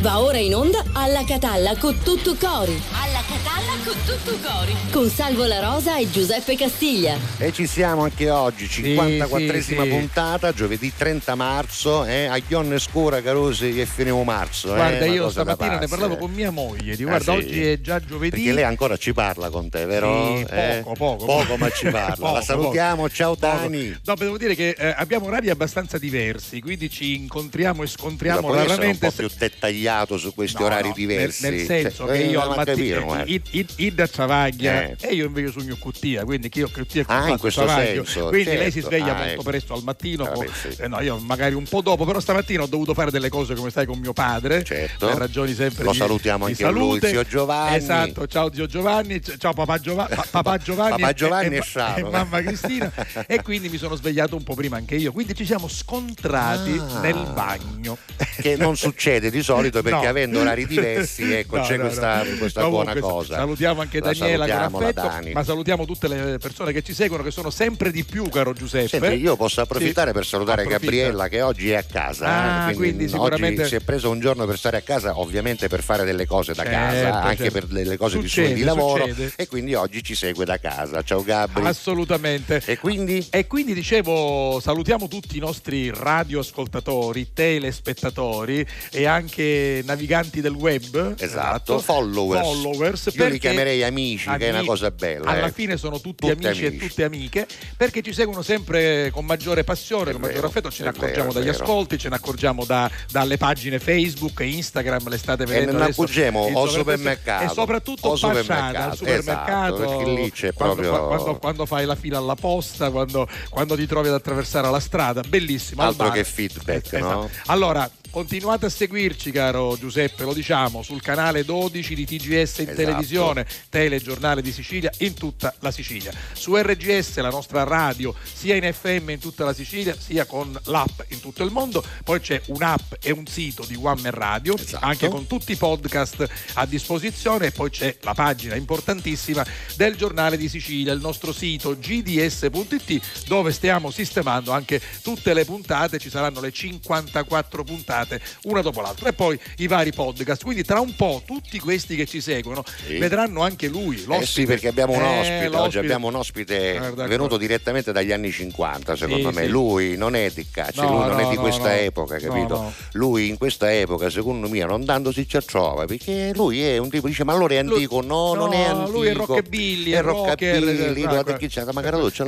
Va ora in onda alla Catalla con tutto cori. Alla Catalla con tutto cori. Con Salvo La Rosa e Giuseppe Castiglia. E ci siamo anche oggi, 54esima sì, sì. puntata, giovedì 30 marzo, eh, a Ionne Scura Carosi che finiamo marzo. eh, Guarda, una io stamattina ne parlavo eh. con mia moglie. Dico, Ah, guarda, sì? oggi è già giovedì. Perché lei ancora ci parla con te, vero? Sì, Eh, poco, poco, ma ci parla. Poco, La salutiamo, poco. ciao Poco. Dani. No, devo dire che eh, abbiamo orari abbastanza diversi, quindi ci incontriamo e scontriamo essere un raramente. po' più dettagliato su questi No, orari no, diversi. Nel, nel senso Cioè, che eh, io al mattino guarda. id, id, id a Travaglia Eh. e io invece sogno cuttia, quindi che io cuttia Ah, in questo senso, Quindi lei si certo. sveglia Ah, molto ecco. presto al mattino, Vabbè, poi- sì. eh, no, io magari un po' dopo, però stamattina ho dovuto fare delle cose come stai con mio padre, Certo. per ragioni sempre Lo di- salutiamo di anche a lui, salute. zio Giovanni. Esatto, ciao zio Giovanni, ciao papà, Giova- pa- papà Giovanni, Papà Giovanni e ma- Sciaro. e mamma Cristina e quindi mi sono svegliato un po' prima anche io, quindi ci siamo scontrati Ah. nel bagno. che non succede di solito perché No. avendo orari diversi ecco No, c'è no, questa, questa Comunque, buona cosa Salutiamo anche La Daniela salutiamo, affetto, Dani. ma salutiamo tutte le persone che ci seguono che sono sempre di più, caro Giuseppe. Senti, io posso approfittare Sì, per salutare approfitta. Gabriella che oggi è a casa. Ah, eh, quindi oggi sicuramente- si è preso un giorno per stare a casa, ovviamente per fare delle cose da Certo, casa, anche certo. per delle cose di, Succede, di lavoro. succede. E quindi oggi ci segue da casa. Ciao Gabri. Assolutamente. E quindi? E quindi dicevo, salutiamo tutti i nostri radioascoltatori, telespettatori e anche naviganti del web. Esatto, followers. Followers, Io li chiamerei amici, che è una Amici. cosa bella. Alla eh. fine sono tutti, Tutti amici, amici. e tutte amiche perché ci seguono sempre con maggiore passione, È con maggiore vero, affetto. Ce ne vero, accorgiamo è dagli vero. ascolti, ce ne accorgiamo da- dalle pagine Facebook e Instagram, le state vedendo. ne adesso accorgiamo sovrapprezzo- supermercato, E soprattutto supermercato, al supermercato. esatto, lì c'è quando, proprio- quando- quando fai la fila alla posta, quando, quando ti trovi ad attraversare la strada, bellissimo. al Altro bar. che feedback, Eh, no? esatto. Allora, continuate a seguirci, caro Giuseppe, lo diciamo, sul canale 12 di TGS in Esatto. televisione, Telegiornale di Sicilia, in tutta la Sicilia. Su RGS, la nostra radio, sia in FM in tutta la Sicilia, sia con l'app in tutto il mondo. Poi c'è un'app e un sito di One Man Radio, Esatto. anche con tutti i podcast a disposizione. E poi c'è la pagina importantissima del Giornale di Sicilia, il nostro sito gds.it, dove stiamo sistemando anche tutte le puntate. Ci saranno le 54 puntate, una dopo l'altra. E poi i vari podcast. Quindi tra un po' tutti questi che ci seguono Sì. vedranno anche lui. Eh l'ospite. sì, perché abbiamo un Eh, ospite. Oggi l'ospite. abbiamo un ospite Guarda, venuto direttamente dagli anni 50, secondo Sì, me. sì. Lui non è di caccia, No, lui non è no, di no, questa epoca, capito? Lui in questa epoca, secondo me, non dandosi ci trova, perché lui è un tipo, dice, ma allora è Lui- antico? No, non è antico. lui è rockabilly, è è rocker, rockabilly, eh, guarda guarda. chi c'è, la Macaradò ce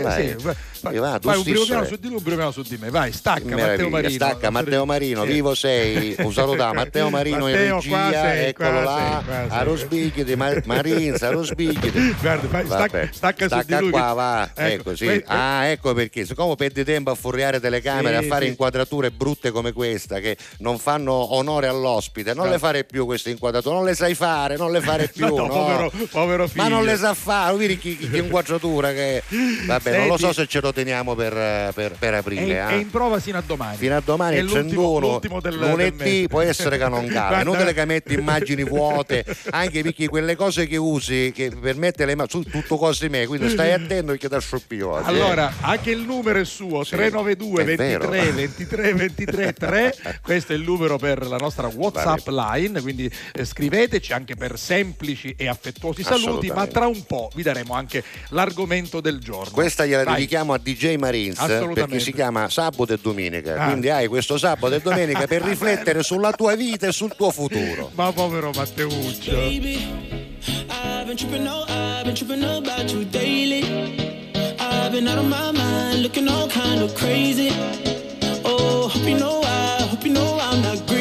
sì, vai, vai, E va, tu vai, un primo piano su di lui, un primo piano su di me. Vai, stacca Che Matteo meraviglia, Marino. stacca Matteo Marino, Sì. vivo sei, un saluto a Matteo Marino Matteo, in regia, sei, eccolo là, a Rosbichiti, Ma- Marinza, a. Guarda, fai- stacca, stacca su di lui. qua, che- va. Ecco, sì. que- Ah, ecco perché. Siccome perdi tempo a furriare telecamere, Sì, a fare sì. inquadrature brutte come questa, che non fanno onore all'ospite, non No. le fare più queste inquadrature, non le sai fare, non le fare più. No, no, no. povero, povero figlio. Ma non le sa fare, vedi che, che inquadratura che. Vabbè, non lo so Senti. se ce lo teniamo per, per, per È, aprile. è eh. in prova fino a domani. Fino a domani È è l'ultimo- 31 l'ultimo del- lunedì può essere che non inutile che metti immagini vuote anche perché quelle cose che usi che per mettere le mani su tutto cose me quindi stai attento perché da scioppiò oggi, eh. Allora, anche il numero è suo, Sì, 392 è vero. 23 23 23 3. Questo è il numero per la nostra WhatsApp line, quindi eh, scriveteci anche per semplici e affettuosi saluti, ma tra un po' vi daremo anche l'argomento del giorno. questa gliela Vai. dedichiamo a DJ Marines perché si chiama sabato e domenica Ah. quindi hai questo sabato e domenica per riflettere sulla tua vita e sul tuo futuro Ma povero Matteuccio. Baby, I've been tripping, oh, I've been tripping about you daily. I've been out of my mind, looking all kind of crazy. Oh, hope you know I, hope you know I'm not greedy.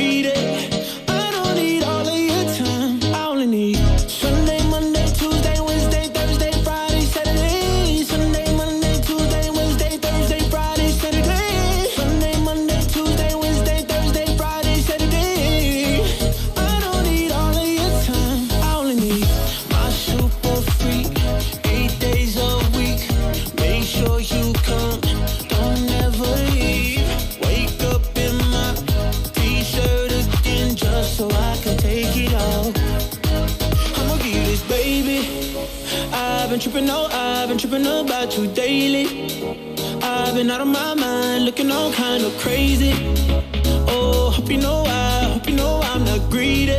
Been out of my mind, looking all kind of crazy. Oh, hope you know I, hope you know I'm not greedy.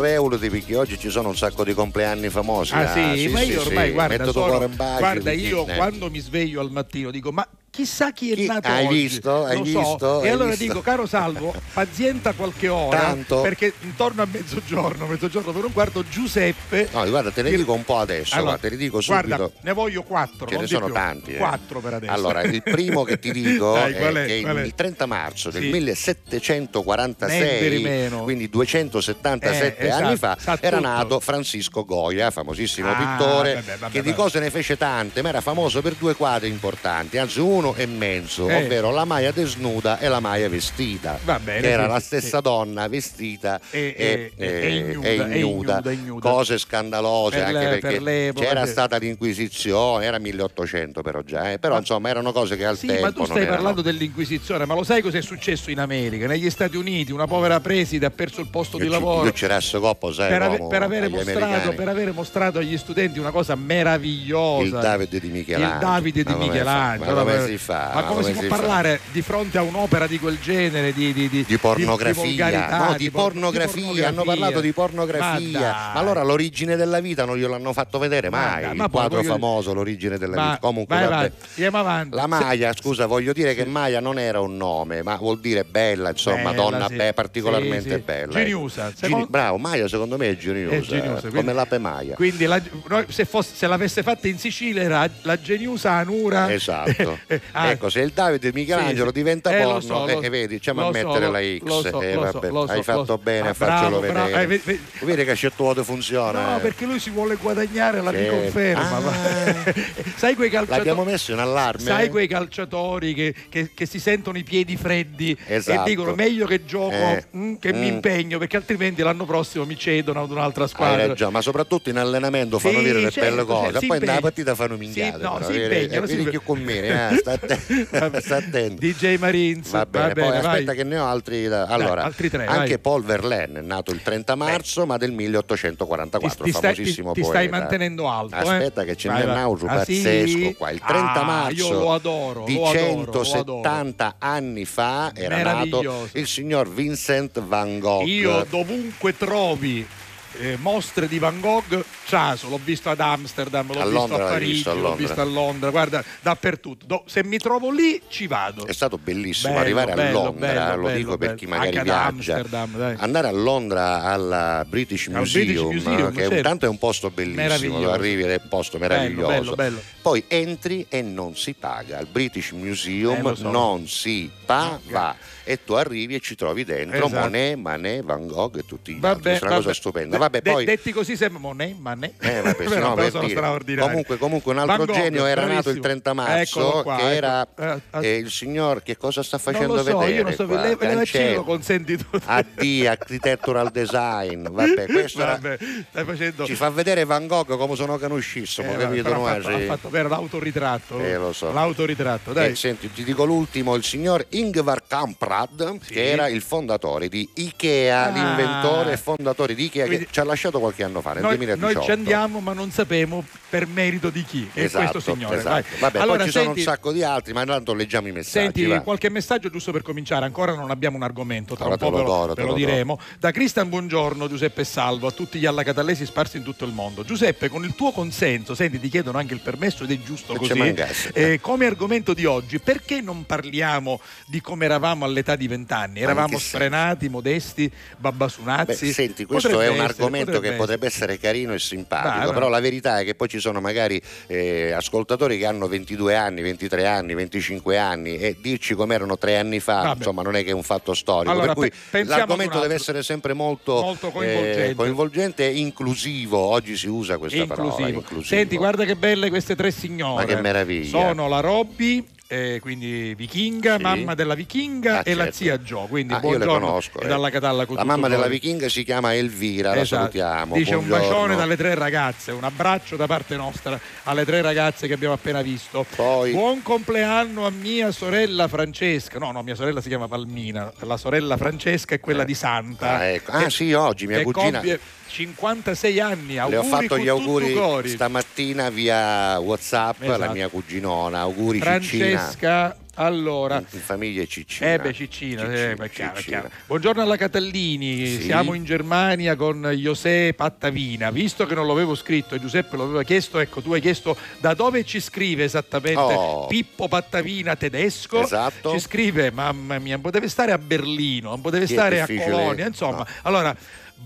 Reulati perché oggi ci sono un sacco di compleanni famosi. Ah sì, ma io ormai sì. guarda, sono- guarda io eh. quando mi sveglio al mattino dico ma chissà chi è Chi- nato hai oggi visto? Hai Lo visto? so. e Hai allora visto? dico caro Salvo pazienta qualche ora Tanto. perché intorno a mezzogiorno mezzogiorno per un quarto Giuseppe No, guarda, te ne dico un po' adesso, Allora, guarda, te ne dico subito. guarda ne voglio quattro Ce ne di sono più. tanti. eh. quattro per adesso Allora, il primo che ti dico Dai, è, è? che è? il 30 marzo del Sì. 1746, Niente di meno. quindi 277 Eh, esatto, anni fa, sa era nato Francisco Goya, famosissimo Ah, pittore, vabbè, vabbè, che di vabbè. cose ne fece tante, ma era famoso per due quadri importanti, anzi uno e mezzo, Eh. ovvero la Maia desnuda e la Maia vestita, bene, che era la stessa sì. donna vestita E- ignuda, cose scandalose Per anche le- perché per c'era stata l'inquisizione, era 1800 però già, eh, però Ma- insomma erano cose che al Sì, tempo ma tu stai erano. parlando dell'Inquisizione, ma lo sai cosa è successo in America? Negli Stati Uniti una povera preside ha perso il posto Io di ci- lavoro Io c'era sto coppo, sai, per, ave- per avere mostrato, per avere mostrato agli studenti una cosa meravigliosa. Il Davide di Michelangelo. Il Davide di come fa? Ma come? Ma Ma come si può si fa? parlare di fronte a un'opera di quel genere? Di, di, di, di pornografia, no, di, por- pornografia, hanno parlato di pornografia. Ma, Ma, allora l'origine della vita non gliel'hanno fatto vedere Ma mai. dai, il ma quadro voglio- famoso, l'origine della Ma- vita. Comunque, vai vabbè. avanti. La Maya, scusa, voglio dire che Maya non era un nome, ma vuol dire bella, insomma, Bella, donna sì. beh, particolarmente Sì, sì. bella. Geniosa. ecco. Secondo- Bravo, Maya secondo me è geniosa, È geniosa, come l'ape Maya. Quindi la- se, fosse- se l'avesse fatta in Sicilia era la geniusa Anura. Esatto. Ah, ecco, se il Davide Michelangelo sì, diventa Eh, porno, so, e, lo- e vedi, diciamo a so, mettere lo- la X. so, eh, so, vabbè, so, hai fatto so. bene Ah, a farcelo bravo, bravo. vedere. Eh, ve- ve- Vedi che c'è tuo funziona. No, eh. perché lui si vuole guadagnare la riconferma. Ah. sai quei L'abbiamo calciatori? messo in allarme. Sai quei calciatori che, che- che si sentono i piedi freddi Esatto. e dicono meglio che gioco Eh. mm, che mi Mm. impegno perché altrimenti l'anno prossimo mi cedono ad un'altra squadra. ragione, ma soprattutto in allenamento Sì, fanno dire le certo, belle cose, certo, si poi nella partita fanno minchiate. no, si vedi? impegnano, Eh, vedi più con me, eh, sta attento. Sta attento. DJ Marines, Va bene, poi vai. aspetta che ne ho altri. Allora, altri tre, anche vai. Paul Verlaine è nato il 30 marzo, ma del 1844, Ti- ti stai- famosissimo ti- ti stai mantenendo alto, eh? Aspetta che ce n'è un altro sì? pazzesco qua. Il 30 Ah, marzo lo adoro, di lo adoro, lo 170 anni fa era nato il signor Vincent Van Gogh. Io dovunque trovi eh, mostre di Van Gogh, ciaso, l'ho visto ad Amsterdam, l'ho A visto Londra a Parigi, visto, a l'ho visto a Londra, guarda, dappertutto. Do- se mi trovo lì ci vado. È stato bellissimo Bello, arrivare a bello, Londra, bello, lo dico per chi magari Anche viaggia. Andare a Londra al British Museum, British Museum, che è un- certo. tanto è un posto bellissimo, arrivi ed è un posto meraviglioso. Poi entri e non si paga. Al British Museum Eh, so. non si paga. E tu arrivi e ci trovi dentro Esatto. Monet, Manet, Van Gogh e tutti gli altri. Vabbè, È una cosa stupenda. Vabbè, de- poi detti così sembra Monet, Manet. eh, vabbè, Però- no, per sono straordinari. Comunque, comunque un altro Gogh, genio era nato il bravissimo. 30 marzo, qua, che ecco. era Eh, eh, eh, il signor che cosa sta non facendo lo so, vedere? io non so, qua? le, le consenti tutto. AD, architectural design. Vabbè, questo era- Vabbè, stai facendo ci fa vedere Van Gogh come sono conoscissimo, Eh, capito? no? ha, fatto, Sì. ha fatto per l'autoritratto. Eh, lo so. L'autoritratto, dai. Eh, senti, ti dico l'ultimo, il signor Ingvar Kamprad, Sì. che era il fondatore di Ikea, Ah. l'inventore e fondatore di Ikea, Quindi- che ci ha lasciato qualche anno fa, nel Noi, 2018. noi ci andiamo, ma non sappiamo per merito di chi. È Esatto, questo signore. esatto. Vabbè, allora, poi ci sono un senti, sacco di altri, ma intanto leggiamo i messaggi. Senti, va. qualche messaggio giusto per cominciare, ancora non abbiamo un argomento, tra Ora un po' ve lo, do, ve te lo lo do. diremo. Da Cristian Buongiorno, Giuseppe Salvo, a tutti gli allacatallesi sparsi in tutto il mondo. Giuseppe, con il tuo consenso, senti, ti chiedono anche il permesso ed è giusto E così. eh, come argomento di oggi, perché non parliamo di come eravamo all'età di vent'anni? Eravamo sfrenati, modesti, Beh, babbasunazzi? senti, questo Potrebbe è un essere, argomento potrebbe che potrebbe essere carino e simpatico, vai. però la verità è che poi ci sono magari eh, ascoltatori che hanno 22 anni, 23 anni, 25 anni e dirci com'erano tre anni fa, Vabbè. insomma non è che è un fatto storico, Allora, per cui pe- l'argomento deve essere sempre molto, Molto coinvolgente. eh, coinvolgente e inclusivo, oggi si usa questa parola, inclusivo. inclusivo. Senti, guarda che belle queste tre signore. Ma che meraviglia. Sono la Robby, eh, quindi vichinga, Sì. mamma della vichinga Ah, e la certo. zia Gio. Quindi Ah, io le buongiorno conosco, eh. dalla Catalla con La mamma della vichinga si chiama Elvira, la Esatto. salutiamo. Dice un buongiorno. bacione dalle tre ragazze, un abbraccio da parte nostra alle tre ragazze che abbiamo appena visto. Poi- Buon compleanno a mia sorella Francesca. No, no, mia sorella si chiama Palmina. La sorella Francesca è quella di Santa. Ah, ecco. Ah, che- sì, oggi mia cugina- compie 56 anni. Le Auguri ho fatto gli auguri stamattina via WhatsApp Esatto. mia cuginona. Auguri Ciccina. Francesca, allora. In, in famiglia Ciccina. Eh beh, Ciccina, eh, beh, chiaro, Ciccina. chiaro. Buongiorno alla Catallini, Sì. siamo in Germania con José Pattavina. Visto che non l'avevo scritto e Giuseppe lo aveva chiesto, ecco, tu hai chiesto da dove ci scrive esattamente Oh. Pippo Pattavina tedesco. Esatto. Ci scrive, mamma mia, un po' deve stare a Berlino, un po' deve Che è stare a. Colonia, insomma. No. Allora,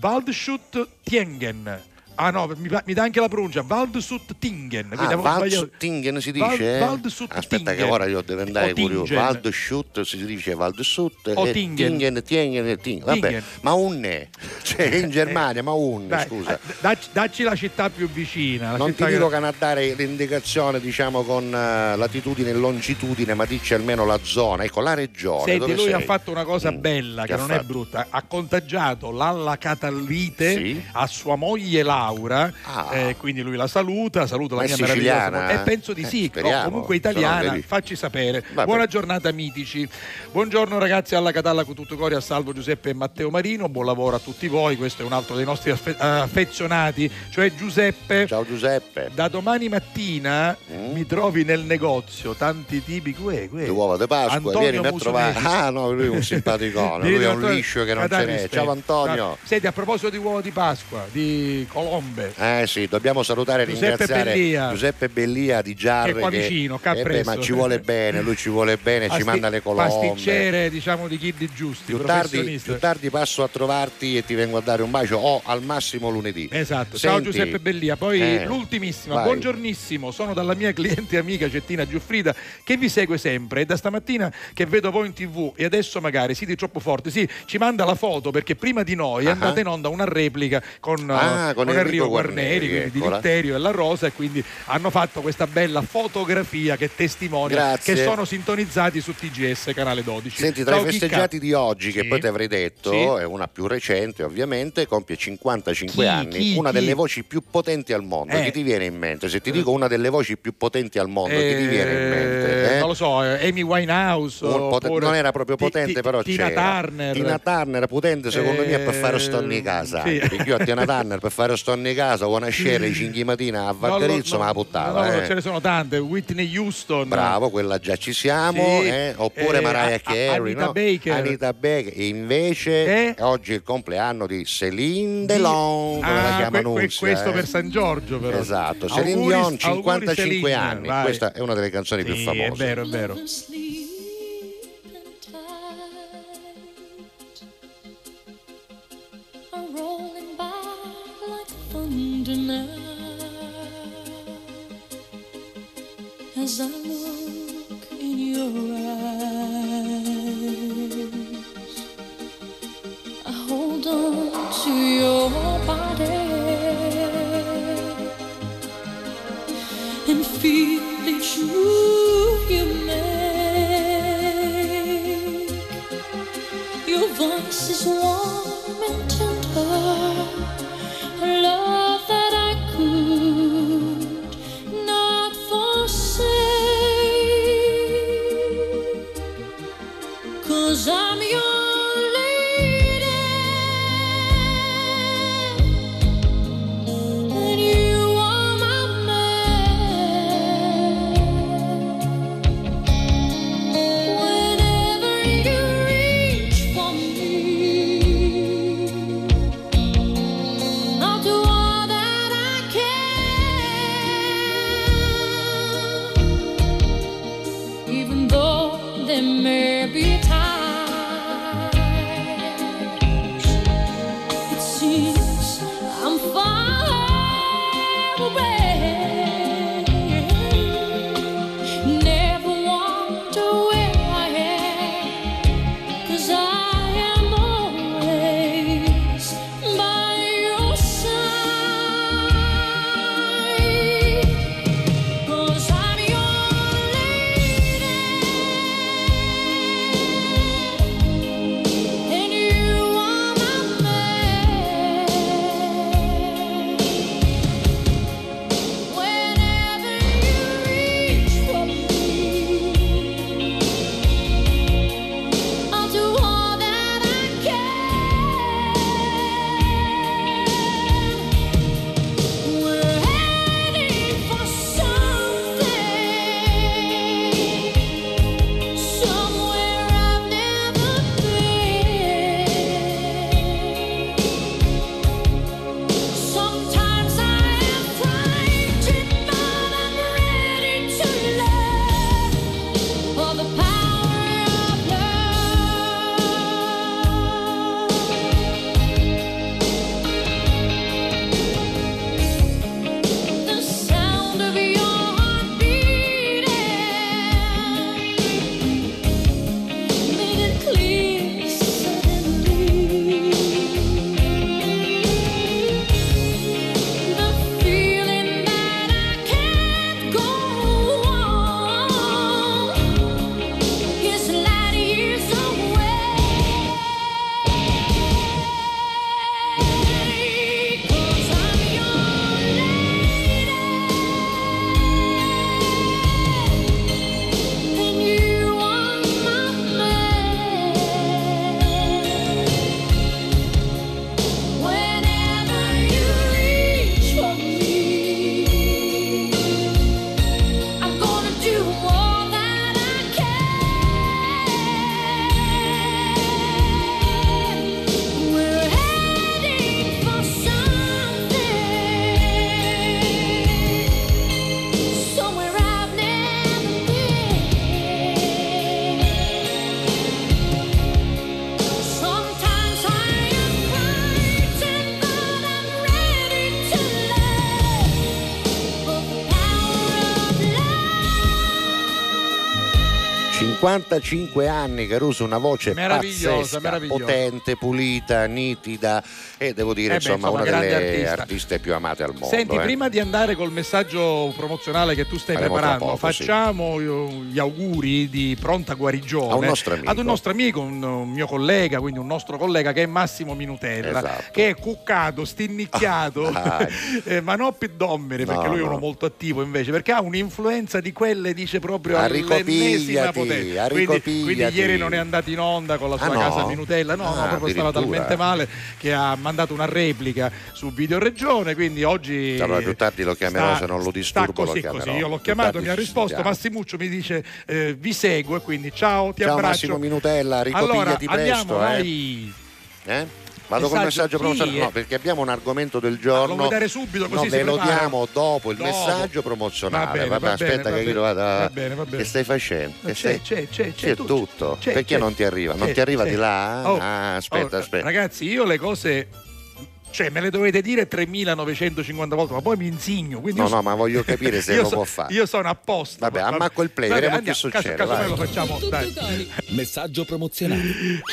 Waldschut Tiengen. Ah no, mi, mi dà anche la pronuncia, Waldschut Tingen. Quindi Ah. Waldstingen si Val- dice? Waldshut Aspetta che ora io devo andare curioso. Waldshut si dice Waldshut O Tingen. Tingen, Tingen, Tingen. Vabbè, ma un ne. Cioè in Germania, ma un Dai, scusa. eh, dacci, dacci la città più vicina. Non ti che- dico che a dare l'indicazione diciamo con eh, latitudine e longitudine, ma dici almeno la zona, ecco la regione. Senti, lui sei? ha fatto una cosa Mm, bella che ha non è fatto? brutta. Ha contagiato l'alla catalite Sì. a sua moglie Laura. Ah. eh, quindi lui la saluta, saluta Ma la mia meravigliosa. E penso di Eh, sì, speriamo, o comunque italiana. Facci sapere. Vabbè. Buona giornata, mitici. Buongiorno, ragazzi, alla Catalla con tutto cori a salvo Giuseppe e Matteo Marino. Buon lavoro a tutti voi. Questo è un altro dei nostri affe- eh, affezionati, cioè Giuseppe. Ciao Giuseppe. Da domani mattina Mm. mi trovi nel negozio tanti tipi. Quê, quê. Le uova di Pasqua, Antonio vieni a trovare. Ah no, lui è un simpaticone, lui è un liscio che non ce n'è. Ciao Antonio. Senti, a proposito di uova di Pasqua, di colombe. Eh sì, dobbiamo salutare e ringraziare Bellia. Giuseppe Bellia di Giarre Che è qua vicino, qua eh ma ci vuole bene, lui ci vuole bene, ci Pasti- manda le colombe. Pasticcere, diciamo, di kid giusti, Più tardi, più tardi passo a trovarti e ti vengo a dare un bacio o al massimo lunedì. Esatto, ciao Senti, Giuseppe Bellia. Poi eh, l'ultimissima, vai. buongiornissimo, sono dalla mia cliente amica Cettina Giuffrida che vi segue sempre e da stamattina che vedo voi in tv e adesso magari siete troppo forti, sì, ci manda la foto perché prima di noi è Ah. andata in onda una replica con, Ah, con con Enrico Enrico Guarneri, Guarneri, quindi di. Litterio e la Rosa e quindi hanno fatto questa bella fotografia che testimonia Grazie. che sono sintonizzati su TGS canale 12. Senti, tra Ciao, i Chicca. festeggiati di oggi, che Sì. poi ti avrei detto, Sì. è una più recente ovviamente, compie 55 Chi, anni, chi, una chi? delle voci più potenti al mondo. Eh. Chi ti viene in mente? Se ti dico una delle voci più potenti al mondo, chi ti viene in mente? Eh, eh? Non lo so, eh, Amy Winehouse. Oppure non era proprio potente, Ti- però Tina c'era. Turner. Tina Turner potente, secondo me, per fare stonni casa. sì. io a Tina Turner per fare stonni casa, vuoi nascere i 5 mattina a Vaccarizzo, no, ma la puttava. no, eh. ce ne sono tante. Whitney Houston. Bravo, quella già ci siamo, Sì. eh? oppure Eh, Mariah A- A- Carey, Anita? Baker. Anita Baker. E invece Eh? oggi è il compleanno di Celine Di- Delon, come la Ah, que- que- questo eh? per San Giorgio, però. Esatto, Auguri- Dion, auguri 55 Celine, anni. vai. Questa è una delle canzoni più Sì, famose. è vero, è vero. As I look in your eyes, I hold on to your body and feel each move 45 anni Caruso una voce meravigliosa, meravigliosa. potente, pulita, nitida, e devo dire Eh beh, insomma, insomma, una delle artista. artiste più amate al mondo. Senti, eh. prima di andare col messaggio promozionale che tu stai Faremo preparando, poco, sì. facciamo eh, gli auguri di pronta guarigione A un nostro amico. ad un nostro amico, un, un mio collega, quindi un nostro collega che è Massimo Minutella, Esatto. che è cuccato, stinnicchiato, Dai. eh, ma non più dommere, No, perché lui è uno no. molto attivo invece, perché ha un'influenza di quelle, dice proprio all'ennesima potenza. Quindi, quindi ieri non è andato in onda con la sua Ah, no? casa Minutella, no, no, Ah, proprio stava talmente male che ha mandato una replica su Video Regione, quindi oggi Allora, più tardi lo chiamerò, se non lo disturbo, sta così, lo chiamerò. così. Io l'ho Più chiamato, mi ha risposto. Massimuccio mi dice eh, vi seguo e quindi ciao, ti Ciao abbraccio. Massimo Minutella, allora, ricopigliati presto. andiamo, eh. vai. Eh? Vado col Messaggio, messaggio promozionale. eh. No, perché abbiamo un argomento del Ah, lo giorno. vuoi dare subito così no, ve lo diamo dopo il Dopo. messaggio promozionale. Va bene, Vabbè, va aspetta bene, che io vada. va bene, va bene. Che stai facendo? Che C'è, stai- c'è, c'è, c'è C'è tutto. C'è, Perché c'è. non ti arriva? Non ti arriva di là? Oh, ah, aspetta, oh, aspetta. Ragazzi, io le cose cioè me le dovete dire 3950 volte, ma poi mi insigno. Quindi No, no, so- ma voglio capire se lo so- può fare. Io sono apposta. Vabbè, ammacco il play, Vabbè, vediamo che succede, Caso, vai. lo facciamo. Dai. Messaggio promozionale.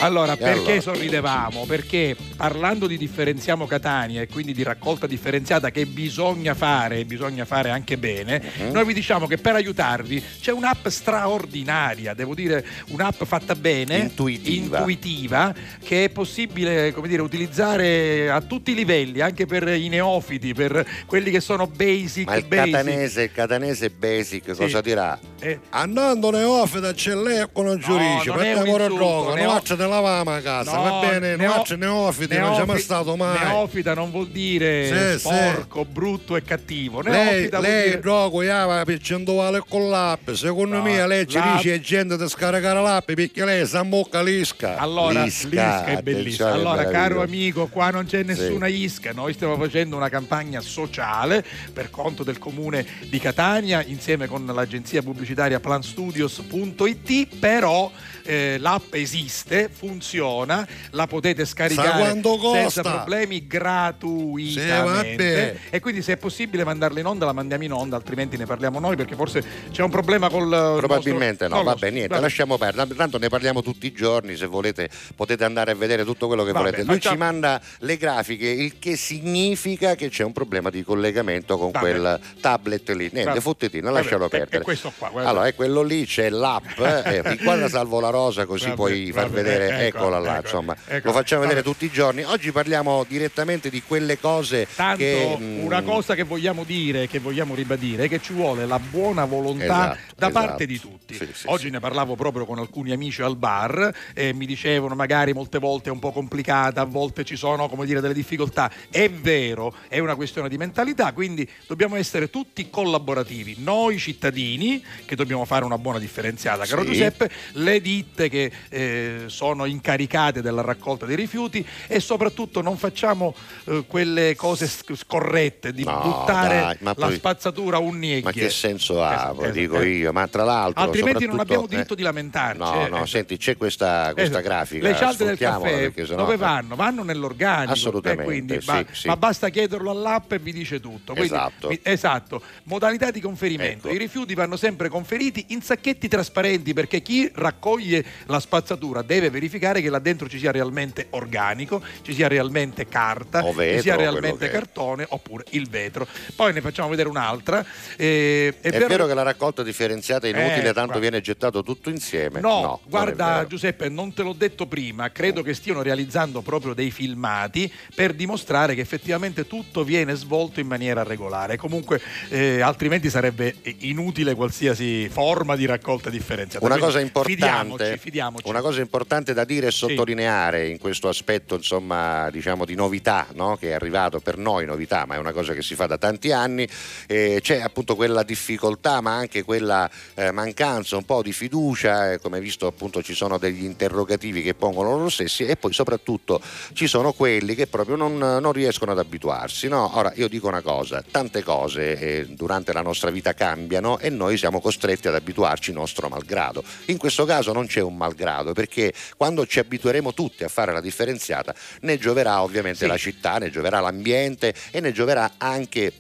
Allora, E perché allora? sorridevamo? Perché parlando di differenziamo Catania e quindi di raccolta differenziata che bisogna fare, e bisogna fare anche bene, Mhm. noi vi diciamo che per aiutarvi c'è un'app straordinaria, devo dire un'app fatta bene, Intuitiva. intuitiva, che è possibile come dire, utilizzare a tutti i livelli, anche per i neofiti, per quelli che sono basic, Ma il basic. catanese, il catanese basic cosa dirà? Eh, Andando neofita c'è lei con un giudice, non è per gioco, neo- non faccio ne lavamo a casa, No, va bene, non neo- faccio neofiti, non c'è mai stato mai. Neofita non vuol dire Sì, sporco, brutto e cattivo. Lei, Neofita vuol lei dire... gioco io percentuale con l'app, secondo No, me lei ci l'app- dice gente di scaricare l'app perché lei sa mocca lisca. Allora, lisca, Lisca è bellissimo. attenzione, Allora, caro amico, qua non c'è nessun nessuna ISCA, noi stiamo facendo una campagna sociale per conto del comune di Catania insieme con l'agenzia pubblicitaria planstudios.it, però eh, l'app esiste, funziona, la potete scaricare senza problemi gratuitamente. e quindi se è possibile mandarla in onda la mandiamo in onda, altrimenti ne parliamo noi perché forse c'è un problema col il Probabilmente nostro- no, vabbè, niente, Vabbè. lasciamo perdere. Tanto ne parliamo tutti i giorni, se volete potete andare a vedere tutto quello che Vabbè, volete. Lui facciamo- ci manda le grafiche, il che significa che c'è un problema di collegamento con Vabbè. quel tablet lì. Niente, fottetino, lascialo è- è perdere. questo qua, guarda. allora, è quello lì, c'è l'app, eh, inquadra Salvo la Rosa così Vabbè, puoi far vabbè, vedere, ecco, eccola là, ecco, insomma. ecco. Lo facciamo vedere Vabbè. tutti i giorni. Oggi parliamo direttamente di quelle cose Tanto che... mm, una cosa che vogliamo dire, che vogliamo ribadire, è che ci vuole la buona volontà Esatto, da esatto. parte di tutti. Sì, sì, Oggi sì. ne parlavo proprio con alcuni amici al bar e mi dicevano magari molte volte è un po' complicata, a volte ci sono come dire delle difficoltà. È vero, è una questione di mentalità, quindi dobbiamo essere tutti collaborativi. Noi cittadini che dobbiamo fare una buona differenziata, caro. Giuseppe, le ditte che eh, sono incaricate della raccolta dei rifiuti e soprattutto non facciamo eh, quelle cose sc- scorrette di No, buttare dai, ma la poi- spazzatura a un nieghe. Ma che senso ha, Esatto, poi esatto, dico eh. io, ma tra l'altro Altrimenti non abbiamo diritto eh, di lamentarci. No, eh, no, eh. senti, c'è questa, questa grafica. Le cialde del caffè sennò- dove vanno? Vanno nell'organico. Assolutamente, eh, quindi sì, ba- sì. Ma basta chiederlo all'app e vi dice tutto. Quindi, Esatto. mi- esatto. Modalità di conferimento. Ecco. I rifiuti vanno sempre conferiti in sacchetti trasparenti perché chi raccoglie la spazzatura deve verificare che là dentro ci sia realmente organico, ci sia realmente carta, vetro, ci sia realmente è. cartone oppure il vetro. Poi ne facciamo vedere un'altra. Eh, È, vero, che la raccolta differenziata è inutile, Eh, tanto guarda. viene gettato tutto insieme? No, non è guarda vero. Giuseppe, non te l'ho detto prima, credo che stiano realizzando proprio dei filmati per dimostrare che effettivamente tutto viene svolto in maniera regolare. Comunque, eh, altrimenti sarebbe inutile qualsiasi forma di raccolta differenziata. Una Quindi cosa importante, Fidiamoci, fidiamoci. una cosa importante da dire e sottolineare in questo aspetto, insomma, diciamo di novità, no? che è arrivato per noi novità, ma è una cosa che si fa da tanti anni, eh, c'è appunto quella difficoltà, ma anche quella eh, mancanza un po' di fiducia, eh, come visto appunto ci sono degli interrogativi che pongono loro stessi e poi soprattutto ci sono quelli che proprio non, non riescono ad abituarsi. No? Ora io dico una cosa, tante cose eh, durante la nostra vita cambiano e noi siamo costretti ad abituarci nostro malgrado. In questo caso non c'è un malgrado perché quando ci abitueremo tutti a fare la differenziata ne gioverà ovviamente Sì. la città, ne gioverà l'ambiente e ne gioverà anche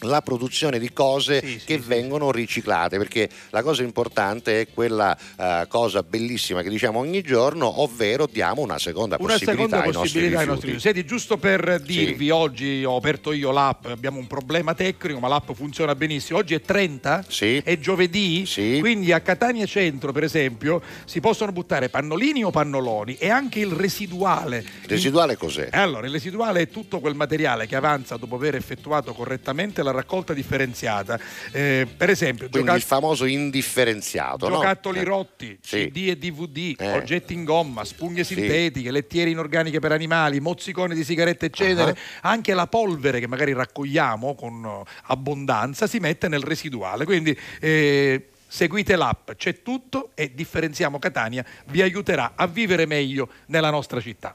la produzione di cose Sì, che sì. vengono riciclate perché la cosa importante è quella eh, cosa bellissima che diciamo ogni giorno ovvero diamo una seconda una possibilità, seconda ai possibilità ai nostri nostri rifiuti. Senti, giusto per dirvi, oggi ho aperto io l'app, abbiamo un problema tecnico, ma l'app funziona benissimo. Oggi è 30, Sì. è giovedì, quindi a Catania Centro, per esempio, si possono buttare pannolini o pannoloni e anche il residuale. residuale cos'è? Allora, il residuale è tutto quel materiale che avanza dopo aver effettuato correttamente la raccolta differenziata. Eh, per esempio, Quindi gioca- il famoso indifferenziato no? Giocattoli Eh. rotti, Sì. CD e DVD, Eh. oggetti in gomma, spugne Sì. sintetiche, lettiere inorganiche per animali, mozziconi di sigarette e cenere, Ah. anche la polvere che magari raccogliamo con eh, abbondanza si mette nel residuale. Quindi eh, seguite l'app, c'è tutto e differenziamo Catania, vi aiuterà a vivere meglio nella nostra città.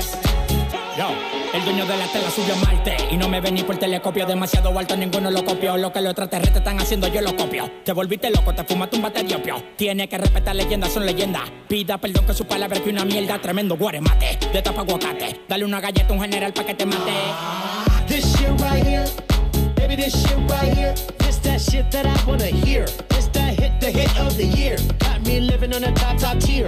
Yo, el dueño de la tela subió a Marte Y no me ven ni por telescopio. Demasiado alto, ninguno lo copió. Lo que los extraterrestres están haciendo, yo lo copio. Te volviste loco, te fumaste un bate de opio. Tiene que respetar leyendas, son leyendas. Pida perdón que su palabra que una mierda. Tremendo guaremate, de tapa aguacate. Dale una galleta a un general pa' que te mate. This shit right here, baby, this shit right here, this that shit that I wanna hear. This that hit, the hit of the year. Got me living on a top, top tier.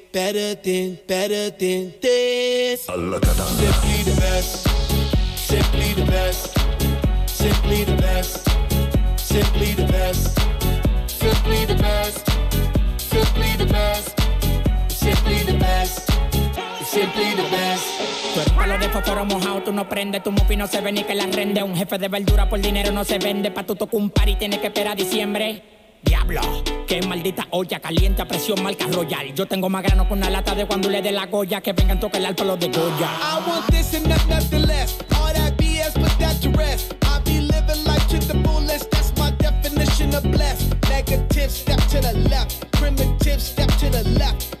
better than, better than this. Simply the best, simply the best, simply the best, simply the best, simply the best, simply the best, simply the best, simply the best. Pues de mojado, no tu no se ve ni que. Un jefe de verdura por dinero no se vende, pa' tu y que esperar diciembre. Diablo, qué maldita olla caliente a presión marca royal. Yo tengo más grano con una lata de cuando le dé la goya que vengan tocar el palo de Goya. I want this and not nothing less. All that BS, put that to rest. I be living life to the fullest. That's my definition of blessed. Negative, step to the left. Primitive, step to the left.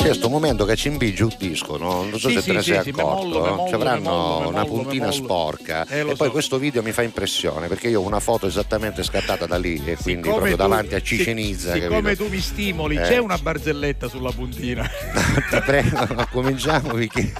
C'è sto momento che ci invigia un disco, no? non so Sì, se sì, te ne sei sì, accorto, mollo, ci avranno mollo, una puntina sporca Eh, e poi so. questo video mi fa impressione perché io ho una foto esattamente scattata da lì e quindi Siccome proprio tu- davanti a sic- Cicenizza. Siccome capito? tu mi stimoli, Eh. c'è una barzelletta sulla puntina. Ti prego, cominciamo perché...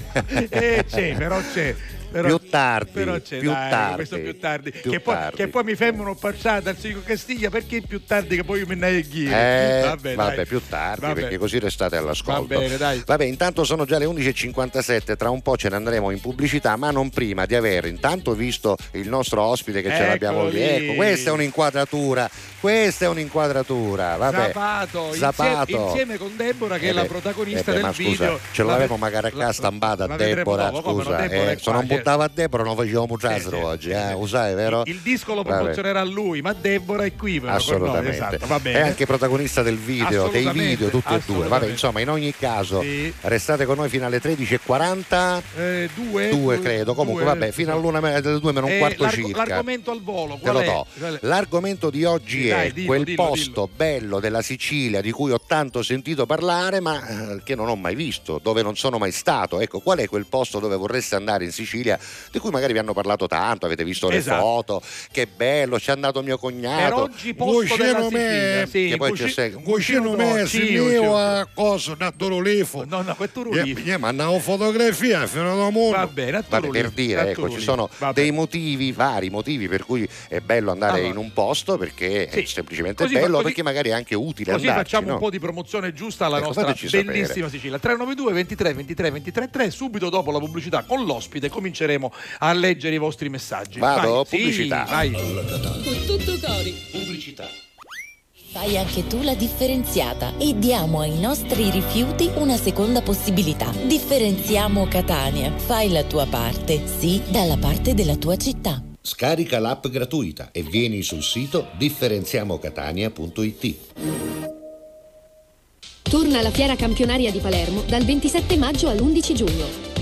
eh, c'è, però c'è. Però, Più tardi, però più dai, tardi, questo più tardi. più che, poi, tardi. che poi mi fermano passata al Sico Castiglia perché più tardi che poi io mi neghi. Eh, vabbè, vabbè, più tardi Vabbè. perché così restate all'ascolto. Va bene, dai. Vabbè, intanto sono già le 11.57, tra un po' ce ne andremo in pubblicità, ma non prima di aver intanto visto il nostro ospite che ce Eccolo l'abbiamo lì. Ecco, questa è un'inquadratura, questa è un'inquadratura. Vabbè. Zapato, Zapato. Insieme, insieme con Deborah che Eh è la beh, protagonista eh beh, del ma scusa, video. ce La- l'avevo magari a casa stampata Deborah, scusa, Deborah eh, è se buttava a Deborah non facevamo Mutrasro Sì, oggi, eh, lo sai, vero? Il, il disco lo Vabbè. promozionerà lui, ma Deborah è qui. Assolutamente. no, esatto, va bene. È anche protagonista del video, dei video, tutti e due. Vabbè, insomma, in ogni caso, Sì. restate con noi fino alle 13.40. Eh, due, Due credo, comunque due, vabbè, fino all'una delle due meno un Eh, quarto l'arg- circa. L'argomento al volo, Te lo do. È? L'argomento di oggi Sì, è dai, dillo, quel dillo, posto bello della Sicilia di cui ho tanto sentito parlare, ma eh, che non ho mai visto, dove non sono mai stato. Ecco, qual è quel posto dove vorreste andare in Sicilia, di cui magari vi hanno parlato tanto, avete visto le Esatto. foto, che bello, ci è andato mio Per cognato. oggi posto della Sicilia. Sì, che poi cuci- c'è cucino me, sì, a cosa, a Dorolifo. No, no, questo Eh, Rulifo. eh, mandavo fotografia fino da mondo. Va bene, a Vabbè, per dire, ecco, ci sono Vabbè. dei motivi, vari motivi per cui è bello andare Allora. in un posto perché Sì. è semplicemente bello, così- perché magari è anche utile Così andarci, facciamo no? un po' di promozione giusta alla Ecco, nostra bellissima Sicilia. 392 23 23 23 3. Subito dopo la pubblicità con l'ospite cominceremo a leggere i vostri messaggi. Vado, Vai, sì, pubblicità. vai. Con tutto cori. Pubblicità. Fai anche tu la differenziata e diamo ai nostri rifiuti una seconda possibilità. Differenziamo Catania. Fai la tua parte, sì, dalla parte della tua città. Scarica l'app gratuita e vieni sul sito differenziamocatania.it. Torna la Fiera Campionaria di Palermo dal 27 maggio all'11 giugno.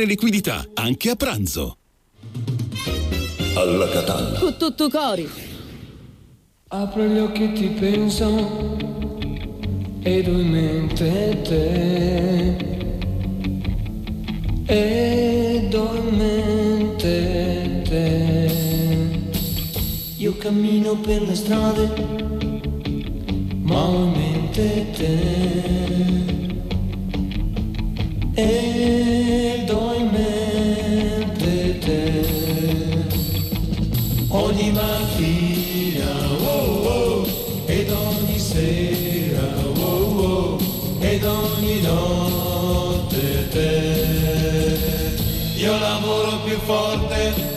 liquidità, anche a pranzo. Alla Catalla. Con tutto cori. Apro gli occhi e ti penso ed ho in mente te ed ho in mente te io cammino per le strade ma ho in mente te ed ho in mente te. Ogni mattina oh, oh, ed ogni sera oh, oh, ed ogni notte te. Io lavoro più forte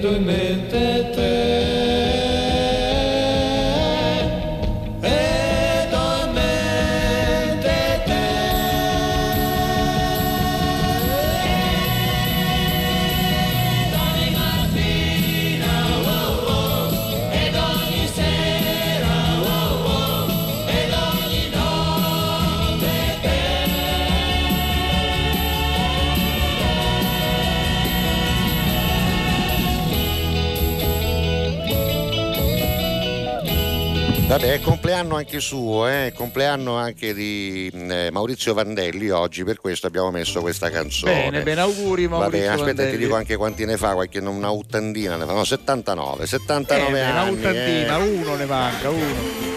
ed ho in te Vabbè, è compleanno anche suo, eh? è compleanno anche di mh, eh, Maurizio Vandelli oggi, per questo abbiamo messo questa canzone. Bene, bene, auguri Maurizio bene, aspetta, Vandelli. ti dico anche quanti ne fa, qualche una ottantina ne fa, no, 79, 79 Eh, una anni. ottantina, eh. uno ne manca, uno.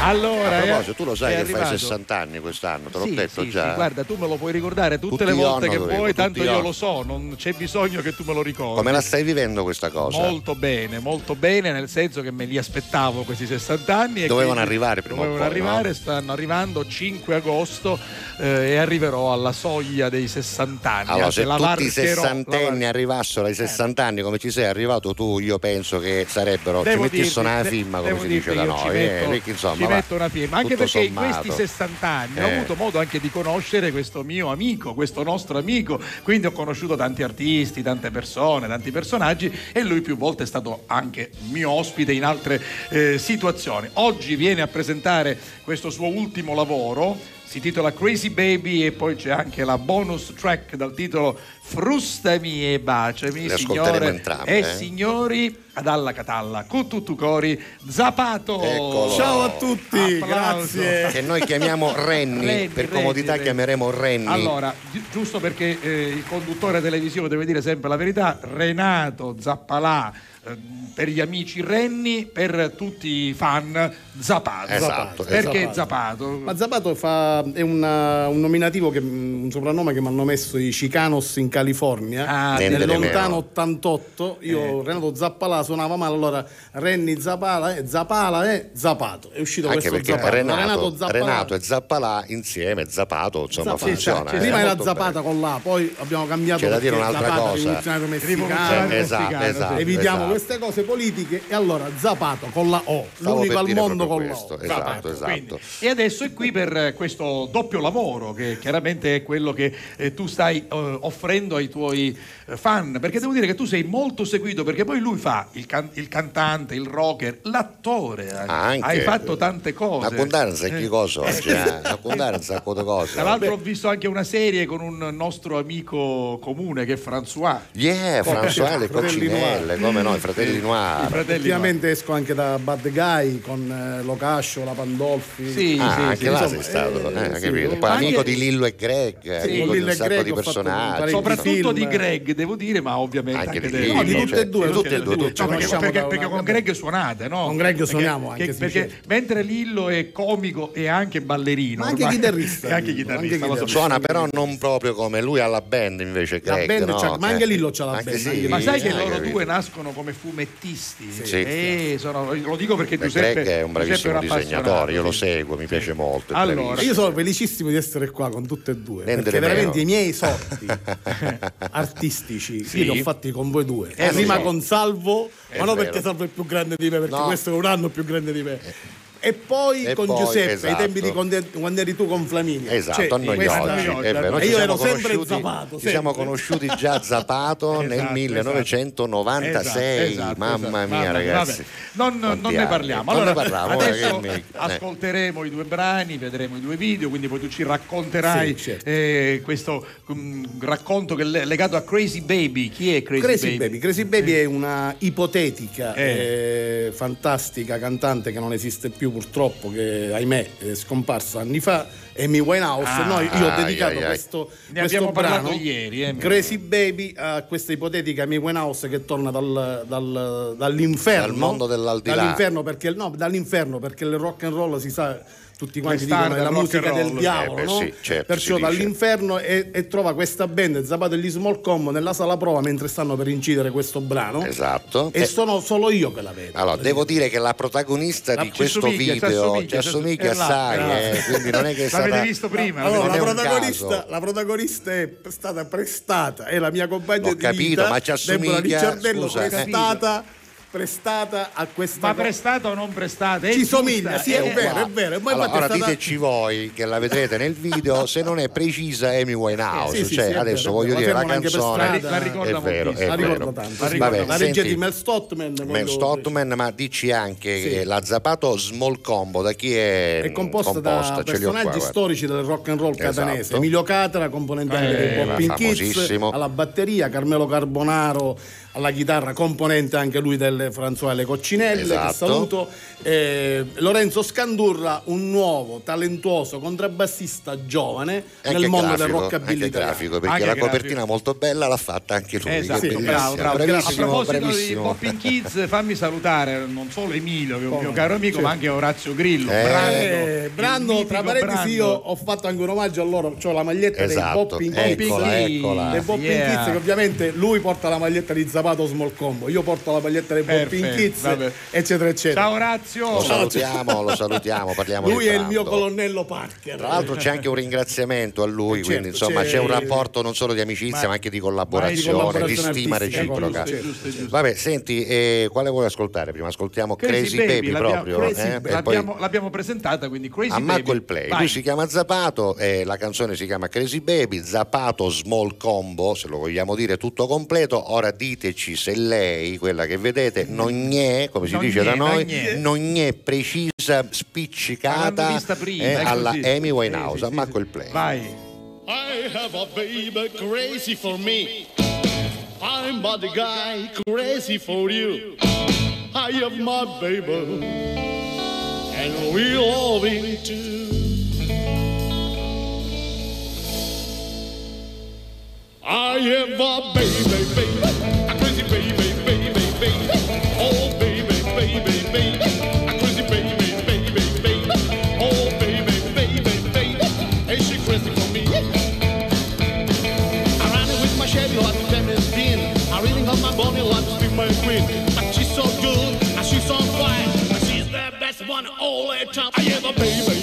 Allora, A proposito, eh, tu lo sai che fai arrivato. 60 anni quest'anno, te l'ho Sì, detto sì, già. sì, guarda, tu me lo puoi ricordare tutte Tutti le volte che vuoi, tanto io anni. lo so, non c'è bisogno che tu me lo ricordi. Come la stai vivendo questa cosa? Molto bene, molto bene, nel senso che me li aspettavo questi 60 anni. Dovevano arrivare prima o Dovevano poi, arrivare, no? stanno arrivando 5 agosto eh, e arriverò alla soglia dei 60 anni. Allora, se tutti i sessantenni arrivassero ai 60 anni come ci sei arrivato tu, io penso che sarebbero, ci Devo mettessero dirti- una firma come si dice da ci noi, eh, metto- perché insomma ci metto una firma anche perché in sommato. questi 60 anni ho Eh. avuto modo anche di conoscere questo mio amico, questo nostro amico, quindi ho conosciuto tanti artisti, tante persone, tanti personaggi e lui più volte è stato anche mio ospite in altre eh, situazioni. Oggi viene a presentare questo suo ultimo lavoro. Si titola Crazy Baby e poi c'è anche la bonus track dal titolo Frustami e baciami, signore entrambe, e eh. signori, ad alla catalla, con tutto cori, Zapato. Eccolo. Ciao a tutti, Applauso. grazie. che noi chiamiamo Renny, Renny, per comodità Renny. chiameremo Renny. Allora, gi- giusto perché eh, il conduttore televisivo deve dire sempre la verità, Renato Zappalà, eh, per gli amici Renny, per tutti i fan Zapato. Esatto, Perché esatto. Zapato? Ma Zapato fa- è una- un nominativo, che, un soprannome che mi hanno messo i Chicanos in California Ah, nel lontano meno. 88. Io, Renato Zappalà suonava male, allora Renny Zappala e Zappala e Zappato. È uscito Anche questo perché Zappato. Renato, Zappalà- Renato e Zappalà insieme, Zappato, insomma, Zappato. funziona. Sì, eh, prima era molto Zappata con la, poi abbiamo cambiato C'è da dire un'altra Zapata, cosa. messicano. bene. Esatto, esatto, Evitiamo esatto. queste cose politiche e allora Zappato con la O, Stavo l'unico al mondo con proprio la O. questo, esatto, Zapato. esatto. Quindi, e adesso è qui per questo questo doppio lavoro che chiaramente è quello che eh, tu stai eh, offrendo ai tuoi eh, fan, perché devo dire che tu sei molto seguito perché poi lui fa il, can- il cantante, il rocker, l'attore, anche. Anche. hai fatto tante cose. Abbondanza e Eh. che cosa oggi? eh? Abbondanza sacco di cose. Tra l'altro ho visto anche una serie con un nostro amico comune che è François. Yeah, François e le Fratelli coccinelle, come no, i fratelli I Noir. fratelli Ultimamente esco anche da Bad Guy con eh, Locascio, la Pandolfi. Sì, Ah, sì, anche sì, là insomma, sei stato, eh, eh, sì, capito? Poi anche- amico di Lillo e Greg, Sì, amico con di Lillo un sacco Greg di personaggi. parecchi Soprattutto film. di Greg, devo dire, ma ovviamente Anche anche, di No, di tutte cioè, e due, tutte e due, tutte No, perché, perché- perché con Greg suonate, no? Con Greg Perché- suoniamo anche, che- sì, perché certo. mentre Lillo è comico e anche ballerino, Ma anche ormai- chitarrista, anche chitarrista, anche. Suona però non proprio come lui alla band invece La Greg, band no? c'ha- ma anche Eh, Lillo c'ha la anche band, sì, anche Ma sai che loro due nascono come fumettisti? Sì. Eh, sono- lo dico perché Giuseppe, Greg è un bravissimo disegnatore, io lo seguo, mi piace molto. Allora, io sono felicissimo di essere qua con tutte e due. Perché veramente i miei sorti artistici Sì. io li ho fatti con voi due. Eh, Prima sì. con Salvo, È ma non vero. perché Salvo è più grande di me, perché No. questo è un anno più grande di me. E poi E con poi, Giuseppe, esatto. ai tempi di quando, eri tu con Flaminia. Esatto, Cioè, a noi oggi. È vero, E io ero sempre zappato. Ci siamo conosciuti già Zapato nel Esatto, 1996. esatto, Mamma esatto. mia, Vabbè, ragazzi. Non, non ne parliamo. Non Allora, ne parliamo, adesso mi- eh. ascolteremo i due brani, vedremo i due video, quindi poi tu ci racconterai Sì, certo. eh, questo mm, racconto che è legato a Crazy Baby. Chi è Crazy, Crazy Baby. Crazy Baby è una ipotetica Eh. eh, fantastica cantante che non esiste più purtroppo, che ahimè è scomparsa anni fa, Amy Winehouse. Ah, Noi, io ho dedicato ai, ai. questo, Ne questo abbiamo parlato brano, ieri, eh. Crazy Baby, a questa ipotetica Amy Winehouse che torna dal- dal- dall'inferno. Dal mondo dell'aldilà. Dall'inferno perché, no, dall'inferno perché il rock and roll si sa tutti quanti dicono è la musica del roll. diavolo, Eh no? sì, certo, Perciò dall'inferno e, e trova questa band Zapato e gli Small Combo nella sala prova mentre stanno per incidere questo brano. Esatto. E Eh, sono solo io che la vedo. Allora, devo dire che la protagonista La- di questo video ci assomiglia È là, eh, quindi non è che è L'avete visto prima? Allora, la protagonista, la protagonista è stata prestata, è la mia compagna Ho di capito, vita, ma ci Deborah assomiglia- Ricciardello, scusa, eh. Prestata, a questa Ma prestata o non prestata? È Ci giusta, somiglia, sì, è eh, vero, è vero. Poi Allora, infatti ora è stata- diteci voi che la vedrete nel video se non è precisa Amy Winehouse Sì, sì, cioè sì, è adesso vero, voglio dire la anche canzone strada. È vero, è la vero. ricordo tanto. Vabbè, la regia senti, di Mel Stottman. Mel Stottman ma dici anche Sì. che la Zapato Small Combo da chi è, è composta, Ce da qua, personaggi guarda. storici del rock and roll catanese. Esatto. Emilio Catera, componente anche Eh, dei Popping ma Kids, alla batteria, Carmelo Carbonaro alla chitarra, componente anche lui delle François Le Coccinelle, che Esatto. saluto. Eh, Lorenzo Scandurra, un nuovo, talentuoso contrabbassista giovane E nel anche mondo grafico, del rockabilly anche italiano. grafico perché Anche la grafico. copertina molto bella l'ha fatta anche lui Esatto, che Sì, bravo, bravo, A bravissimo, proposito di bravissimo. Popping Kids, fammi salutare non solo Emilio, che è un mio caro amico, Sì. ma anche Orazio Grillo. Eh, Brando, Eh, Brando, tra parentesi, io ho fatto anche un omaggio a loro. Ho la maglietta Esatto, dei Popping eccola, Kids. eccola. Dei Popping Yeah. Kids, che ovviamente lui porta la maglietta di Zapato Small Combo, io porto la maglietta dei Popping Kids, vabbè. eccetera, eccetera. Ciao Orazio. lo salutiamo lo salutiamo parliamo Lui di è il mio colonnello Parker. Tra l'altro c'è anche un ringraziamento a lui, Eh, quindi certo, insomma c'è- c'è un rapporto non solo di amicizia ma, Ma- anche di ma collaborazione, di collaborazione di stima reciproca. giusto, giusto, giusto. Vabbè, senti, eh, quale vuoi ascoltare? Prima ascoltiamo Crazy, Baby, l'abbiamo- proprio. Crazy eh, Baby. e l'abbiamo, poi l'abbiamo presentata, quindi Crazy ammacco Baby. il play. Vai. Lui si chiama Zapato, eh, la canzone si chiama Crazy Baby, Zapato Small Combo, se lo vogliamo dire tutto completo. Ora diteci se lei, quella che vedete, non è, come si Non dice da noi, non è precisa, spiccicata vista prima, eh, è alla così. Amy Winehouse. sì, sì, sì. il play. Vai. I have a baby crazy for me. I'm but the guy crazy for you. I have my baby, and we love him too. I have a baby, baby, baby,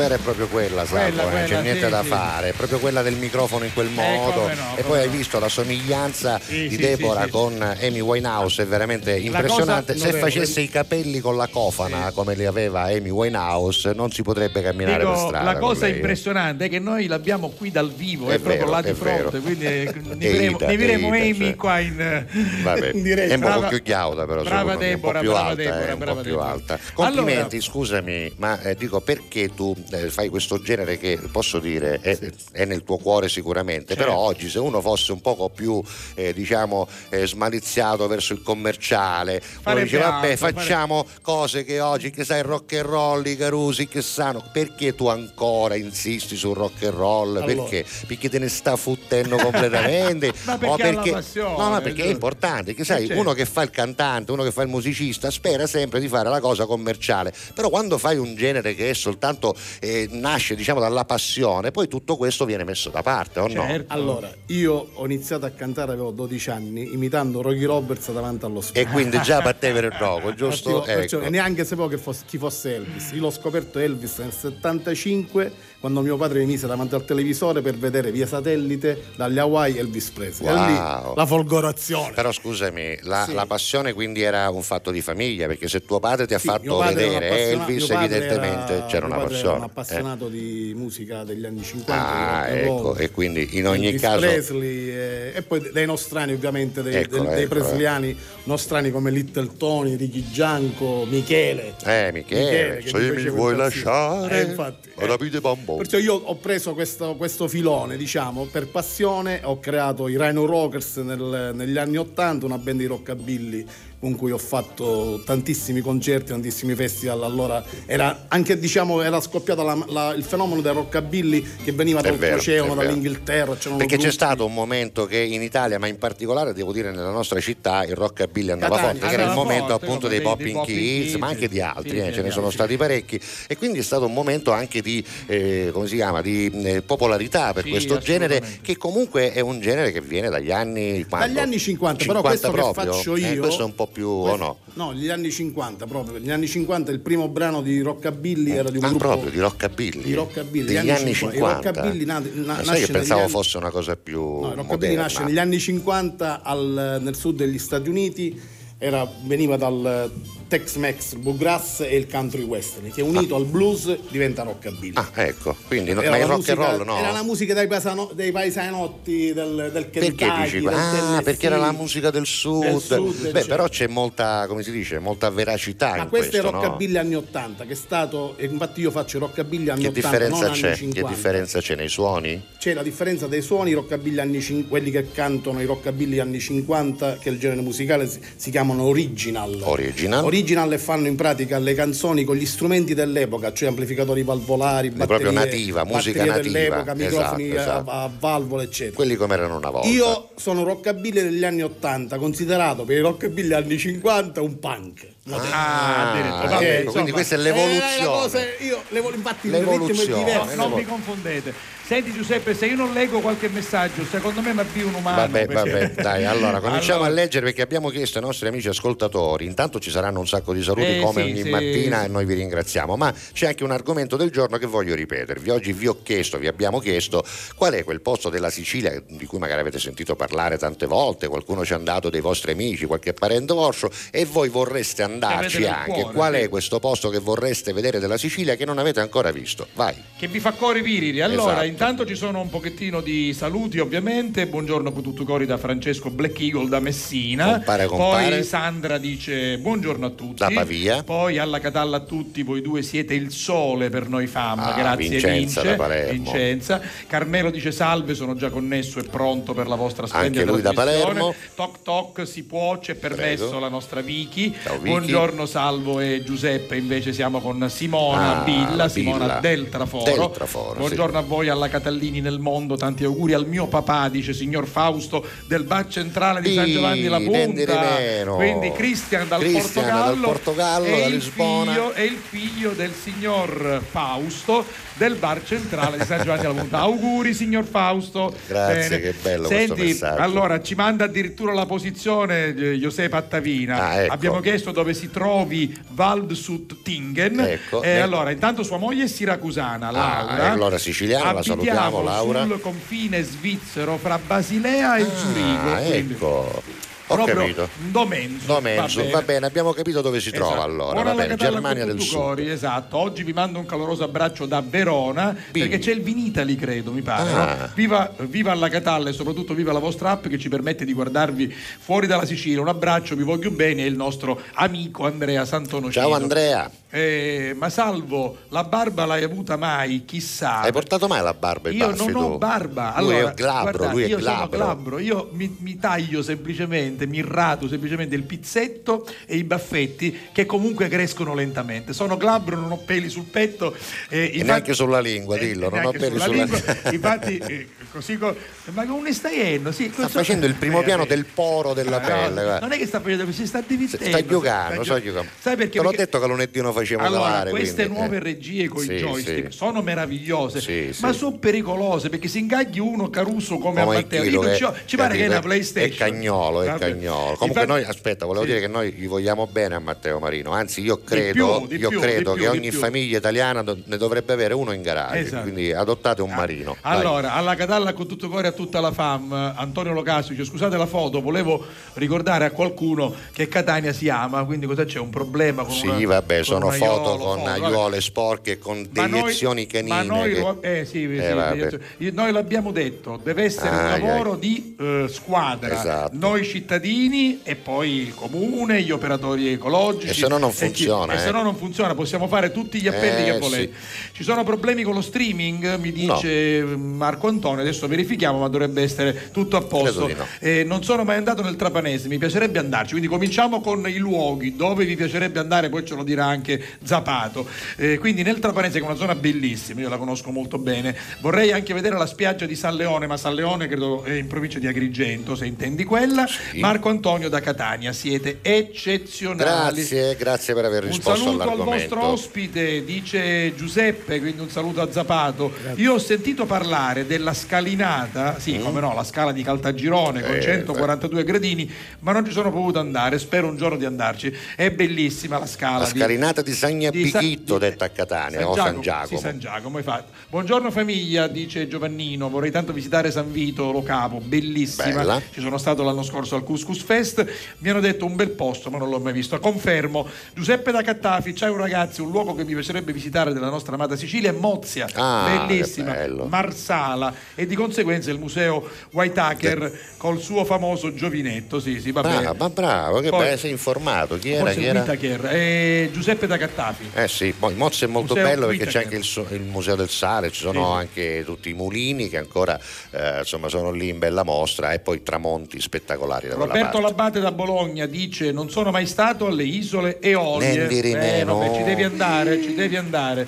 l'atmosfera è proprio quella, Quella, eh, quella, c'è niente sì, da sì. fare, è proprio quella del microfono in quel modo. come no, e poi hai no. visto la somiglianza Sì, di Deborah con Amy Winehouse, è veramente impressionante. Se facesse i capelli con la cofana come li aveva Amy Winehouse, non si potrebbe camminare per Dico, strada. la cosa impressionante è che noi l'abbiamo qui dal vivo, è, È proprio vero, là di fronte, quindi eh, ne vedremo, Amy cioè. qua in, eh, Vabbè, in diretta. è un po' più chiauta però brava Deborah, un po' più brava alta, eh. Complimenti, scusami, ma eh, dico perché tu eh, fai questo genere che posso dire è, è nel tuo cuore sicuramente, Certo. però oggi se uno fosse un poco più eh, diciamo eh, smaliziato verso il commerciale, uno Farebbe dice vabbè altro, facciamo cose che oggi che sai rock and roll, i carusi che sanno, perché tu ancora insisti sul rock and roll? Allora. Perché? Perché te ne sta fottendo completamente? Ma perché perché passione, no, ma perché è giusto? importante, che sai, Eh, certo. uno che fa il cantante, uno che fa il musicista, spera sempre di fare la cosa commerciale. Però quando fai un genere che è soltanto eh, nasce diciamo dalla passione, poi tutto questo viene messo da parte, o no? Certo. Allora, io ho iniziato a cantare, avevo 12 anni, imitando Rocky Roberts davanti allo E specchio. quindi già battevi il gioco, giusto? Perciò- perciò- Ecco. e neanche sapevo che fosse- chi fosse Elvis. Io l'ho scoperto Elvis nel 75 quando mio padre mi mise davanti al televisore per vedere via satellite dagli Hawaii Elvis Presley. E lì Wow. la folgorazione. Però scusami, la, Sì. la passione quindi era un fatto di famiglia, perché se tuo padre ti ha Sì, fatto vedere Elvis, evidentemente era- c'era una passione. Era un eh. appassionato di musica degli anni 50. Ah, rock ecco, e quindi in ogni Elvis caso Presley eh, e poi dei nostrani ovviamente dei, Ecco, del- dei ecco, presliani nostrani come Little Tony, Ricky Gianco, Michele Eh, Michele, che se mi vuoi lasciare, Eh, infatti, capito bambù. Perciò io ho preso questo, questo filone, diciamo, per passione, ho creato i Rhino Rockers nel- negli anni Ottanta, una band di rockabilly con cui ho fatto tantissimi concerti, tantissimi festival. Allora era anche diciamo era scoppiato la- la- il fenomeno del rockabilly che veniva dall'oceano, dall'Inghilterra. Perché c'è gruppi- stato un momento che in Italia, ma in particolare devo dire nella nostra città, il rockabilly andava Catania, forte, che era il momento appunto dei dei- Popping Popping Kids, ma anche di altri, sì, eh, ce ne sono stati parecchi e quindi è stato un momento anche di, eh, come si chiama, di eh, popolarità per Sì, questo genere che comunque è un genere che viene dagli anni quando? Dagli anni 50, però questo che proprio? faccio Eh, io- questo è un po' più o no? No, gli anni 50 proprio. Negli anni 50 il primo brano di rockabilly era di un Ah, gruppo proprio di rockabilly. di rockabilly, degli gli anni anni 50. 50. Il rockabilly na- na- nasce sai che pensavo anni- fosse una cosa più No, il rockabilly moderna. nasce negli anni 50 al- nel sud degli Stati Uniti, era- veniva dal Tex-Mex, bluegrass e il country western, che unito al blues diventa rockabilly. Ah, ecco, quindi no- Era ma il rock musica- and roll no? Era la musica dei, paesano- dei paesanotti del, del Perché Kentucky, dici? del Ah, Tennessee. perché era la musica del sud. Del sud, Beh, però c'è molta, come si dice, molta veracità Ma in questo è questo, no? rockabilly anni 80, che è stato, e infatti io faccio rockabilly anni Che 80, differenza c'è? Che 50. differenza c'è nei suoni? C'è la differenza dei suoni, i rockabilly anni 50, quelli che cantano i rockabilly anni 50, che è il genere musicale, si, si chiamano original. Original. Original e fanno in pratica le canzoni con gli strumenti dell'epoca, cioè amplificatori valvolari, batterie, proprio nativa, musica nativa. dell'epoca, microfoni Esatto, a- esatto. A, valvole, eccetera. Quelli come erano una volta. Io sono rockabilly degli anni 80, considerato per i rockabilly anni 50 un punk. Ah. Ah, Vabbè, ecco, insomma, quindi questa è Eh, l'evoluzione. cosa- io, l'evo- infatti il ritmo è L'evoluzione. diverso. No, non vi confondete. Senti Giuseppe, se io non leggo qualche messaggio, secondo me mi avvio un umano. Vabbè, perché- vabbè, dai, allora cominciamo Allora, a leggere perché abbiamo chiesto ai nostri amici ascoltatori. Intanto ci saranno un sacco di saluti Eh, come sì, ogni sì, mattina sì. e noi vi ringraziamo, ma c'è anche un argomento del giorno che voglio ripetervi. Oggi vi ho chiesto, vi abbiamo chiesto qual è quel posto della Sicilia di cui magari avete sentito parlare tante volte, qualcuno ci ha dato dei vostri amici, qualche parente vostro e voi vorreste andarci anche. cuore, qual è questo posto che vorreste vedere della Sicilia che non avete ancora visto? Vai. Che vi fa cuore virili. Allora, Esatto. Intanto ci sono un pochettino di saluti, ovviamente. Buongiorno con tutto cori da Francesco Black Eagle da Messina. Compare, compare. Poi Sandra dice buongiorno a tutti. Da Pavia. Poi alla Catalla a tutti, voi due siete il sole per noi fam. Ah, Grazie Vincenza Vince. da Palermo. Vincenza. Carmelo dice salve, sono già connesso e pronto per la vostra splendida Anche lui da. Palermo. Toc toc, si può, c'è permesso Prego. la nostra Vicky. Ciao, Vicky. Buongiorno Salvo e Giuseppe, invece siamo con Simona Ah, Billa, la Simona del Traforo. Del Traforo, Buongiorno a voi alla Catallini nel mondo, tanti auguri al mio papà, dice signor Fausto del bar centrale di San Giovanni la Punta. Quindi Cristian dal Portogallo dal Portogallo, da il figlio- è il figlio del signor Fausto del bar centrale di San Giovanni alla Punta. Auguri signor Fausto. Grazie, che bello Senti, allora ci manda addirittura la posizione eh, Giuseppe Attavina. Ah, ecco. Abbiamo chiesto dove si trovi Waldshut Tingen. Ecco, Eh, ecco. allora, intanto sua moglie è siracusana, Ah, Laura. allora siciliana, la salutiamo, Laura. sul confine svizzero fra Basilea e Zurigo. Ah, quindi ecco. Ho proprio capito. Domenzo. Domenzo, va bene. abbiamo capito dove si trova Esatto. allora. Ora Va bene, Germania del Sud. Esatto. Oggi vi mando un caloroso abbraccio da Verona perché c'è il Vinitali, credo, mi pare. Ah. no? Viva, viva alla Catalla e soprattutto viva la vostra app che ci permette di guardarvi fuori dalla Sicilia. Un abbraccio, vi voglio bene, e il nostro amico Andrea Santonocito. Ciao Andrea. Eh, ma salvo, la barba l'hai avuta mai? Chissà. Hai portato mai la barba Io non ho tu? barba. Lui Allora, è glabro, guarda, lui è io glabro. sono glabro. Io mi, mi taglio semplicemente, mi irrato semplicemente il pizzetto e i baffetti che comunque crescono lentamente. Sono glabro, non ho peli sul petto. eh, E infatti- neanche sulla lingua, dillo, non ho peli sulla sulla lingua. Infatti, eh, così co- ma come staiendo? Sì, Sta facendo il primo piano del poro della pelle. guarda. Non è che sta facendo, si sta divertendo. Stai giocando, sta giocando. Sai perché? Te l'ho Perché- detto che lunedì non facevo allora, calare. queste quindi, nuove eh. regie con Sì, i joystick sì. sono meravigliose, Sì, ma sono pericolose perché se ingagli uno caruso come, Come a Matteo, io che- ci, ho- ci pare che è una? PlayStation. È cagnolo, è Vabbè. cagnolo. Comunque Infatti- noi, aspetta, volevo dire che noi gli vogliamo bene a Matteo Marino, anzi io credo, più, di io più, credo di più, che di ogni famiglia italiana do- ne dovrebbe avere uno in garage, Esatto. Ah, quindi adottate un marino. Vai. Allora, alla Catalla con tutto cuore a tutta la fam, Antonio Locasio dice scusate la foto, volevo ricordare a qualcuno che Catania si ama, quindi cosa c'è? Un problema con Sì, una- vabbè, sono un foto con aiuole sporche, con deiezioni canine. Ma noi, che- lo- eh, sì, sì, Eh, noi l'abbiamo detto, deve essere un Ai, lavoro di eh, squadra. Esatto. Noi cittadini e poi il comune, gli operatori ecologici. E se no non chi- funziona, E eh. se no non funziona, possiamo fare tutti gli appelli Eh, che volete. Ci sono problemi con lo streaming, mi dice Marco Antonio, adesso verifichiamo, ma dovrebbe essere tutto a posto. No. Eh, non sono mai andato nel Trapanese, mi piacerebbe andarci, quindi cominciamo con i luoghi dove vi piacerebbe andare, poi ce lo dirà anche Zapato. Eh, quindi nel Trapanese, che è una zona bellissima, io la conosco molto bene, vorrei anche vedere la spiaggia di San Leone, ma San Leone credo è in provincia di Agrigento, se intendi quella. Marco Antonio da Catania, siete eccezionali. Grazie, grazie per aver Un risposto saluto al all'argomento. vostro ospite, dice Giuseppe, quindi un saluto a Zapato. Io ho sentito parlare della scalinata, sì, come no, la scala di Caltagirone con Mm. Eh, 142 gradini, ma non ci sono potuto andare, spero un giorno di andarci. È bellissima la scala. La scalinata di di Sa- Picchitto, detta a Catania, o San Giacomo. Sì, San Giacomo, infatti. Buongiorno famiglia, dice Giovannino, vorrei tanto visitare San Vito, Lo Capo, bellissima. Bella. Ci sono stato l'anno scorso al Couscous Fest, mi hanno detto un bel posto, ma non l'ho mai visto. Confermo. Giuseppe da Cattafi, ciao ragazzi, un luogo che mi piacerebbe visitare della nostra amata Sicilia è Mozia, Ah, bellissima. Marsala e di conseguenza il museo Whitaker col suo famoso giovinetto, sì, sì, va bene. Bravo, ma bravo, che Poi- bello, sei informato. Chi era? Chi era? Eh, Giuseppe da Cattafi. Eh sì, poi Mozza è molto Museo bello perché c'è anche il, il Museo del Sale, ci sono anche tutti i mulini che ancora eh, insomma, sono lì in bella mostra e poi tramonti spettacolari da Roberto. Labate da Bologna dice non sono mai stato alle isole Eolie. Eh, vabbè, ci devi andare ci devi andare.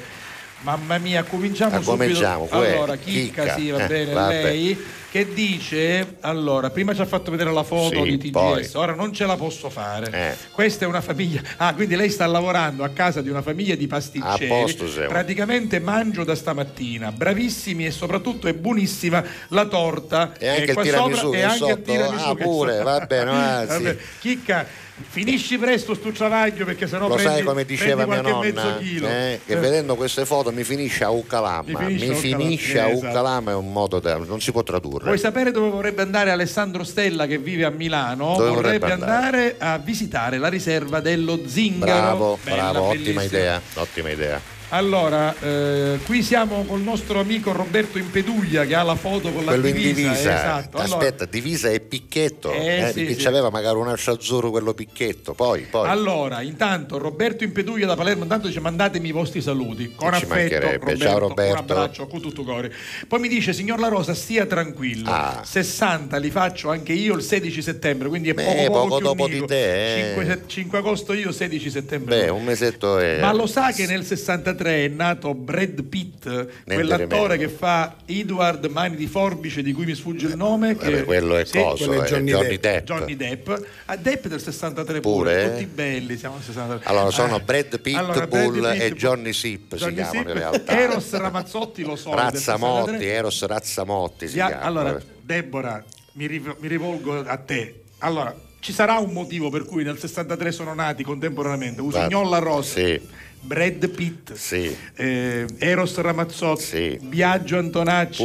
Mamma mia cominciamo Ah, subito. cominciamo, que- allora Chicca, Chicca, sì va eh, bene vabbè. lei che dice allora prima ci ha fatto vedere la foto Sì, di TGS poi. ora non ce la posso fare. Eh. questa è una famiglia. Ah quindi lei sta lavorando a casa di una famiglia di pasticceri. A posto praticamente mangio da stamattina. Bravissimi e soprattutto è buonissima la torta. E anche il qua tiramisù sopra- e anche il sotto. tiramisù Ah, pure, va bene, Chicca, finisci presto sto travaglio perché sennò Lo prendi, sai come diceva mia nonna? eh, che Eh, vedendo queste foto mi finisce a Ucalama. Mi finisce Mi a Ucalama, finisce a esatto. Ucalama è un modo da. non si può tradurre. Vuoi sapere dove vorrebbe andare Alessandro Stella che vive a Milano? Dove vorrebbe vorrebbe andare? a visitare la riserva dello Zingaro. Bravo, Bella, bravo, ottima idea, ottima idea. Allora, eh, qui siamo col nostro amico Roberto Impeduglia che ha la foto con la Quello in divisa. divisa, eh, esatto. Allora, aspetta, divisa e picchetto, Eh, eh, sì, perché sì. c'aveva magari un ascio azzurro quello picchetto, poi, poi. Allora, intanto Roberto Impeduglia da Palermo, intanto dice mandatemi i vostri saluti. Con ci affetto. Roberto, Ciao, Roberto. Un abbraccio con tutto cuore. Poi mi dice, signor La Rosa, stia tranquillo. Ah. 60 li faccio anche io il 16 settembre, quindi è Beh, poco, poco, poco dopo unico. di te, eh. 5, 5 agosto io, 16 settembre. Beh, un mesetto è. Ma lo sa che nel 63 63 è nato Brad Pitt, quell'attore che fa Edward Mani di Forbice, di cui mi sfugge il nome. Che... Vabbè, quello è Sì, coso, quello è Johnny Johnny, Depp. Johnny Depp. A Depp del 63 Pure, pure, eh? tutti belli, siamo al 63. Allora sono Eh, Brad Pitt, allora, Brad Bull Pitt, e Johnny Johnny si chiamano Sipp, in realtà. Eros Ramazzotti lo so. Razzamotti, 63. Eros Razzamotti si chiama. allora, Deborah, mi, riv- mi rivolgo a te. Allora, ci sarà un motivo per cui nel 63 sono nati contemporaneamente Usignolla Rosa, Sì, Brad Pitt, sì. eh, Eros Ramazzotti, Sì. Biagio Antonacci.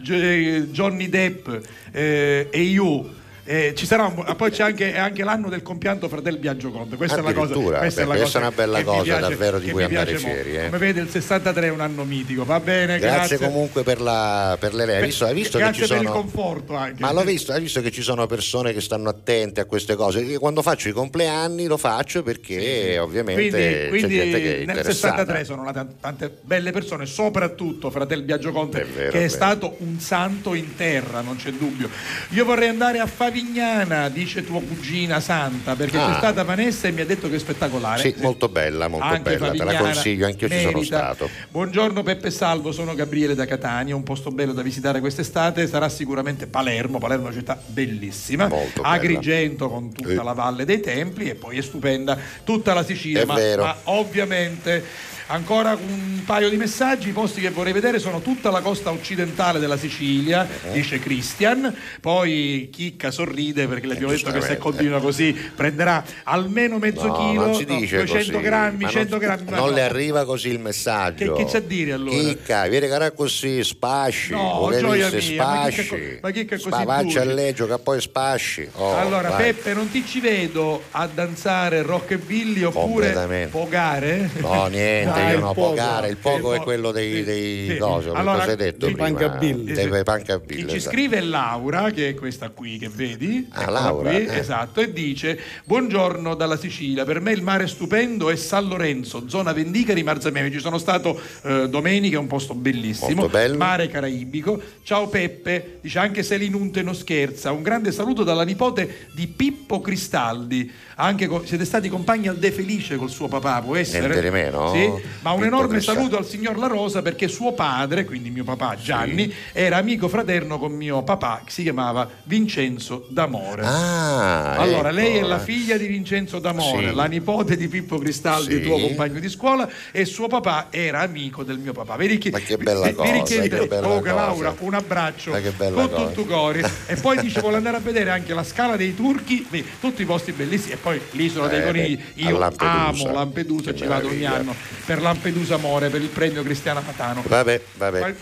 Gio- eh, Johnny Depp eh, e io. Eh, ci sarà un- ah, poi c'è anche, è anche l'anno del compianto fratello Biagio Conte. Questa è la cosa. Questa è, beh, la questa cosa è una bella cosa piace- davvero di cui andare fieri, eh. Come vede, il 63 è un anno mitico. Va bene, Grazie, grazie. comunque per, la, per le Hai visto, hai visto che grazie ci per sono... il conforto anche. Ma l'ho visto, hai visto che ci sono persone che stanno attente a queste cose. Io quando faccio i compleanni lo faccio perché ovviamente quindi, quindi gente che è nel interessata. 63 sono nate tante belle persone, soprattutto fratello Biagio Conte, È vero, che è è vero. stato un santo in terra, non c'è dubbio. Io vorrei andare a Favignana, dice tua cugina Santa, perché Ah. c'è stata Vanessa e mi ha detto che è spettacolare. Sì, molto bella, molto Anche bella, te la consiglio, anche io ci sono stato. Buongiorno Peppe Salvo, sono Gabriele da Catania, un posto bello da visitare quest'estate sarà sicuramente Palermo, Palermo è una città bellissima, Molto bella. Agrigento con tutta Sì. la valle dei templi e poi è stupenda tutta la Sicilia, È ma, ma ovviamente ancora un paio di messaggi, i posti che vorrei vedere sono tutta la costa occidentale della Sicilia, Eh. dice Christian, poi Chicca sorride perché le abbiamo detto che se continua così prenderà almeno mezzo No, chilo, non no, dice 200 così. grammi, Ma 100 non, grammi. ma non no. le arriva così il messaggio. Che- che c'ha a dire, allora? Chicca, vieni cara così, spasci. No, gioia mia, ma spasci. ma chi che così Spa- Vacci a leggio che poi spasci. Oh, allora, vai. Peppe, non ti ci vedo a danzare rockabilly oppure pogare? No, niente, Ah, io il no, pogo. pogare. Il pogo Sì, è quello dei, dei sì. coso, Allora, cosa hai detto prima? pancabilli. Dei pancabilli, ci esatto. scrive Laura, che è questa qui che vedi. Ah, Laura, qui, eh. esatto, e dice: Buongiorno dalla Sicilia. Per me il mare stupendo è San Lorenzo, zona Vendicari, Marzamemi. Ci sono stato eh, domenica, è un posto bellissimo. Mare caraibico. Ciao Peppe, dice anche se l'Inunte non scherza. Un grande saluto dalla nipote di Pippo Cristaldi. Anche co- siete stati compagni al De Felice col suo papà, può essere? Niente di meno. Sì, ma un enorme saluto al signor La Rosa perché suo padre, quindi mio papà Gianni, era amico fraterno con mio papà che si chiamava Vincenzo D'Amore. Ah, allora, ecco, lei è la eh. figlia di Vincenzo D'Amore, Sì. la nipote di Pippo Cristaldi, Sì. tuo compagno di scuola, e suo papà era amico del mio papà. Vedi che, Ma che bella vi- vi cosa, richiede- bella Comunque, cosa. Laura, un abbraccio con tutto cori. e poi dice vuole andare a vedere anche la scala dei turchi, vedi, tutti i posti bellissimi, e poi l'isola dei Eh, conigli. beh, Io amo Lampedusa, ci vado ogni anno per Lampedusa Amore, per il premio Cristiana Matano. Vabbè, vabbè.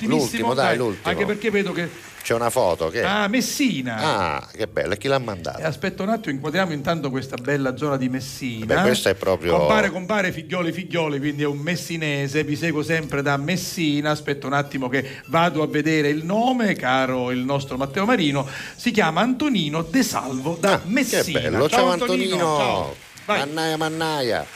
L'ultimo, dai, l'ultimo. anche perché vedo che C'è una foto che ah, Messina. Ah, che bella, chi l'ha mandata? aspetta un attimo, inquadriamo intanto questa bella zona di Messina. Beh, questa è proprio- Compare, compare, figlioli, figlioli, quindi è un messinese. Vi seguo sempre da Messina. Aspetta un attimo che vado a vedere il nome, caro il nostro Matteo Marino. Si chiama Antonino De Salvo da Ah, Messina. Che bello, ciao, Antonino. ciao. Vai. Mannaia, mannaia.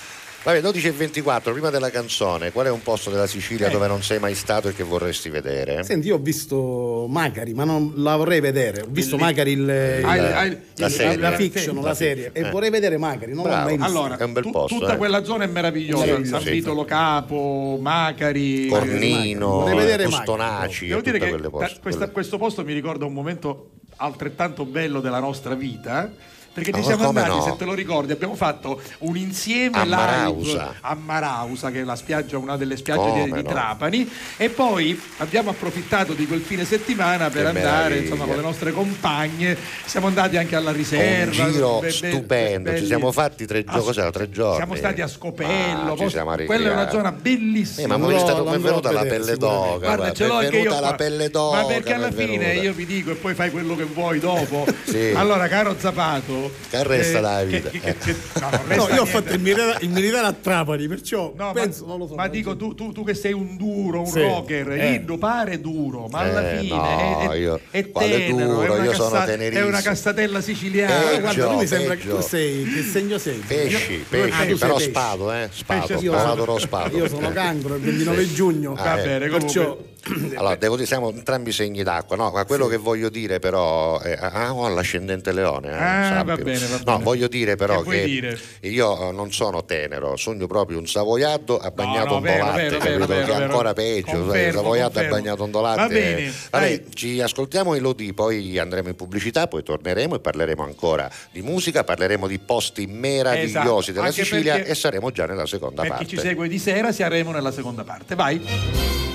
Vabbè, 12 e 24, prima della canzone, qual è un posto della Sicilia Eh. dove non sei mai stato e che vorresti vedere? Senti, io ho visto Macari, ma non la vorrei vedere. Ho visto Belli- Macari il, il- il- ah, il- la il- serie. la fiction, la serie. E Eh. vorrei vedere Macari, non l'ho Bravo. mai visto. Allora, È un bel tu- posto, tutta eh. quella zona è meravigliosa. Meravigliosa, San sì. Vitolo Capo, Macari. Cornino, Costonaci, Devo dire che poste. questa- questo posto mi ricorda un momento altrettanto bello della nostra vita. Perché ci Ma siamo andati, no? se te lo ricordi, abbiamo fatto un insieme A live Marausa. a Marausa, che è la spiaggia, una delle spiagge di, di no? Trapani, e poi abbiamo approfittato di quel fine settimana per Che andare meraviglia. insomma, con le nostre compagne. Siamo andati anche alla riserva. un giro be- be- stupendo, belli- ci siamo fatti tre, gio- Ah, cos'era, tre giorni. Siamo stati a Scopello, Ah, siamo quella è una zona Eh, bellissima. ma mi è L'andrò- stata- mi è venuta a la pelle d'oca. Guarda, ce l'ho anche io. venuta la pelle d'oca. Ma perché alla fine io vi dico e poi fai quello che vuoi dopo. Sì. Allora, caro Zapato, Che resta dalla che- vita. che- che- che- no, No, io ho fatto il militare, il militare a Trapani, perciò No, penso, ma, non lo so. ma dico tu, tu- tu che sei un duro, un Sì. rocker, Eh. Lindo pare duro, ma alla Eh, fine no, è, è, io- è tenero, è duro, una, io sono cassa- è tenerissimo. una castatella siciliana. Eh, Eh, guarda, tu mi sembra che peggio. tu sei. Che segno sei? Pesci, Io- pesci, Ah, però pesci. spado, eh? Spado, io sono- spado. Io sono cancro, il 29 giugno. Va eh. bene, Perciò comunque. Allora, devo dire, siamo entrambi segni d'acqua, no? Ma quello che voglio dire però, è, ah, ho l'ascendente leone. eh, Ah, va bene, va No, bene. voglio dire però Che che dire? io non sono tenero, sogno proprio un savoiardo a bagnato no, un vero, che è ancora peggio, Confermo, savoiardo a confermo. bagnato un latte. Va bene, Vabbè, ci ascoltiamo i Lodi, poi andremo in pubblicità, poi torneremo e parleremo ancora di musica, parleremo di posti meravigliosi Esatto, della anche Sicilia e saremo già nella seconda Per parte. chi ci segue di sera saremo nella seconda parte. Vai.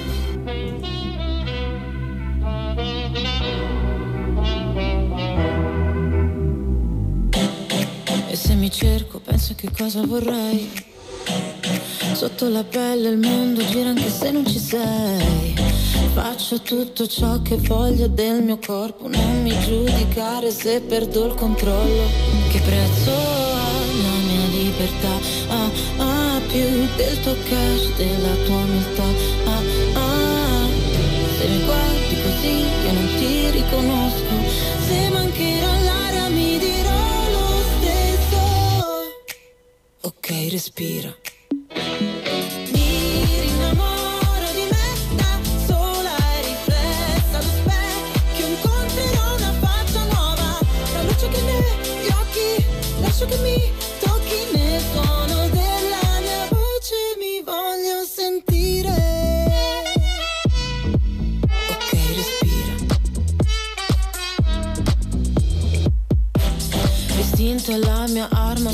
E se mi cerco penso che cosa vorrei? Sotto la pelle il mondo gira anche se non ci sei. Faccio tutto ciò che voglio del mio corpo. Non mi giudicare se perdo il controllo. Che prezzo ha la mia libertà? Ah, ah, più del tuo cash, della tua umiltà. Ah, ti riconosco Se mancherà l'aria mi dirò lo stesso. Ok, respira. Rinnamoro di me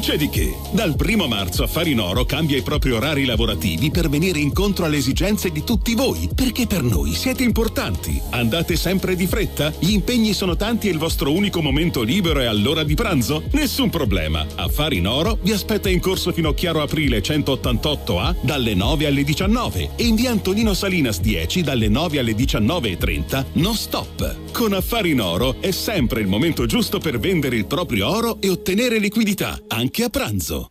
c'è di che. Dal primo marzo Affari in Oro cambia i propri orari lavorativi per venire incontro alle esigenze di tutti voi, perché per noi siete importanti. Andate sempre di fretta? Gli impegni sono tanti e il vostro unico momento libero è all'ora di pranzo? Nessun problema. Affari in Oro vi aspetta in corso Finocchiaro Aprile 188A dalle 9 alle 19 e in via Antonino Salinas 10 dalle 9 alle 19.30 no stop. Con Affari in Oro è sempre il momento giusto per vendere il proprio oro e ottenere liquidità, anche a pranzo.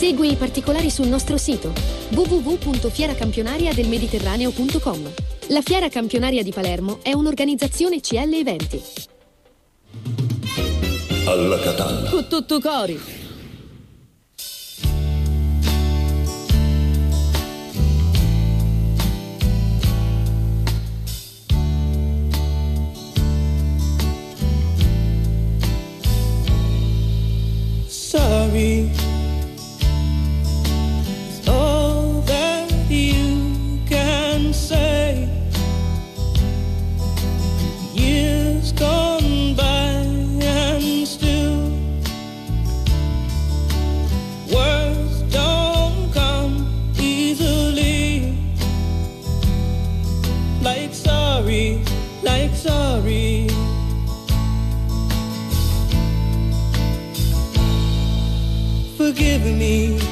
Segui i particolari sul nostro sito www.fieracampionariadelmediterraneo.com. La Fiera Campionaria di Palermo è un'organizzazione CL Eventi. Alla Catalla. Con tutto cori. sorry. Forgiving me.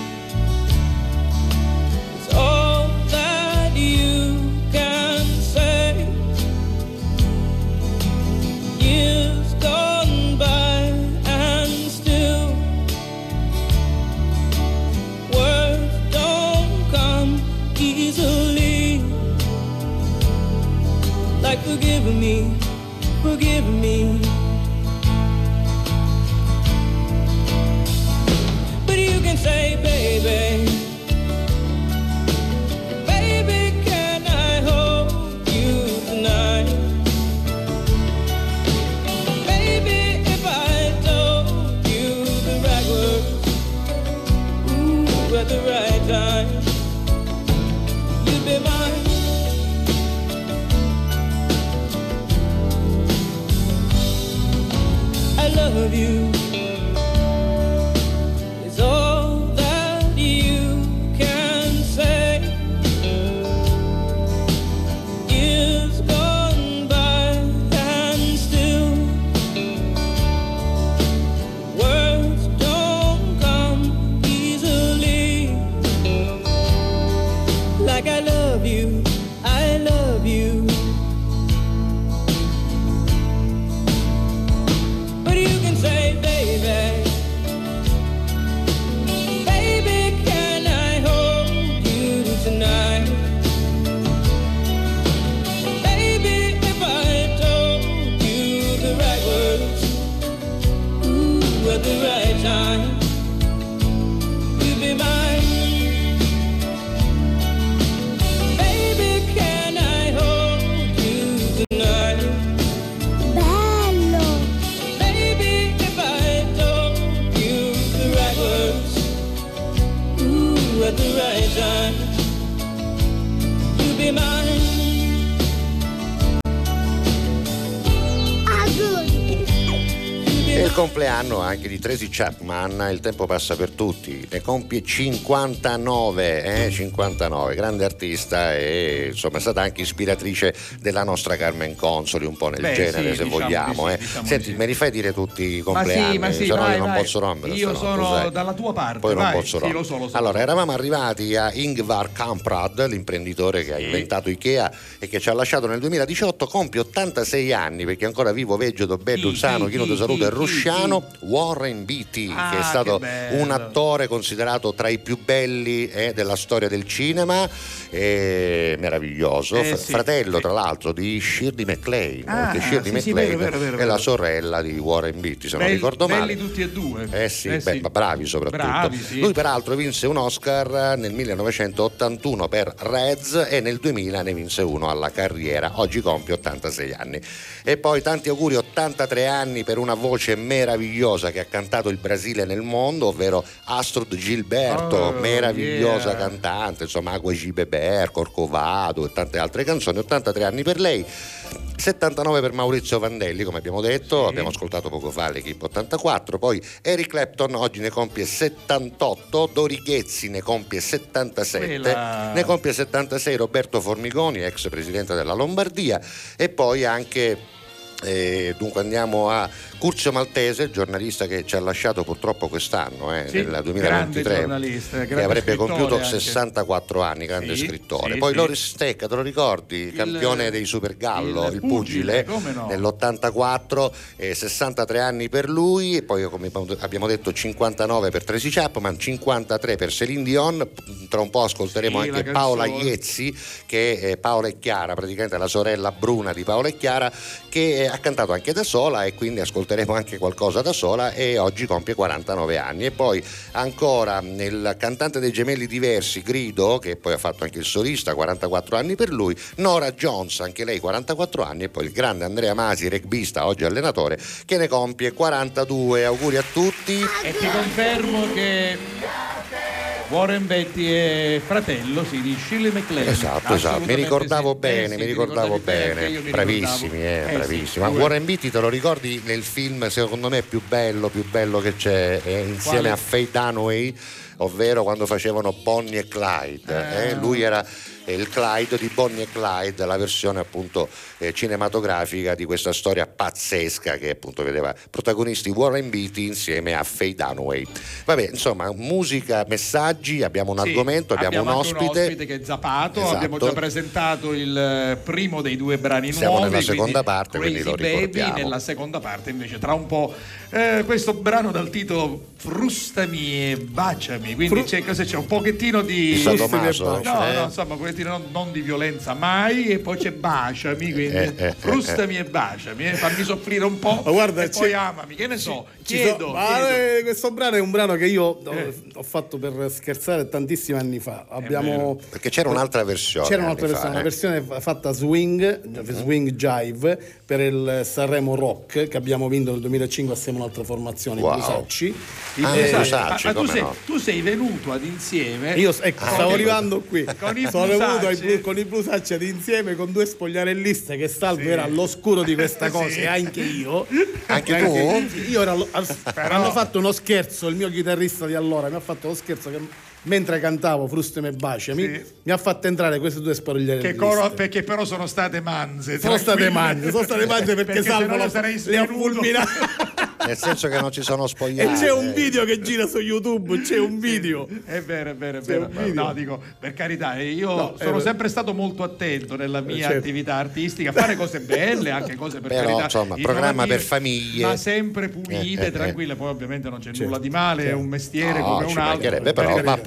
Compleanno anche di Tracy Chapman, il tempo passa per tutti, ne compie 59, eh, 59, grande artista e insomma è stata anche ispiratrice della nostra Carmen Consoli, un po' nel Beh, genere sì, se diciamo vogliamo. di eh. sì, diciamo di Senti, sì. mi rifai dire tutti i Ma compleanni, sì, ma sì, se no vai, io non vai. posso rompere. Io no, sono sai. dalla tua parte. Poi non vai. posso Sì, rompere. lo so, lo so. Allora, eravamo arrivati a Ingvar Kamprad, l'imprenditore che ha inventato Ikea e che ci ha lasciato nel 2018, compie 86 anni perché è ancora vivo, vegeto, bello, sano, chi, chino chi, di salute e rusciano, Warren Beatty, Ah, che è stato che un attore considerato tra i più belli eh, della storia del cinema, eh, meraviglioso, Eh, sì, fratello tra l'altro di Shirley MacLaine, Ah, perché Shirley sì, sì, MacLaine vero, vero, vero, è la sorella di Warren Beatty, se non Belli- ricordo belli male. tutti e due. Eh sì, Eh beh, bravi soprattutto. Bravi. Lui peraltro vinse un Oscar nel 1981 per Reds e nel 2000 ne vinse uno alla carriera. Oggi compie 86 anni. E poi tanti auguri, 83 anni per una voce meravigliosa che ha cantato il Brasile nel mondo, ovvero Astrud Gilberto, Oh, meravigliosa yeah. cantante, insomma Agua G. Beber, Corcovado e tante altre canzoni. 83 anni per lei. 79 per Maurizio Vandelli, come abbiamo detto, abbiamo ascoltato poco fa l'Equipe 84, poi Eric Clapton oggi ne compie 78, Dori Ghezzi ne compie 77, Quella- ne compie 76 Roberto Formigoni, ex presidente della Lombardia, e poi anche eh, dunque andiamo a Curzio Maltese, giornalista che ci ha lasciato purtroppo quest'anno, eh, Sì, nel grande 2023, giornalista, che avrebbe compiuto anche. 64 anni, grande Sì, scrittore. sì, Poi. Loris Stecca, te lo ricordi? campione dei Super Gallo, il, il pugile, no? nell'84, eh, 63 anni per lui, e poi come abbiamo detto 59 per Tracy Chapman, 53 per Celine Dion, tra un po' ascolteremo anche la Paola. Iezzi, che è Paola e Chiara, praticamente la sorella bruna di Paola e Chiara, che eh, ha cantato anche da sola e quindi ascolteremo anche qualcosa da sola e oggi compie 49 anni. E poi ancora il cantante dei gemelli diversi, Grido, che poi ha fatto anche il solista, 44 anni per lui, Nora Jones, anche lei 44 anni, e poi il grande Andrea Masi, rugbista, oggi allenatore, che ne compie 42. Auguri a tutti. E ti confermo che Warren Betty è fratello sì, di Shirley MacLaine. Esatto, esatto, mi ricordavo sì. bene, Eh mi ricordavo bene, mi bravissimi, ricordavo. eh, Eh bravissimi. Ma Warren Beatty te lo ricordi nel film secondo me più bello, più bello che c'è eh, insieme Quale? a Faye Dunaway, ovvero quando facevano Bonnie e Clyde, eh, lui era il Clyde di Bonnie e Clyde, la versione appunto eh, cinematografica di questa storia pazzesca che appunto vedeva protagonisti Warren Beatty insieme a Faye Dunaway. Vabbè, insomma, musica, messaggi, abbiamo un Sì, argomento, abbiamo, un anche ospite. che è Zapato, Esatto. abbiamo già presentato il eh, primo dei due brani Siamo nuovi. nella seconda quindi parte, quindi Crazy lo Baby, ricordiamo. nella seconda parte invece tra un po' eh, questo brano dal titolo Frustami e baciami, quindi c'è, cosa c'è? un pochettino di... Sadomaso, no, eh? no, insomma un pochettino non, non di violenza mai e poi c'è baciami, quindi Eh, eh, eh, frustami e baciami, eh, fammi soffrire un po' Ma guarda, e poi amami, che ne so, Ci chiedo, so- ma, chiedo. eh, questo brano è un brano che io ho, Eh. ho fatto per scherzare tantissimi anni fa. Abbiamo, Perché c'era un'altra versione. C'era un'altra versione, fa, una eh. versione fa- fatta swing, swing jive per il Sanremo Rock che abbiamo vinto nel 2005 assieme a un'altra formazione, Wow. i Blusacci. I Ah, Eh, Blusacci, ma, ma tu, come sei, no? tu sei venuto ad insieme Io ecco, Ah, stavo arrivando qui. Con i Sono venuto ai con i Blusacci ad insieme con due spogliarelliste che Salvo era all'oscuro di questa cosa Sì. e anche io. Anche E tu? Io ero allo- al- hanno fatto uno scherzo, il mio chitarrista di allora mi ha fatto lo scherzo che mentre cantavo Frustami e Baciami Sì. mi ha fatto entrare queste due spogliarelliste. che coro- perché però sono state manze Sono state manze, sono state manze perché, se Salvo no io lo- sarei le ha svenuto. fulminate. Nel senso che non ci sono spogliati. e c'è un eh. video che gira su YouTube, c'è un video. È vero, è vero, è vero. No, dico, per carità, eh, io No, sono eh, sempre stato molto attento nella mia certo. attività artistica a fare cose belle, anche cose per Però, carità. insomma, programma per famiglie. Ma sempre pulite, Eh, eh, tranquille. Poi ovviamente non c'è Certo, nulla di male, è certo. un mestiere No, come ci un altro. però Per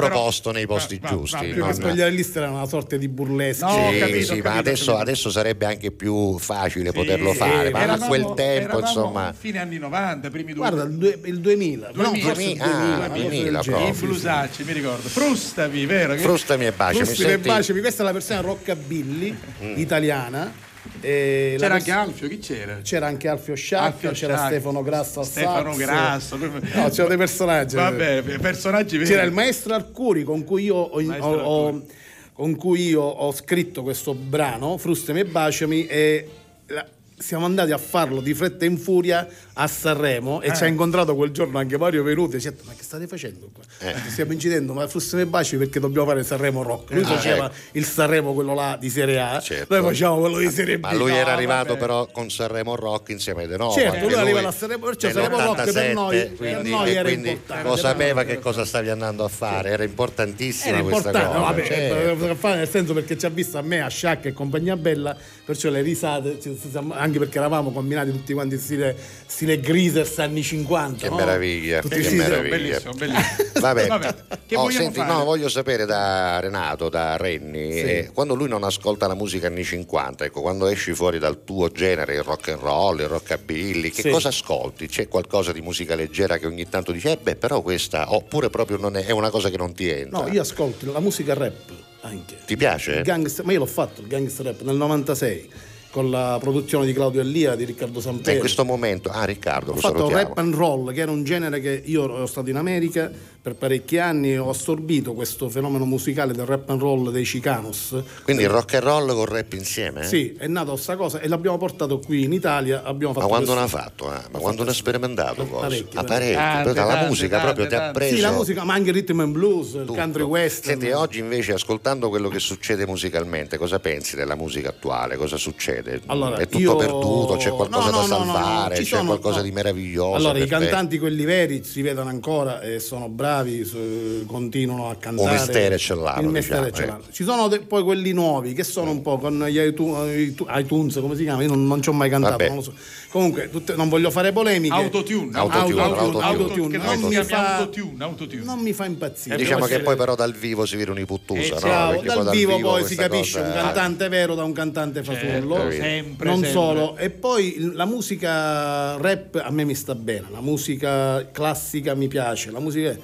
proposto nei posti va- giusti, va- no? Più che spogliarelliste era una sorta di burlesque. No, Sì, capito, sì, ma capito, ho adesso, capito. adesso sarebbe anche più facile Sì, poterlo fare, ma a eravamo- quel tempo, insomma. Fine anni 90, primi due Guarda, il, due- il 2000. No, 2000. forse il Ah, 2000, una cosa 2000 del genere. proprio. I blusacci, mi ricordo. Frustami, vero? Frustami e baciami. Frustami e Baciami, questa è la versione rockabilly italiana. E C'era anche Alfio, chi c'era? c'era anche Alfio Sciacca, Alfio c'era Sciacca. Stefano Grasso al Stefano sax. Grasso. No, c'erano dei personaggi. Vabbè, personaggi veri. C'era il maestro Arcuri con cui io ho, ho- ho- con cui io ho scritto questo brano, Frustami e Baciami, e la- siamo andati a farlo di fretta e in furia a Sanremo e Eh. ci ha incontrato quel giorno anche Mario Venuti e ci ha detto ma che state facendo qua? Eh. Stiamo incidendo ma Frustami e Baciami perché dobbiamo fare Sanremo Rock. Lui Ah, faceva ecco. il Sanremo quello là di Serie A, Certo. noi facciamo quello di Serie B. Ma lui No, era arrivato vabbè. però con Sanremo Rock insieme De Novo. Certo, anche lui arriva a Sanremo, perciò Sanremo Rock per noi- per quindi, noi e era quindi importante. lo sapeva che cosa stavi andando a fare, era importantissima Era questa cosa. no, vabbè, certo. per fare nel senso perché ci ha visto a me, a Sciacca e compagnia bella, perciò le risate, siamo- anche perché eravamo combinati tutti quanti stile, stile Greasers anni 50. Che no? meraviglia, Tutti che meraviglia. bellissimo, bellissimo. Vabbè, Vabbè, che Oh, senti, fare? no, voglio sapere da Renato, da Renni, Sì. eh, quando lui non ascolta la musica anni 50, ecco, quando esci fuori dal tuo genere, il rock and roll, il rockabilly, che Sì. cosa ascolti? C'è qualcosa di musica leggera che ogni tanto dici, eh beh, però questa, oppure proprio non è, è una cosa che non ti entra? No, io ascolto la musica rap anche. Ti piace? Il gangster- ma io l'ho fatto il gangster rap nel 96 con la produzione di Claudio Elia, di Riccardo Eh, Samperi. in questo momento, ah Riccardo, Ho lo fatto salutiamo. rap and roll, che era un genere che io ero stato in America per parecchi anni e ho assorbito questo fenomeno musicale del rap and roll dei Chicanos. Quindi il rock and roll con rap insieme? eh? Sì, è nata questa cosa e l'abbiamo portato qui in Italia. Abbiamo Ma fatto quando questo- l'ha fatto? eh? Ma quando l'ha sperimentato? Parecchio, Ah, parecchio. Tante, dalla tante, musica tante, proprio ti ha tante. preso. Sì, la musica, ma anche il rhythm and blues, il tutto. country western. Senti, oggi invece ascoltando quello che succede musicalmente, cosa pensi della musica attuale? Cosa succede? Allora, è tutto io- perduto? C'è qualcosa No, no, da no, no, no, salvare? ci C'è sono- qualcosa no. di meraviglioso? Allora, i te? cantanti, quelli veri, si vedono ancora e sono bravi, su- continuano a cantare. Un mestiere ce l'hanno, Il mestiere diciamo, ce eh. l'hanno. Ci sono de- poi quelli nuovi che sono un po' con gli iTunes, iTunes, come si chiama? Io non, non ci ho mai cantato, Vabbè. non lo so. Comunque, tutte- non voglio fare polemiche. Autotune, Autotune, autotune. autotune. Che Non noi si mi chiama fa- autotune, autotune. Non mi fa impazzire. Diciamo che poi però dal vivo si vede un'iputtusa, Eh, no? Dal vivo poi si capisce cosa- un cantante vero da un cantante fasullo. Sempre, non sempre. solo. E poi la musica rap a me mi sta bene, la musica classica mi piace, la musica.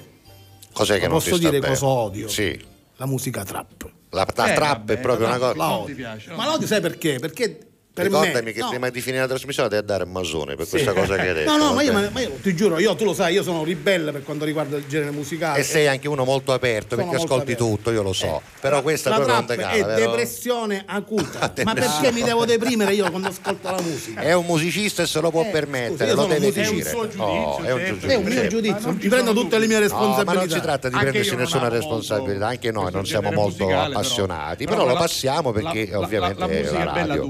Cos'è che non posso ti sta dire bene? cosa odio? Sì. La musica trap. La, la Eh, trap vabbè, è proprio una cosa... La Non odio. ti piace, no? Ma l'odio sai perché? Perché per Ricordami me, che no. prima di finire la trasmissione devi dare il masone per Sì. questa cosa che hai detto. No, no, ma io, ma io ti giuro, io tu lo sai, io sono ribelle per quanto riguarda il genere musicale. E sei anche uno molto aperto Sono perché molto ascolti aperto. tutto, io lo so. Però questa la proprio non trap te è cala, vero? depressione acuta. ma perché mi devo deprimere io quando ascolto la musica? È un musicista e se lo può permettere, io lo deve dire. È un suo Oh, giudizio, è un certo. giudizio. È un mio certo. giudizio, mi prendo tutte le mie No, responsabilità. ma non si tratta di prendersi nessuna responsabilità, anche noi non siamo molto però. appassionati, Però però, lo la- passiamo perché la- la- ovviamente la è la radio.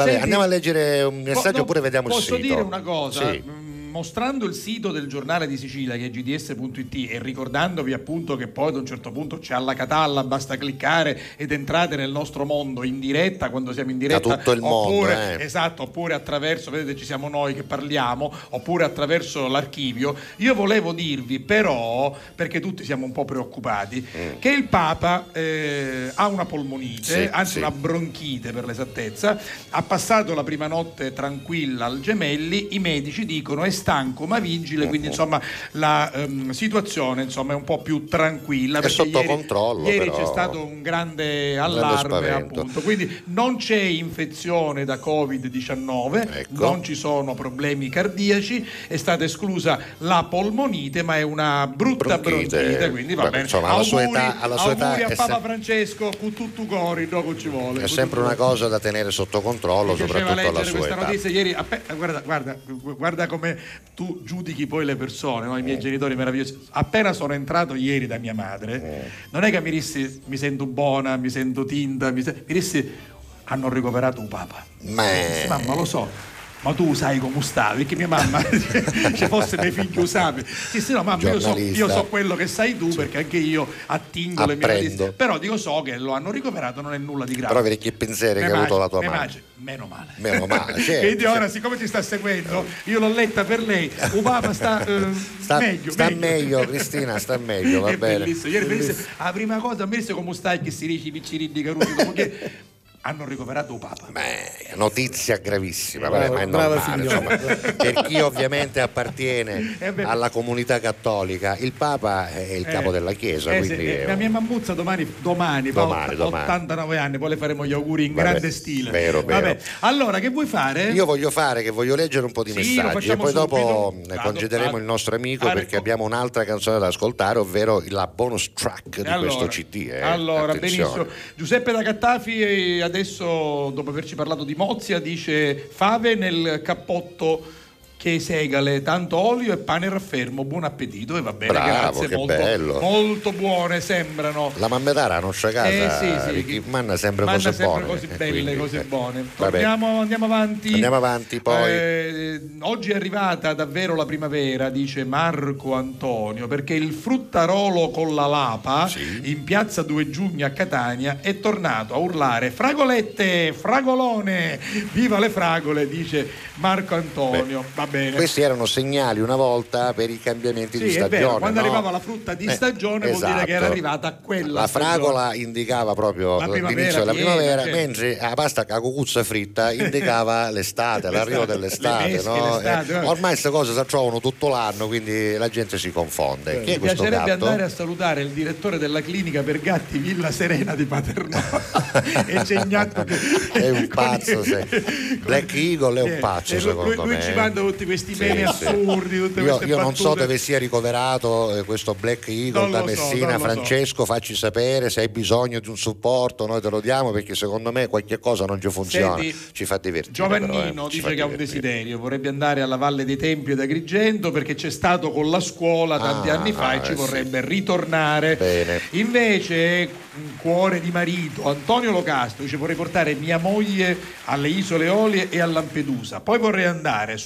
Vabbè, Senti, andiamo a leggere un messaggio no, oppure vediamo il posso sito. dire una cosa? Sì. Mm, Mostrando il sito del giornale di Sicilia che è gds.it e ricordandovi appunto che poi ad un certo punto c'è alla Catalla, basta cliccare ed entrate nel nostro mondo in diretta quando siamo in diretta. tutto il mondo, oppure, eh. Esatto, oppure attraverso, vedete ci siamo noi che parliamo, oppure attraverso l'archivio. Io volevo dirvi però, perché tutti siamo un po' preoccupati, che il Papa eh, ha una polmonite, Sì, anzi sì. una bronchite per l'esattezza, ha passato la prima notte tranquilla al Gemelli, i medici dicono è stanco ma vigile, quindi insomma la ehm, situazione insomma, è un po' più tranquilla. È sotto ieri- controllo, Ieri però. c'è stato un grande allarme spavento. appunto, quindi non c'è infezione da Covid-19, Ecco. non ci sono problemi cardiaci, è stata esclusa la polmonite ma è una brutta Bronchite. bronchite, quindi va Beh, bene. insomma, alla sua Auguri- età- alla sua età a Papa sem- Francesco con tutto cori, dopo ci vuole. È sempre una cosa da tenere sotto controllo, Mi soprattutto alla sua età. notizia ieri. appe- guarda, guarda, guarda come tu giudichi poi le persone, no? i Eh. miei genitori meravigliosi. Appena sono entrato ieri da mia madre, Eh. non è che mi dissi mi sento buona, mi sento tinta, mi, se- mi dissi hanno ricoverato un papa. Ma mamma lo so. Ma tu sai come stavi? Perché mia mamma, se fosse mio figlio usavi. Sì, sì, no, mamma, io so, io so quello che sai tu perché anche io attingo le mie notizie. Però dico so che lo hanno ricoverato, non è nulla di grave. Però vedi che pensieri Me che ha avuto la tua mangi- Meno male. Meno male, certo, Quindi ora, certo. siccome ti sta seguendo, io l'ho letta per lei. Un papa sta, eh, Sta meglio. sta meglio, Cristina, sta meglio, va È bene. bellissimo. Ieri disse, la prima cosa, mi disse come stai che si dice i piccini di Caruso, che hanno ricoverato papa. Beh, notizia gravissima, Brava- vabbè, ma è normale. insomma. per chi ovviamente appartiene Eh beh. alla comunità cattolica, il Papa è il capo Eh, della Chiesa, eh, sì, quindi eh, è la mia mammuzza domani, domani, fa Domani, domani. 89 anni, poi le faremo gli auguri in Vabbè, grande stile. vero, vero. Vabbè, allora che vuoi fare? Io voglio fare che voglio leggere un po' di Sì, messaggi e poi dopo subito. eh, Vado, concederemo vado. il nostro amico Ah, perché ecco. abbiamo un'altra canzone da ascoltare, ovvero la bonus track di Allora, questo CD. eh. Allora, Attenzione. benissimo. Giuseppe da Cattafi eh, adesso, dopo averci parlato di Mozia, dice fave nel cappotto che segale, tanto olio e pane raffermo, buon appetito e va bene, Bravo, grazie, che molto, bello. molto buone sembrano. La mammetara a nostra casa Eh, sì, sì, manna sempre Manna cose sempre buone. cose eh, belle, quindi, cose eh. buone. Vabbè. Andiamo, andiamo avanti. Andiamo avanti, poi. Eh, oggi è arrivata davvero la primavera, dice Marco Antonio, perché il fruttarolo con la lapa in piazza 2 giugno a Catania è tornato a urlare fragolette, fragolone, viva le fragole, dice Marco Antonio. Va bene. Questi erano segnali una volta per i cambiamenti Sì, di stagione. vero, quando no? arrivava la frutta di Eh, stagione vuol dire che era esatto. arrivata quella La stagione. fragola indicava proprio l'inizio della primavera, certo. mentre la pasta con la cucuzza fritta indicava l'estate, l'arrivo L'estate, dell'estate. le pesche, no? l'estate, Eh, ormai queste cose si trovano tutto l'anno, quindi la gente si confonde. Chi è Mi piacerebbe gatto? andare a salutare il direttore della clinica per gatti Villa Serena di Paternò e c'è Gnatto che È un pazzo, sì. Black Eagle è un pazzo, Eh, lui, secondo lui me. ci manda tutti questi Sì, meme sì. assurdi, Io, io non so dove sia ricoverato eh, questo Black Eagle Non da so, Messina. so. Francesco, facci sapere se hai bisogno di un supporto, noi te lo diamo perché secondo me qualche cosa non ci funziona. Senti, ci fa divertire. Giovannino però, eh, dice che ha un divertire. desiderio, vorrebbe andare alla Valle dei Templi ad Agrigento perché c'è stato con la scuola tanti Ah, anni fa e eh, ci sì. vorrebbe ritornare. Bene. Invece, un cuore di marito, Antonio Locastro dice vorrei portare mia moglie alle Isole Olie e a Lampedusa, poi vorrei andare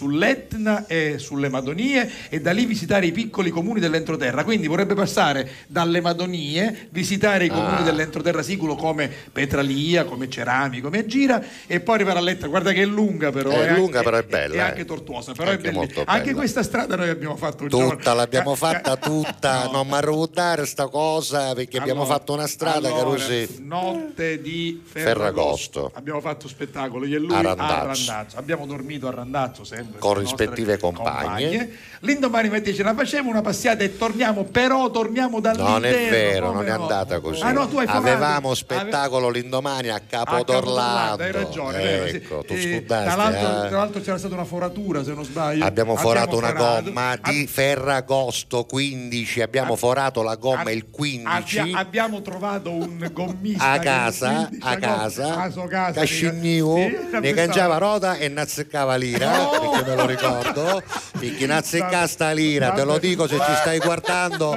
sull'Etna e sulle Madonie e da lì visitare i piccoli comuni dell'entroterra, quindi vorrebbe passare dalle Madonie, visitare i comuni Ah. dell'entroterra siculo come Petralia, come Cerami, come Agira e poi arrivare all'Etna, guarda che è lunga però. È anche- lunga, però è bella, E eh. anche tortuosa, però Anche è bella. molto Anche bella. questa strada noi abbiamo fatto un giorno. Tutta l'abbiamo Ca- fatta tutta, non mi arrotare sta cosa perché abbiamo Allora, fatto una strada allora, così. Notte di Ferragosto. Ferragosto. Abbiamo fatto spettacolo io e lui A a Randazzo. Abbiamo dormito a Randazzo sempre. Con no- rispettive compagne. L'indomani mi dice, la facciamo una passata e torniamo, però torniamo dall'interno. Non è vero, non è no? andata così. Ah, no. Avevamo spettacolo l'indomani a Capodorlando. Hai ragione. Ecco, tu Eh, scudasti, tra, l'altro, eh. tra l'altro c'era stata una foratura, se non sbaglio. Abbiamo forato una forato. gomma di Ferragosto 15, abbiamo forato la gomma il 15 Abbia- abbiamo trovato un gommista a che casa, il 15 a casa, a casa Cascigniu, Sì, ne pensavo- cangiava rota e nazzeccava l'ira, perché me lo ricordo, perché nazzecca sta lira, te lo dico se ci stai guardando,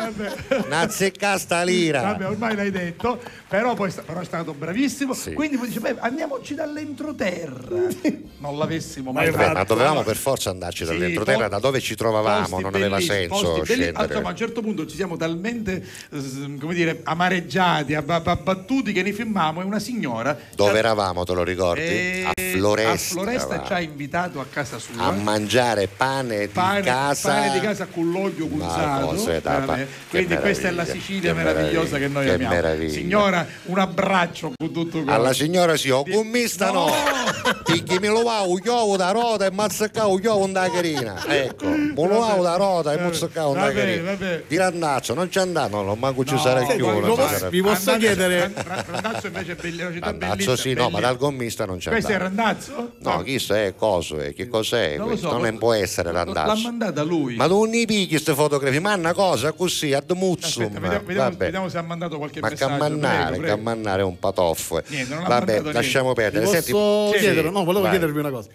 nazzecca sta lira. Vabbè, ormai l'hai detto, però poi sta- però è stato bravissimo. Quindi poi dice, beh, andiamoci dall'entroterra. non l'avessimo mai Vabbè, ma fatto. dovevamo per forza andarci Sì, dall'entroterra, po- da dove ci trovavamo, posti non aveva bellissimi, senso posti belli- scendere. Insomma, a un certo punto ci siamo talmente eh, come dire, amareggiati, abba- abbattuti che ne filmavamo e una signora Dove eravamo, te lo ricordi? eh, a Floresta. a Floresta ci ha invitato a casa sua a mangiare pane, pane, di casa. pane di casa con l'olio da- che quindi questa è la Sicilia che meravigliosa che noi che amiamo meraviglia. signora un abbraccio con tutto cuore. Alla signora sì, ho gommista no, perché mi lo va un uovo da rota e mazzacca un uovo da carina. Ecco, lo va da rota e mazzacca da Vabbè, carina. Di Randazzo, non c'è andato, no, non manco ci sarà più. vi posso chiedere Randazzo invece è belli- una città Randazzo sì, no, ma dal gommista non c'è questo è. Randazzo? No, chi è coso è? Che cos'è? Non lo questo? so, non lo- può essere l'ha Randazzo. mandata lui Ma non ne picchi queste fotografie, ma una cosa così, ad muzzum. Aspetta, vediamo, vediamo- Vabbè. vediamo se ha mandato qualche Ma messaggio cammannare, prego, prego. cammannare è un patoffo. Niente, non ha Vabbè, mandato lasciamo niente. perdere. Senti- posso Sì, chiedere? No, volevo vai. chiedervi una cosa.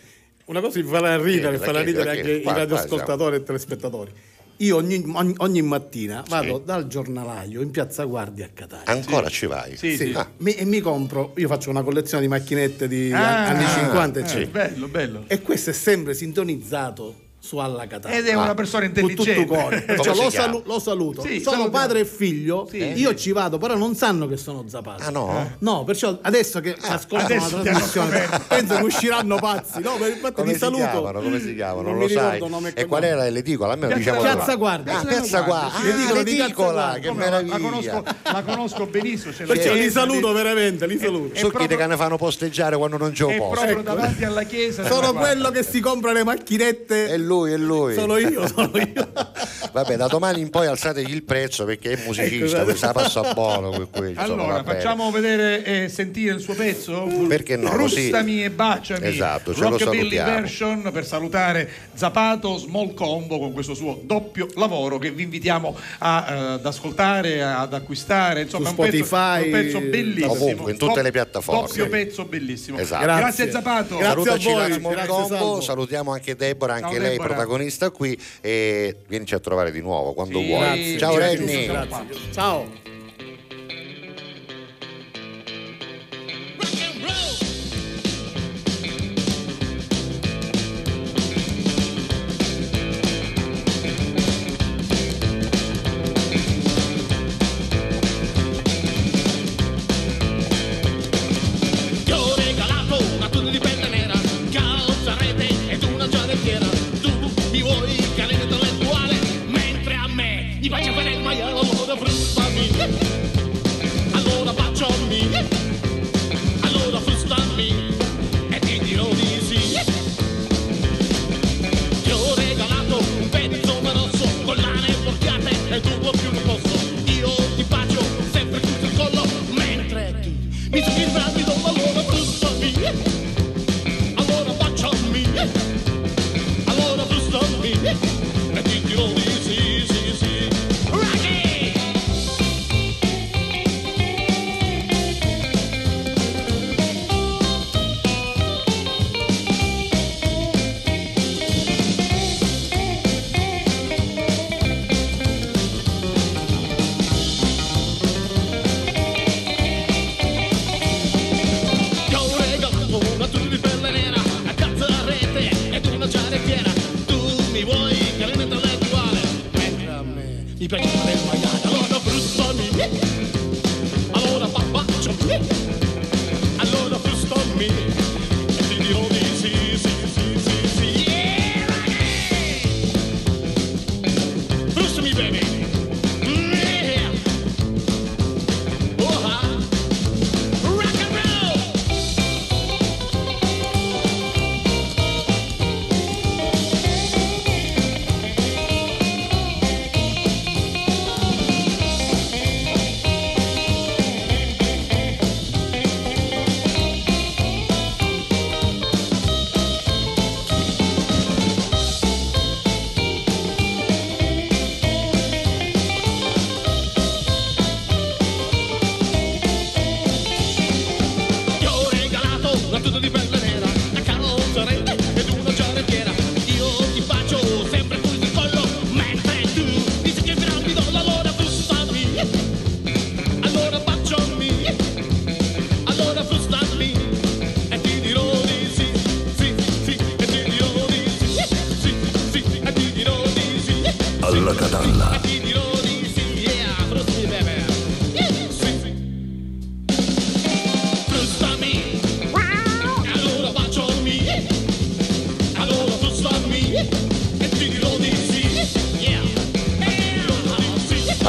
Una cosa che vi farà ridere, farà ridere anche i radioascoltatori e telespettatori. Io ogni, ogni- ogni mattina vado Sì. dal giornalaio in piazza Guardia a Catania. Ancora ci vai? Sì, Ah, Mi- e mi compro, io faccio una collezione di macchinette di Ah, anni 50, eh, eccetera. bello bello E questo è sempre sintonizzato su Alla Catania. ed è una persona Con tutto intelligente cuore. Come Cioè, lo, salu- lo saluto. Sì, sono salutiamo. padre e figlio. Sì. Io ci vado, però non sanno che sono Zapato. Ah no? No, perciò adesso che ascoltano adesso la trasmissione pensano che usciranno pazzi. No, per- infatti Come saluto. chiamano? Come si chiamano? Non, Non lo sai. e E qual era l'edicola? Almeno Piazza diciamo Piazza Guardia. Ah, Piazza Guardia. Ah, l'edicola, che no? la, meraviglia. conosco, la conosco benissimo Perciò li saluto veramente, li saluto. chi proprio- che ne fanno posteggiare quando non c'è un posto. proprio Ecco. davanti alla chiesa Sono quello che si compra le macchinette. Lui, è lui. Sono io, sono io. Vabbè, da domani in poi alzategli il prezzo perché è musicista, Ecco, questa passa buono per cui, insomma, Allora, facciamo vedere e sentire il suo pezzo? Perché no, così- Rustami e baciami. Esatto, ce Rockabilly version per salutare Zapato Small Combo con questo suo doppio lavoro che vi invitiamo a, eh, ad ascoltare, ad acquistare. Insomma, Su un pezzo- Spotify, è un pezzo bellissimo. ovunque, in tutte le piattaforme. Doppio pezzo bellissimo. Esatto. Grazie, Grazie. Zapato. Grazie. Salutaci a voi, la Small grazie, Combo, Salvo. salutiamo anche Deborah, anche Ciao, lei Deborah. protagonista qui e vienici a trovare di nuovo quando Sì, vuoi. Ciao grazie, Renny. grazie. Ciao.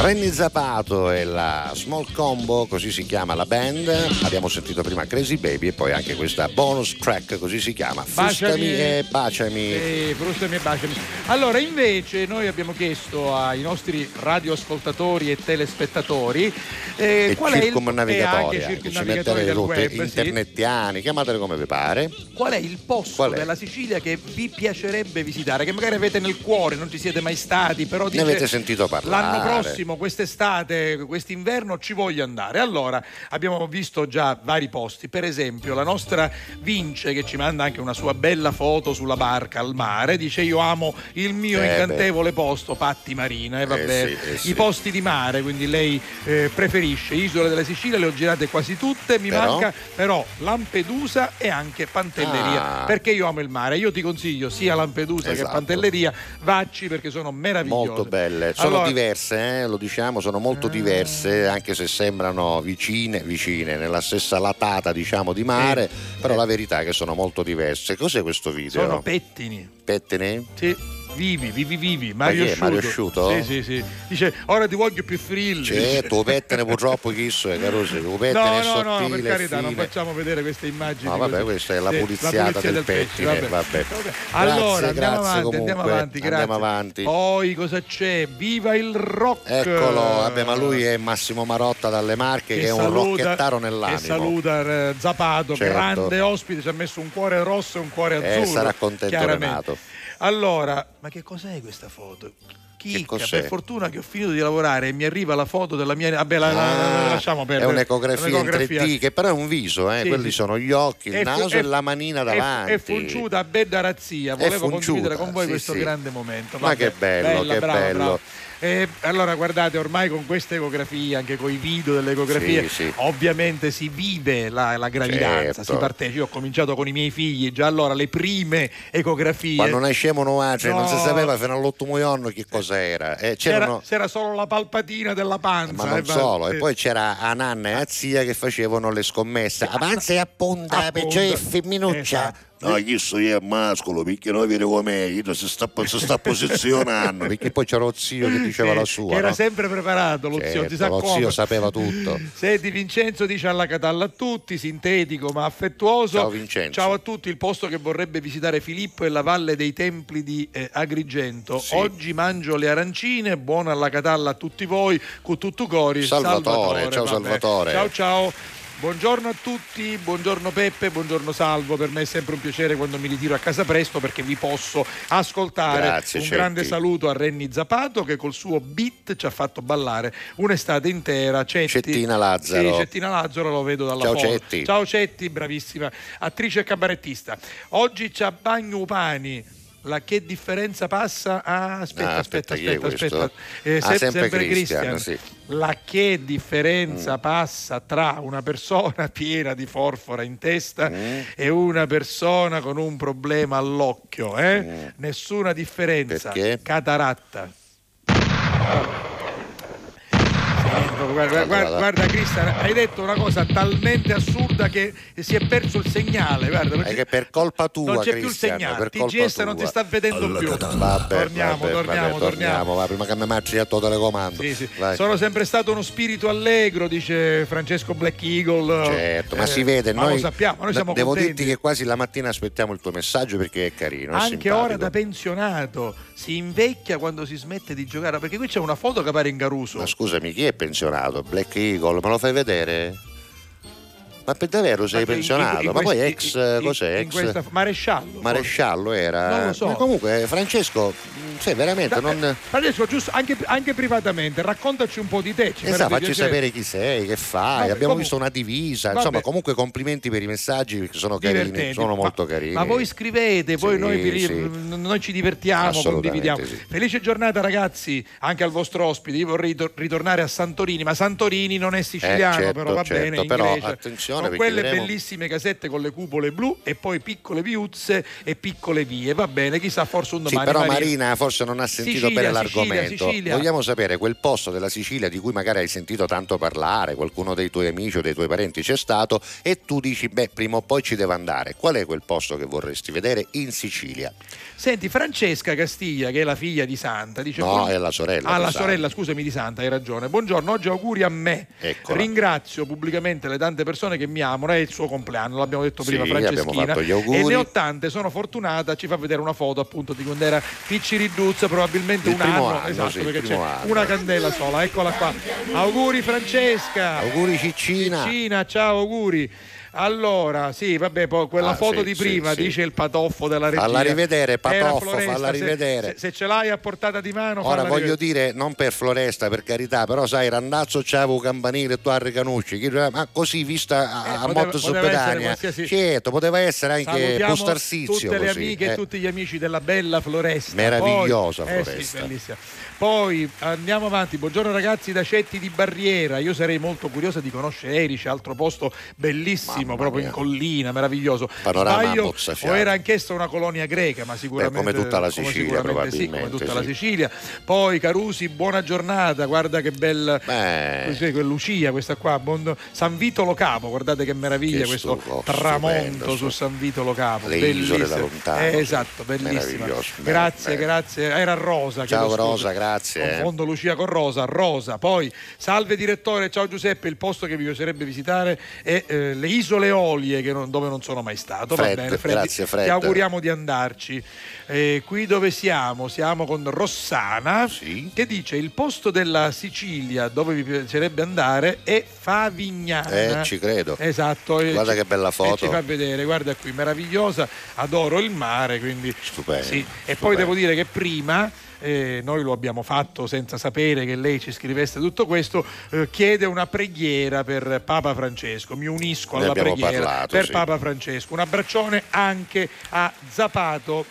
Renny Zapato e la Small Combo, così si chiama la band. Abbiamo sentito prima Crazy Baby e poi anche questa bonus track, così si chiama. Frustami e baciami. Sì, frustami e baciami. Allora, invece, noi abbiamo chiesto ai nostri radioascoltatori e telespettatori eh, E qual è il circumnavigatori, anche anche, ci circumnavigatori del web, sì. internettiani, chiamatele come vi pare. Qual è il posto è? della Sicilia che vi piacerebbe visitare? Che magari avete nel cuore, non ci siete mai stati, però Ne dice, avete sentito parlare. L'anno prossimo, quest'estate, quest'inverno ci voglio andare. Allora, abbiamo visto già vari posti. Per esempio, la nostra Vince, che ci manda anche una sua bella foto sulla barca al mare, dice: Io amo il mio Eh, incantevole posto, Patti Marina. E vabbè, sì, eh sì. i posti di mare, quindi lei eh, preferisce Isole della Sicilia, le ho girate quasi tutte. Mi Però? manca però Lampedusa e anche Pantelleria. Ah. Perché io amo il mare. Io ti consiglio sia Lampedusa che Esatto. Pantelleria. Vacci perché sono meravigliose. Molto belle, sono Allora, diverse, eh, lo diciamo, sono molto diverse, anche se sembrano vicine, vicine, nella stessa latata diciamo di mare, però la verità è che sono molto diverse. Cos'è questo video? Sono pettini. Pettine? Sì, vivi, vivi, vivi. Mario? Asciuto. Mario Asciuto? Sì, sì, sì. Dice, ora ti voglio più frilli. Certo, pettine purtroppo chi so, è carosi, tu pettine No, è no, no, sottile, per carità, non fine. facciamo vedere queste immagini. No, vabbè, così. questa è la puliziata pulizia del pesce, pettine, vabbè. Allora, Grazie, andiamo grazie avanti, andiamo comunque, avanti, grazie. andiamo avanti. Poi cosa c'è? Viva il rock! Eccolo, vabbè, ma lui è Massimo Marotta dalle Marche, che, è un rocchettaro Che nell'animo. saluta eh, Zapato, Certo. grande ospite, ci ha messo un cuore rosso e un cuore Eh, azzurro. sarà contento. Renato. Allora, ma che cos'è questa foto? Chicca, cos'è? per fortuna che ho finito di lavorare e mi arriva la foto della mia. Vabbè, la, la- la- Ah, lasciamo perdere. È un'ecografia, Un'ecografia. in 3D, che però è un viso, eh, Sì, quelli sì. sono gli occhi, il È fu- naso è- e la manina è- davanti. È, funciuta a Bedda Razzia. Volevo condividere con voi sì, questo sì. grande momento. Ma che bello, bella, che brava, bello. brava. Eh, allora guardate, ormai con queste ecografie, anche con i video delle ecografie, Sì, sì. ovviamente si vive la, la gravidanza, Certo. si partecipa. Io ho cominciato con i miei figli, già allora le prime ecografie. Quando nascevano ace non si No. sapeva fino all'ottimo giorno che cosa era. Eh, c'era, c'erano, c'era solo la palpatina della panza. ma non eh, solo, sì. e poi c'era a nanna e a zia che facevano le scommesse. Avanza e appunta, perciò è femminuccia. Esatto. No, questo è mascolo, perché noi com'è, io si sta, si sta posizionando. Perché poi c'era lo zio che diceva Che- la sua. che era no? sempre preparato lo zio, Certo, si sa lo come. zio sapeva tutto. Senti, Vincenzo dice alla Catalla a tutti, sintetico ma affettuoso. Ciao, Vincenzo. Ciao a tutti, il posto che vorrebbe visitare Filippo è la Valle dei Templi di eh, Agrigento. Sì. Oggi mangio le arancine, buona alla Catalla a tutti voi, con tutto cori. Salvatore, ciao, vabbè. Salvatore. Ciao ciao. Buongiorno a tutti, buongiorno Peppe, buongiorno Salvo, per me è sempre un piacere quando mi ritiro a casa presto perché vi posso ascoltare. Grazie, un Cetti. grande saluto a Renny Zapato che col suo beat ci ha fatto ballare un'estate intera. Cetti. Cettina Lazzaro. Sì, Cettina Lazzaro lo vedo dalla Ciao, foto. Cetti. Ciao Cetti, bravissima attrice e cabarettista. Oggi c'ha Bagno Pani. La che differenza passa? Ah, aspetta, Ah, aspetta, aspetta, aspetta, aspetta. Eh, Ah, se- sempre Christian, sì. La che Mm. differenza passa tra una persona piena di forfora in testa Mm. e una persona con un problema all'occhio? Eh? Nessuna differenza. Mm. Perché? Cataratta. Guarda, guarda, Allora. guarda, Cristian, hai detto una cosa talmente assurda che si è perso il segnale. Guarda, È che per colpa tua, non c'è più il segnale. per colpa TGS non ti sta vedendo più. Vabbè, torniamo, vabbè, torniamo, vabbè, torniamo. va, prima che mi marci a tuo telecomando. Sì, sì. Vai. Sono sempre stato uno spirito allegro, dice Francesco Black Eagle. Certo, ma Eh, si vede, ma noi, lo sappiamo, noi siamo devo contenti. dirti che quasi la mattina aspettiamo il tuo messaggio perché è carino, è Anche simpatico. ora da pensionato si invecchia quando si smette di giocare perché qui c'è una foto che pare in Caruso. Ma scusami, chi è pensionato? Black Eagle, me lo fai vedere? Ma per davvero sei Ma che in- pensionato? in- in ma poi ex, in- cos'è? Ex questa- maresciallo. maresciallo era. Non lo so. Ma comunque, Francesco, cioè veramente Da- non. Francesco, giusto, anche, anche privatamente, raccontaci un po' di te. Ci Esatto, facci sapere chi sei, che fai. Vabbè, Abbiamo comunque- visto una divisa. Vabbè. Insomma, comunque complimenti per i messaggi perché sono carini, sono Ma- molto carini. Ma voi scrivete, poi Sì, noi, vi- sì. noi ci divertiamo, condividiamo. sì. Felice giornata ragazzi, anche al vostro ospite. Io vorrei to- ritornare a Santorini, ma Santorini non è siciliano, Eh, certo, però va certo, bene. però Grecia. attenzione attenzione con quelle vedremo- bellissime casette con le cupole blu e poi piccole viuzze e piccole vie. Va bene, chissà, forse un Sì, domani. però Marina forse non ha sentito Sicilia, bene Sicilia, l'argomento. Sicilia. Vogliamo sapere quel posto della Sicilia di cui magari hai sentito tanto parlare, qualcuno dei tuoi amici o dei tuoi parenti c'è stato e tu dici, beh, prima o poi ci devo andare. Qual è quel posto che vorresti vedere in Sicilia? Senti, Francesca Castiglia, che è la figlia di Santa, dice No, "Buon- è la sorella Ah, la Santa. sorella, scusami di Santa, hai ragione. Buongiorno, oggi auguri a me. Eccola. Ringrazio pubblicamente le tante persone che mi amano, è il suo compleanno, l'abbiamo detto Sì, prima Franceschina. E ho tante, sono fortunata, ci fa vedere una foto appunto di quando era Picciriduzza, probabilmente Il un anno, anno, esatto, sì, perché c'è anno. una candela sola, eccola qua. Auguri Francesca. Auguri Ciccina. Ciccina, ciao, auguri. Allora, sì, vabbè, poi quella Ah, foto sì, di sì, prima sì. dice il patoffo della regia. Falla rivedere, patoffo, Floresta, falla rivedere. Se, se ce l'hai a portata di mano, Ora voglio rivedere. dire, non per Floresta, per carità, però sai, Randazzo c'aveva un campanile e tu a Recanucci, chi- ma così vista a, Eh, a poteva- qualsiasi- Certo, poteva essere anche Postarsizio tutte le così, amiche eh. e tutti gli amici della bella Floresta. Meravigliosa Poi- eh Floresta. sì, bellissima. Poi andiamo avanti. Buongiorno ragazzi da Cetti di Barriera. Io sarei molto curiosa di conoscere Erice, altro posto bellissimo, Mamma proprio mia. in collina, meraviglioso. Panorama Sbaglio, o era anch'essa una colonia greca, ma sicuramente come tutta la come Sicilia, sicuramente sì, come tutta la sì. Sicilia. Poi Carusi, buona giornata. Guarda che bel Beh. Lucia, questa qua, Buon- San Vito Lo Capo, guardate che meraviglia Che questo stupo, tramonto stupendo, su San Vito Lo Capo. Le bellissimo. isole da lontano, Eh, esatto, bellissima. Meraviglioso, Grazie, grazie. Era Rosa. Ciao. Rosa, grazie, eh. Confondo Lucia con Rosa, Rosa. Poi, salve direttore, ciao Giuseppe, il posto che vi piacerebbe visitare è eh, le Isole Olie che non- dove non sono mai stato. Fred, Va bene, Fred, grazie, Fred. Ti auguriamo di andarci. Eh, qui dove siamo? Siamo con Rossana che dice il posto della Sicilia dove vi piacerebbe andare è Favignana. Eh, ci credo. Esatto. e Guarda ci- che bella e foto. ci fa vedere, guarda qui, meravigliosa, adoro il mare, quindi Stupendo, sì. E poi devo dire che prima eh, noi lo abbiamo fatto senza sapere che lei ci scrivesse tutto questo, eh, chiede una preghiera per Papa Francesco. Mi unisco alla preghiera parlato, per sì. Papa Francesco. Un abbraccione anche a Zapato.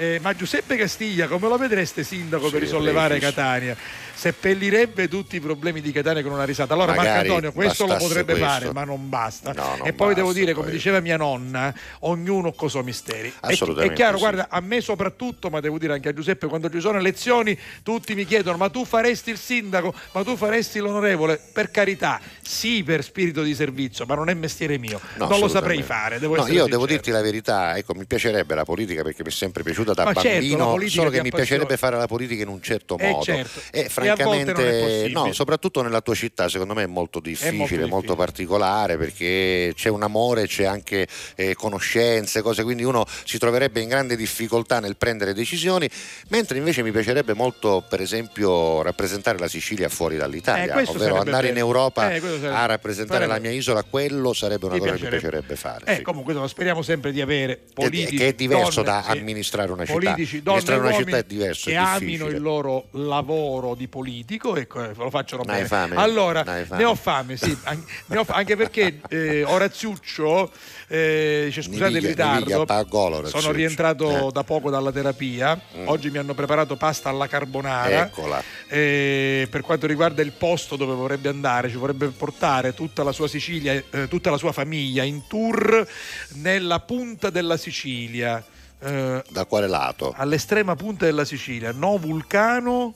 Eh, ma Giuseppe Castiglia, come lo vedreste sindaco per Sì, risollevare lei sì. Catania? Seppellirebbe tutti i problemi di Catania con una risata. Allora, Magari Marco Antonio, questo lo potrebbe questo. fare, ma non basta. No, non e poi devo basta, dire, come poi. diceva mia nonna, ognuno con i suoi misteri. È- Assolutamente È, chiaro, sì. guarda, a me soprattutto, ma devo dire anche a Giuseppe, quando ci sono elezioni, tutti mi chiedono: ma tu faresti il sindaco? Ma tu faresti l'onorevole? Per carità, sì, per spirito di servizio, ma non è mestiere mio. No, non lo saprei fare. Devo No, io devo sincero. dirti la verità, ecco, mi piacerebbe la politica perché mi è sempre piaciuta da Ma certo, bambino, politica solo che mi piacerebbe fare la politica in un certo Eh, modo. certo. E È francamente, no, soprattutto nella tua città, secondo me è molto difficile, molto, difficile. particolare perché c'è un amore, c'è anche eh, conoscenze, cose, quindi uno si troverebbe in grande difficoltà nel prendere decisioni, mentre invece mi piacerebbe molto, per esempio, rappresentare la Sicilia fuori Eh, dall'Italia, questo ovvero andare in bello. Europa Eh, sarebbe- a rappresentare sarebbe- la mia isola, quello sarebbe una Mi cosa che mi piacerebbe. piacerebbe fare. Eh, sì. comunque insomma, speriamo sempre di avere politici che è diverso donne, da amministrare una città. politici, donne Amministrare una città è diverso, che è amino il loro lavoro di politico e co- lo bene. fame? Allora, fame? ne ho fame, sì, an- ne ho fa- anche perché eh, Oraziuccio eh, dice scusate il Niviglia- ritardo, golo, Oraziuccio. sono rientrato Eh. da poco dalla terapia, Mm. oggi mi hanno preparato pasta alla carbonara. Eccola. Eh, per quanto riguarda il posto dove vorrebbe andare, ci vorrebbe portare tutta la sua Sicilia, eh, tutta la sua famiglia in tour nella punta della Sicilia. eh, Da quale lato? all'estrema punta della Sicilia, no vulcano,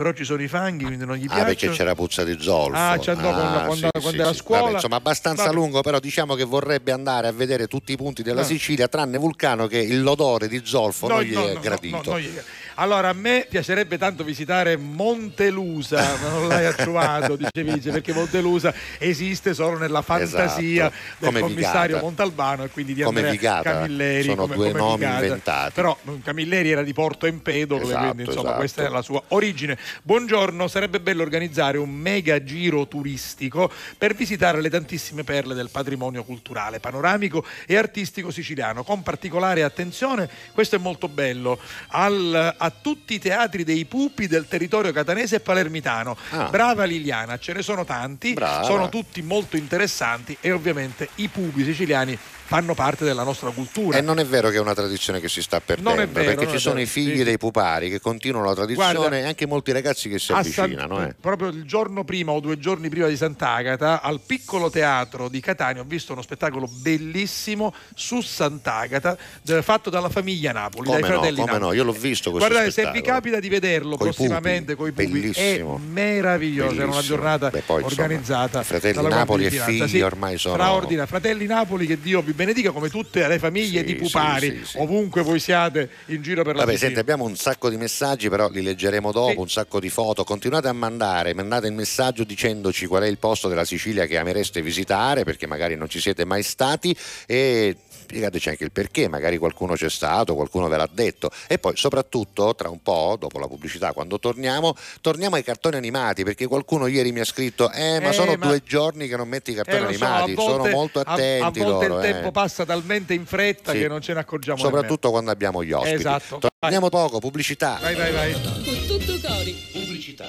però ci sono i fanghi, quindi non gli Ah, piace. perché c'era puzza di zolfo. Ah, ci andò la- quando- quando era a scuola. Vabbè, insomma, abbastanza Vabbè. lungo, però diciamo che vorrebbe andare a vedere tutti i punti della No. Sicilia, tranne Vulcano, che l'odore di zolfo No, non gli no, è gradito. gli Allora, a me piacerebbe tanto visitare Montelusa, ma non l'hai trovato, dicevi, dice, perché Montelusa esiste solo nella fantasia Esatto, del come commissario Vigata. Montalbano e quindi di Come Andrea Vigata, Camilleri. sono come, due come nomi Vigata. inventati. Però mm, Camilleri era di Porto Empedocle, Esatto, quindi insomma esatto. questa è la sua origine. Buongiorno, sarebbe bello organizzare un mega giro turistico per visitare le tantissime perle del patrimonio culturale, panoramico e artistico siciliano, con particolare attenzione, questo è molto bello, al a tutti i teatri dei pupi del territorio catanese e palermitano. Ah. Brava Liliana, ce ne sono tanti, Brava. sono tutti molto interessanti e ovviamente i pupi siciliani fanno parte della nostra cultura. E non è vero che è una tradizione che si sta perdendo, è vero, perché ci sono vero. i figli Sì. dei pupari che continuano la tradizione Guarda, e anche molti ragazzi che si a San- avvicinano. eh. Proprio il giorno prima o due giorni prima di Sant'Agata, al piccolo teatro di Catania, ho visto uno spettacolo bellissimo su Sant'Agata, de- fatto dalla famiglia Napoli, Come dai no, fratelli come no, Napoli. io l'ho visto questo Guardate, se vi spettacolo. capita di vederlo Coi prossimamente con i pupi, bellissimo. è meraviglioso. Era una Bellissimo. giornata Beh, poi, insomma, organizzata. i fratelli Napoli e figli ormai sono- straordinaria. Fratelli Napoli, che Dio vi benedica, come tutte le famiglie Sì, di pupari, sì, ovunque voi siate in giro per la Vabbè, senti, abbiamo un sacco di messaggi, però li leggeremo dopo, un sacco di foto. Continuate a mandare, mandate il messaggio dicendoci qual è il posto della Sicilia che amereste visitare, perché magari non ci siete mai stati e spiegateci anche il perché, magari qualcuno c'è stato, qualcuno ve l'ha detto. E poi soprattutto tra un po', dopo la pubblicità, quando torniamo, torniamo ai cartoni animati, perché qualcuno ieri mi ha scritto "Eh, ma Eh, sono ma- due giorni che non metti i cartoni Eh, lo so, animati". a volte- sono molto a- attenti A, volte loro, il eh. tempo passa talmente in fretta Sì. che non ce ne accorgiamo soprattutto quando abbiamo gli ospiti. Esatto. Torniamo poco, pubblicità. Vai, vai, vai. Con tutto cori. Pubblicità.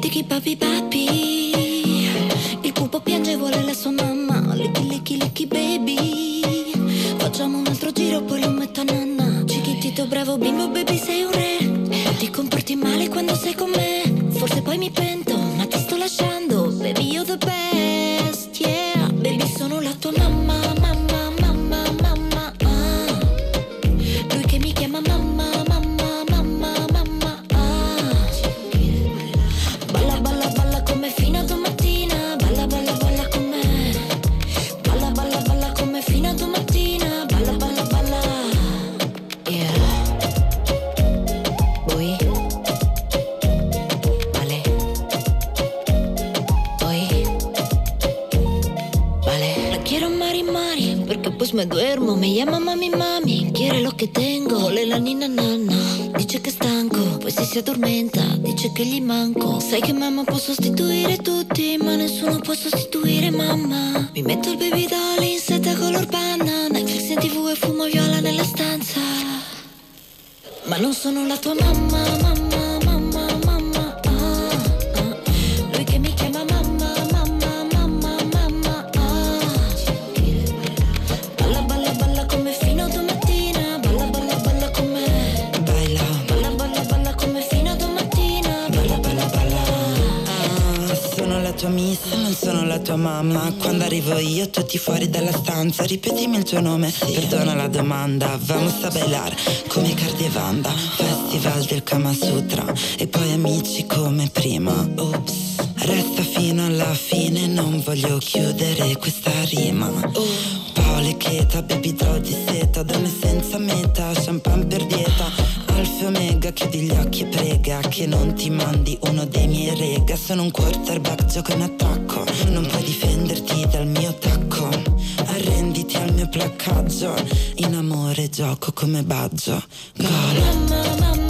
Tiki papi papi. Il pupo piange e vuole la sua mamma. Licchi licchi licchi baby. Facciamo un altro giro poi lo metto a nanna. Chiquitito bravo bimbo baby sei un re. Ti comporti male quando sei con me. Forse poi mi pento pues me duermo. Me llama mami mami. Quiere lo que tengo. Le la nina nana. Dice che è stanco, poi se si addormenta, dice che gli manco. Sai che mamma può sostituire tutti, ma nessuno può sostituire mamma. Mi metto il baby doll in seta color panna, Netflix in tv e fumo viola nella stanza. Ma non sono la tua mamma, mamma, tua miss, non sono la tua mamma. Quando arrivo io, tutti fuori dalla stanza. Ripetimi il tuo nome, perdona la domanda. Vamos a bailar come Cardi e Vanda. Festival del Kama Sutra. E poi amici come prima. Ops. Resta fino alla fine, non voglio chiudere questa rima. Paolo e Cheta, baby doll di seta, donne senza meta, champagne per dieta. Alfa Omega, chiudi gli occhi e prega che non ti mandi uno dei miei rega. Sono un quarterback, gioco in attacco. Non puoi difenderti dal mio tacco. Arrenditi al mio placcaggio. In amore gioco come baggio. Gol.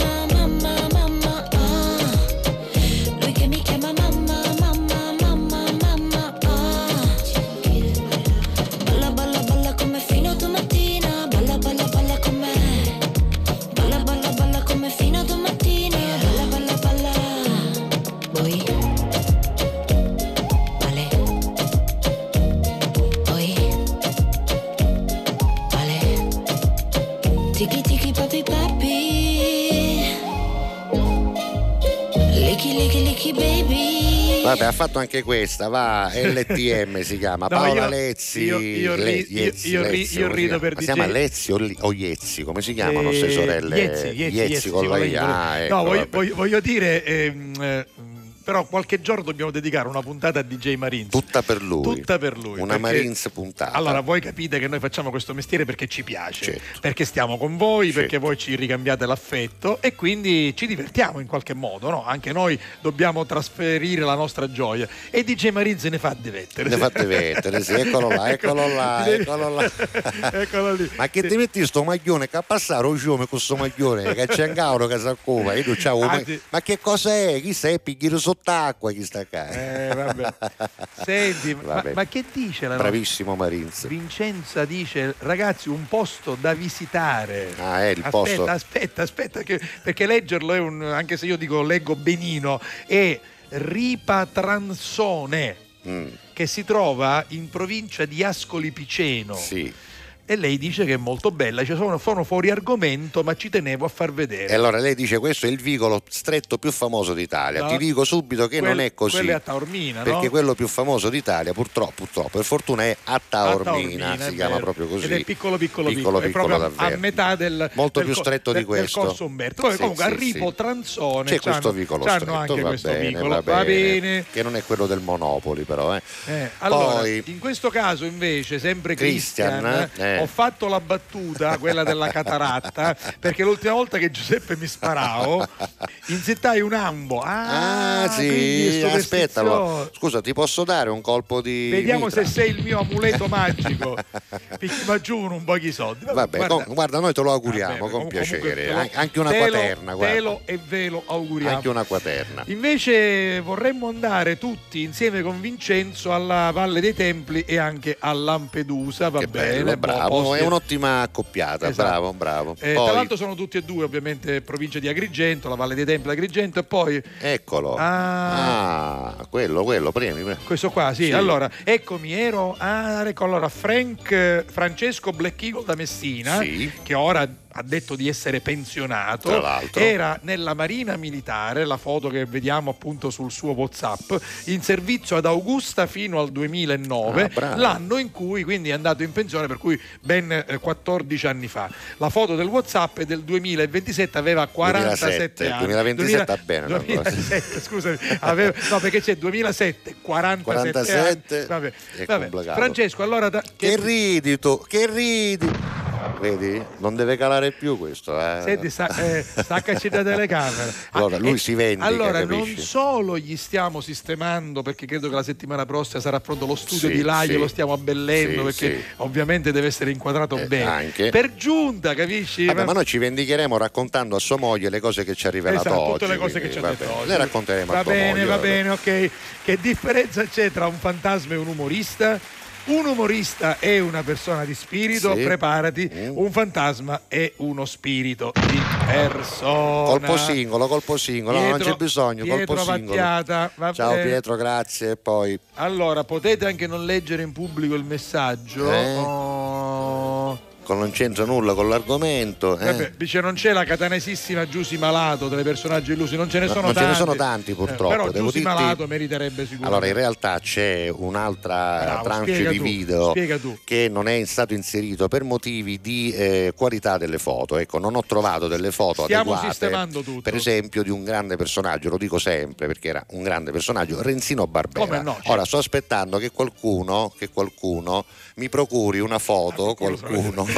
Vabbè, ha fatto anche questa, va, LTM si chiama, No, Paola io- Lezzi. io- io Le- Iezzi, io Lezzi, io si rido per Ma Si chiama Lezzi o, o Iezzi, come si chiamano Eh, queste sorelle? Iezzi, Iezzi, Iezzi, con la con la- Ah, ecco, no, voglio, voglio- voglio dire, ehm, eh, però qualche giorno dobbiamo dedicare una puntata a DJ Marines. Tutta per lui. Tutta per lui. Una perché- Marines puntata. Allora, voi capite che noi facciamo questo mestiere perché ci piace, Certo. perché stiamo con voi, perché voi ci ricambiate l'affetto e quindi ci divertiamo in qualche modo, no? Anche noi dobbiamo trasferire la nostra gioia. E DJ Marines ne fa di vettere. Ne fate vettere, sì, eccolo là, eccolo là, eccolo là. Eccolo lì. Ma che ti metti sto maglione che a passare o giù con sto maglione che c'è un cavolo che si accova io c'avevo, ma, Anzi- ma che cosa è? Chi sei? Picchiere sott'acqua chi sta qua? Eh, vabbè. Senti, ma, Vabbè. ma che dice la nostra- bravissimo Marins Vincenza dice ragazzi un posto da visitare. Ah, è il aspetta, posto. aspetta aspetta che- perché leggerlo è un anche se io dico leggo benino è Ripatransone Mm, che si trova in provincia di Ascoli Piceno. Sì e lei dice che è molto bella cioè sono, sono fuori argomento ma ci tenevo a far vedere E allora lei dice questo è il vicolo stretto più famoso d'Italia. No. Ti dico subito che Quel- non è così. quello è a Taormina, no? Perché quello più famoso d'Italia, purtroppo, purtroppo, per fortuna è a Taormina, Taormina, è si chiama vero. proprio così. Ed è piccolo piccolo Piccolo, piccolo, piccolo a- davvero. a metà del Molto del più stretto di del- del questo. corso Umberto. Poi Sì, comunque sì, a Ripo sì. Tranzone C'è questo vicolo stretto, anche va questo bene, vicolo. va Va bene, bene. Che non è quello del Monopoli, però. Eh. Eh, allora, Poi, in questo caso invece, sempre Christian, Christian, eh. Ho fatto la battuta, quella della cataratta, perché l'ultima volta che Giuseppe mi sparavo, insettai un ambo. Ah, Ah, sì, è aspetta, allora, superstizioso. scusa, ti posso dare un colpo di. Vediamo mitra? se sei il mio amuleto magico. Ma giù un pochi soldi. Vabbè, guarda, con- guarda, noi te lo auguriamo Vabbè, con piacere. lo- An- Anche una te lo- quaterna, guarda. Te lo e ve lo auguriamo. Anche una quaterna. Invece vorremmo andare tutti insieme con Vincenzo alla Valle dei Templi e anche a Lampedusa, va Che bene, bello, bravo, posti- è un'ottima accoppiata, Esatto. bravo, bravo. Eh, Poi, tra l'altro sono tutti e due ovviamente provincia di Agrigento, la Valle dei Templi Agrigento e poi eccolo. Ah. Ah, quello, quello, premi. premi. questo qua, sì. Sì. Allora, eccomi, ero ah, ecco, allora Frank Francesco Black Eagle da Messina, Sì. che ora ha detto di essere pensionato, era nella Marina Militare, la foto che vediamo appunto sul suo WhatsApp, in servizio ad Augusta fino al 2009, Ah, l'anno in cui quindi è andato in pensione, per cui ben eh, 14 anni fa. La foto del WhatsApp è del 2027, aveva 47 2007, anni. 2027 2000 va bene, no? 2007, scusami, aveva- no perché c'è 2007, 47, 47 anni. Vabbè, vabbè. Francesco, allora da- Che ridi tu, che ridi. Vedi? Non deve calare più questo. Eh. Senti, sta, eh, staccaci da telecamera. Allora, lui eh, si vendica, Allora, capisci? non solo gli stiamo sistemando, perché credo che la settimana prossima sarà pronto lo studio Sì, di là, sì. glielo stiamo abbellendo, Sì, perché ovviamente deve essere inquadrato Eh, bene. anche. Per giunta, capisci? Vabbè, ma noi ci vendicheremo raccontando a sua moglie le cose che ci ha rivelato Esatto, oggi. tutte le cose che ci ha va detto bene. oggi. Le racconteremo Va a bene, moglie. va vabbè. bene, ok. Che differenza c'è tra un fantasma e un umorista? Un umorista è una persona di spirito, Sì. Mm. preparati. Un fantasma è uno spirito di persona. Colpo singolo, colpo singolo, no, non Pietro- c'è bisogno, Pietro colpo singolo. Vattiata, va Ciao. Pietro, grazie. Poi Allora, potete anche non leggere in pubblico il messaggio. Eh? Oh. Con- non c'entra nulla con l'argomento. eh. Vabbè, dice non c'è la catanesissima Giusy Malato tra i personaggi illusi, non ce ne No, sono non ce tanti. ne sono tanti, purtroppo, Eh, però devo Giusy dirti- Malato meriterebbe sicuramente. Allora, in realtà c'è un'altra Bravo, tranche di tu, video che non è stato inserito per motivi di eh, qualità delle foto. Ecco, non ho trovato delle foto Stiamo adeguate. sistemando tutto. Per esempio, di un grande personaggio, lo dico sempre perché era un grande personaggio, Renzino Barbera. Come no, certo. Ora sto aspettando che qualcuno, che qualcuno mi procuri una foto, Ah, qualcuno.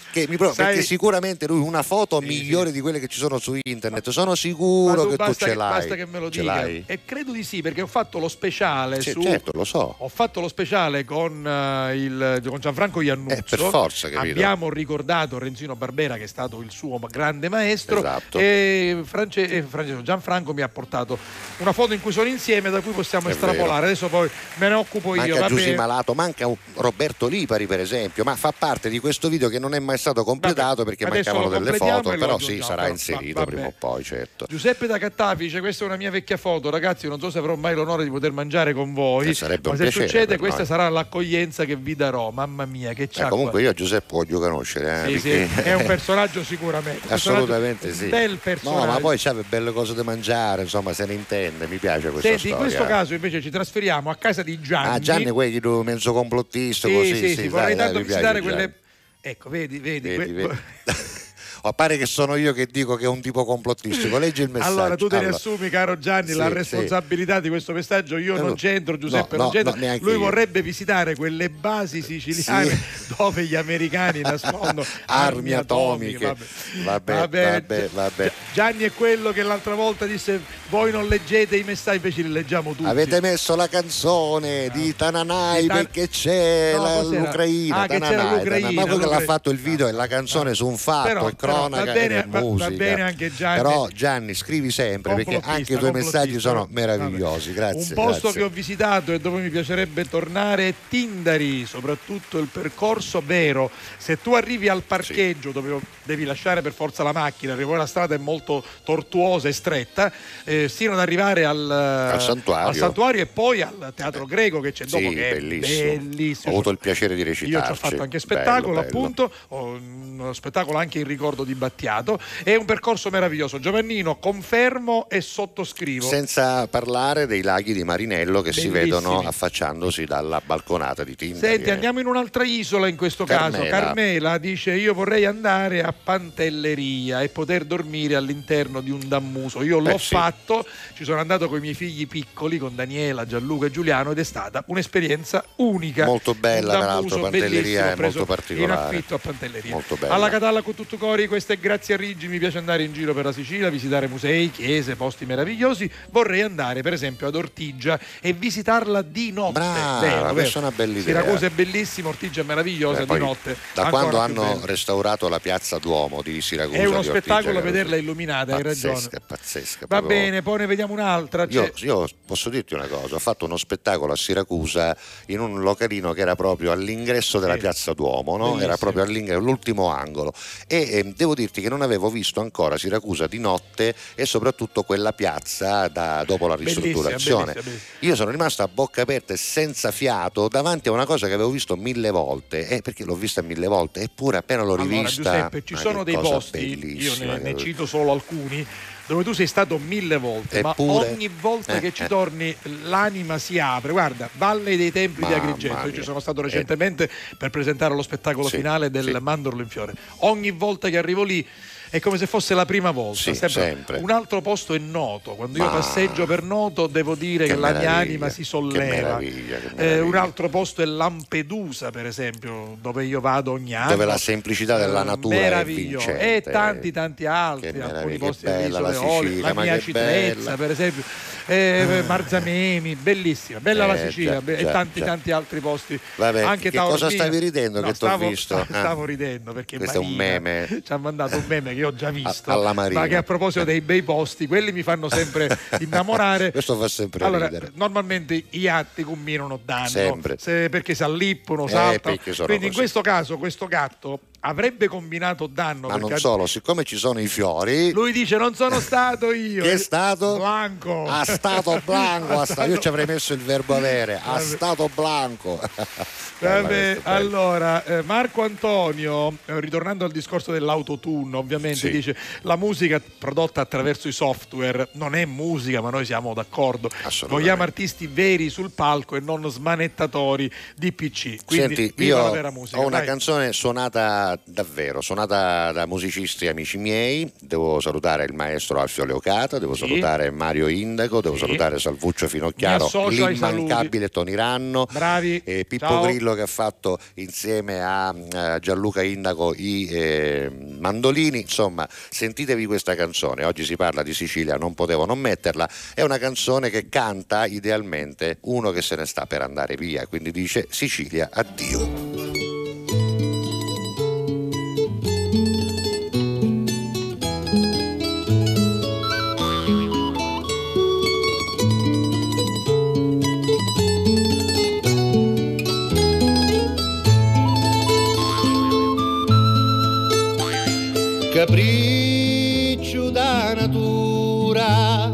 Che mi pro- Sai- perché sicuramente lui una foto migliore di quelle che ci sono su internet. Sono sicuro che basta tu ce l'hai. Basta che me lo dica. E credo di sì, perché ho fatto lo speciale Sì, su. certo, lo so. Ho fatto lo speciale con, eh, il, con Gianfranco Iannuzzo. Eh, per forza, capito. Abbiamo ricordato Renzino Barbera, che è stato il suo grande maestro. Esatto. E France- e Francesco Gianfranco mi ha portato una foto in cui sono insieme, da cui possiamo È estrapolare. vero. Adesso poi me ne occupo io. Manca va Giusy bene? Malato, manca Roberto Lipari per esempio, ma fa parte di questo video che non è mai stato completato perché Adesso mancavano delle foto, però sì, sarà inserito va- prima vabbè. o poi, certo. Giuseppe da Cattafi dice questa è una mia vecchia foto ragazzi non so se avrò mai l'onore di poter mangiare con voi Eh, sarebbe ma se piacere succede questa noi. sarà l'accoglienza che vi darò mamma mia che Eh, c'ha comunque io a Giuseppe voglio conoscere. eh, Sì, sì, perché- è un personaggio sicuramente personaggio- Assolutamente un sì. No, personaggio ma poi c'ha belle cose da mangiare, insomma, se ne intende, mi piace questa Senti, in storia. questo caso invece ci trasferiamo a casa di Gianni. Ah, Gianni, quello mezzo complottista, Sì, così. sì, sì, sì, vorrei dai, tanto visitare quelle. Ecco, vedi, vedi. Vedi, que- vedi. O pare che sono io che dico che è un tipo complottistico. Leggi il messaggio. Allora, tu te ne Allora, assumi, caro Gianni, la Sì, responsabilità di questo messaggio. Io Eh, non c'entro, Giuseppe no, non c'entro. no, Lui io. vorrebbe visitare quelle basi siciliane dove gli americani nascondono Armi atomiche. Vabbè. Vabbè, vabbè, vabbè. Gianni è quello che l'altra volta disse: Voi non leggete i messaggi, invece li leggiamo tutti. Avete messo la canzone di Tananai Di Tan- perché c'è No, la- l'Ucraina. Ah, Tananai, l'Ucraina, Tananai. Ma quello che l'ha l'Ucraina. fatto il video è la canzone su un fatto, però cronaca va bene- è va- va musica. bene anche Gianni. Però Gianni scrivi sempre perché anche i tuoi messaggi sono meravigliosi. Grazie. Un posto grazie. che ho visitato e dove mi piacerebbe tornare è Tindari, soprattutto il percorso vero. Se tu arrivi al parcheggio dove devi lasciare per forza la macchina, perché poi la strada è molto tortuosa e stretta, eh, sino ad arrivare al, santuario. al santuario e poi al teatro greco che c'è dopo, Sì, che è bellissimo. bellissimo. Ho avuto il piacere di Io ci ho fatto anche Bello, spettacolo, bello. appunto, ho uno spettacolo anche in ricordo di Battiato. È un percorso meraviglioso. Giovannino, confermo e sottoscrivo. Senza parlare dei laghi di Marinello che si Bellissimi. vedono affacciandosi dalla balconata di Tindari. Senti, eh. andiamo in un'altra isola in questo caso. Carmela. Carmela dice: Io vorrei andare a Pantelleria e poter dormire all'interno di un dammuso. Io l'ho Beh, sì. fatto, ci sono andato con i miei figli piccoli, con Daniela, Gianluca e Giuliano, ed è stata un'esperienza unica. Molto bella, l'altro, Pantelleria è molto particolare. In affitto a Pantelleria. Molto bella. Alla Catalla con tutto cori, questo è grazie a Riggi. Mi piace andare in giro per la Sicilia, visitare musei, chiese, posti meravigliosi. Vorrei andare, per esempio, ad Ortigia e visitarla di notte. Brava, Vero, questa è una bella idea. Siracusa è bellissima, Ortigia è meravigliosa Eh, poi, di notte. Da quando hanno restaurato la piazza Duomo di Siracusa. È uno Ortigia, spettacolo che- vederla illuminata, hai ragione. Pazzesca, pazzesca. Va proprio- bene, poi ne vediamo un'altra. Io, io posso dirti una cosa, ho fatto uno spettacolo a Siracusa in un localino che era proprio all'ingresso della Sì. piazza Duomo, no? Era proprio all'ingresso, l'ultimo angolo. E ehm, devo dirti che non avevo visto ancora Siracusa di notte e soprattutto quella piazza da- dopo la ristrutturazione. bellissima, bellissima. Io sono rimasto a bocca aperta e senza fiato davanti a una cosa che avevo visto mille volte, eh, perché l'ho vista mille volte, eppure appena l'ho Allora, rivista. Giuseppe, ci sono dei posti, io ne, ne cito solo alcuni, dove tu sei stato mille volte, ma Eppure- ogni volta Eh, che ci eh. torni l'anima si apre. Guarda, Valle dei Templi di Agrigento, io ci sono stato Eh. recentemente per presentare lo spettacolo Sì, finale del sì. Mandorlo in Fiore. Ogni volta che arrivo lì è come se fosse la prima volta. Sì, sempre. sempre. Un altro posto è Noto. Quando io Ma- passeggio per Noto devo dire che, Che la mia meraviglia, anima si che solleva. meraviglia, che Eh, un meraviglia. altro posto è Lampedusa, per esempio, dove io vado ogni anno. Dove la semplicità della Eh, natura è vincente. E tanti tanti altri, Che alcuni meraviglia, posti che bella la isole Sicilia, la mia che Citrezza, per esempio, eh, Marzamemi, bellissima, bella la Eh, Sicilia, già, e già, tanti già. tanti altri posti. Vabbè, anche che cosa Taormina. stavi ridendo No, che t'ho stavo, visto? Ah. Stavo ridendo perché Questo è un Marina meme. ci ha mandato un meme che ho già visto, Marina. ma che a proposito dei bei posti, quelli mi fanno sempre innamorare. Questo fa sempre Allora, ridere. normalmente i atti combinano danno Sempre. se- perché si allippono, Eh, saltano. sono Quindi in questo caso questo gatto avrebbe combinato danno Ma non solo, siccome ci sono i fiori, lui dice non sono stato io. Che è stato? Blanco. ha stato blanco, ha sta- io ci avrei messo il verbo avere, ha stato blanco. Vabbè, allora eh, Marco Antonio, eh, ritornando al discorso dell'autotune, ovviamente Sì. dice la musica prodotta attraverso i software non è musica, ma noi siamo d'accordo. Vogliamo artisti veri sul palco e non smanettatori di PC. Quindi Senti, io la vera musica. ho una dai. canzone suonata davvero, suonata da musicisti amici miei. Devo salutare il maestro Alfio Leocata, devo Sì. salutare Mario Indaco, devo Sì. salutare Salvuccio Finocchiaro, l'immancabile Tony Ranno. Bravi. e Pippo Ciao. Grillo che ha fatto insieme a eh, Gianluca Indaco i eh, mandolini. Insomma, sentitevi questa canzone. Oggi si parla di Sicilia, non potevo non metterla. È una canzone che canta idealmente uno che se ne sta per andare via, quindi dice Sicilia, addio. Capriccio da natura,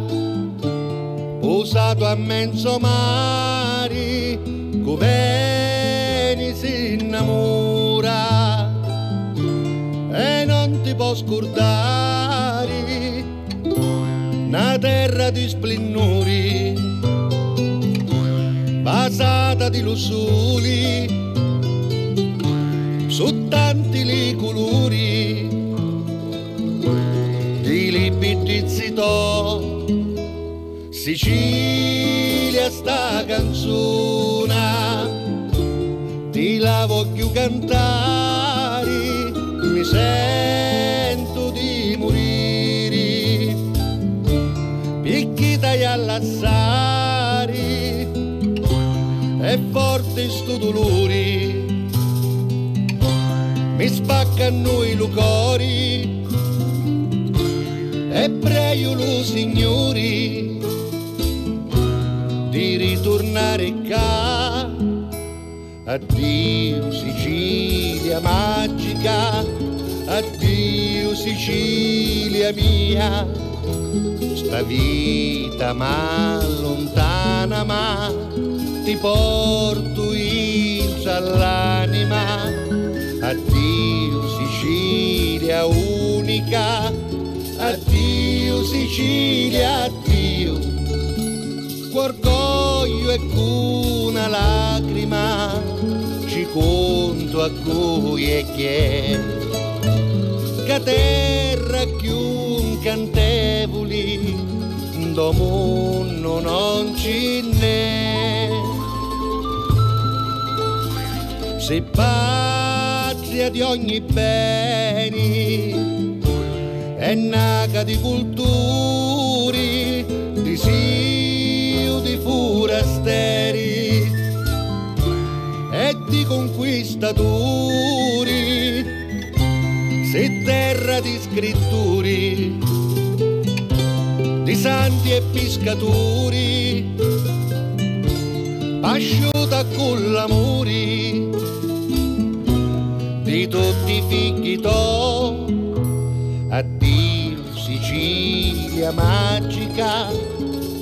usato a mezzo mare, cuveni si innamora. E non ti può scordare una terra di splennori basata di lussuli su tanti li colori di libidizzito Sicilia sta canzone ti la voglio cantare mi sento di morire. Picchita e allassari e forte sto dolore mi spaccano i lucori e prego lo signori di ritornare qua. Addio Sicilia magica. Addio Sicilia mia. Sta vita ma lontana ma ti porto in l'anima addio Sicilia unica addio Sicilia addio. Orgoglio e una lacrima ci conto a cui e chi è. Che terra chiun cantevoli do mondo non ci n'è. Se patria di ogni bene è naca di culturi di siu di forasteri e di conquistatori se terra di scrittori di santi e pescatori asciuta con l'amore di tutti i figli to Sicilia magica.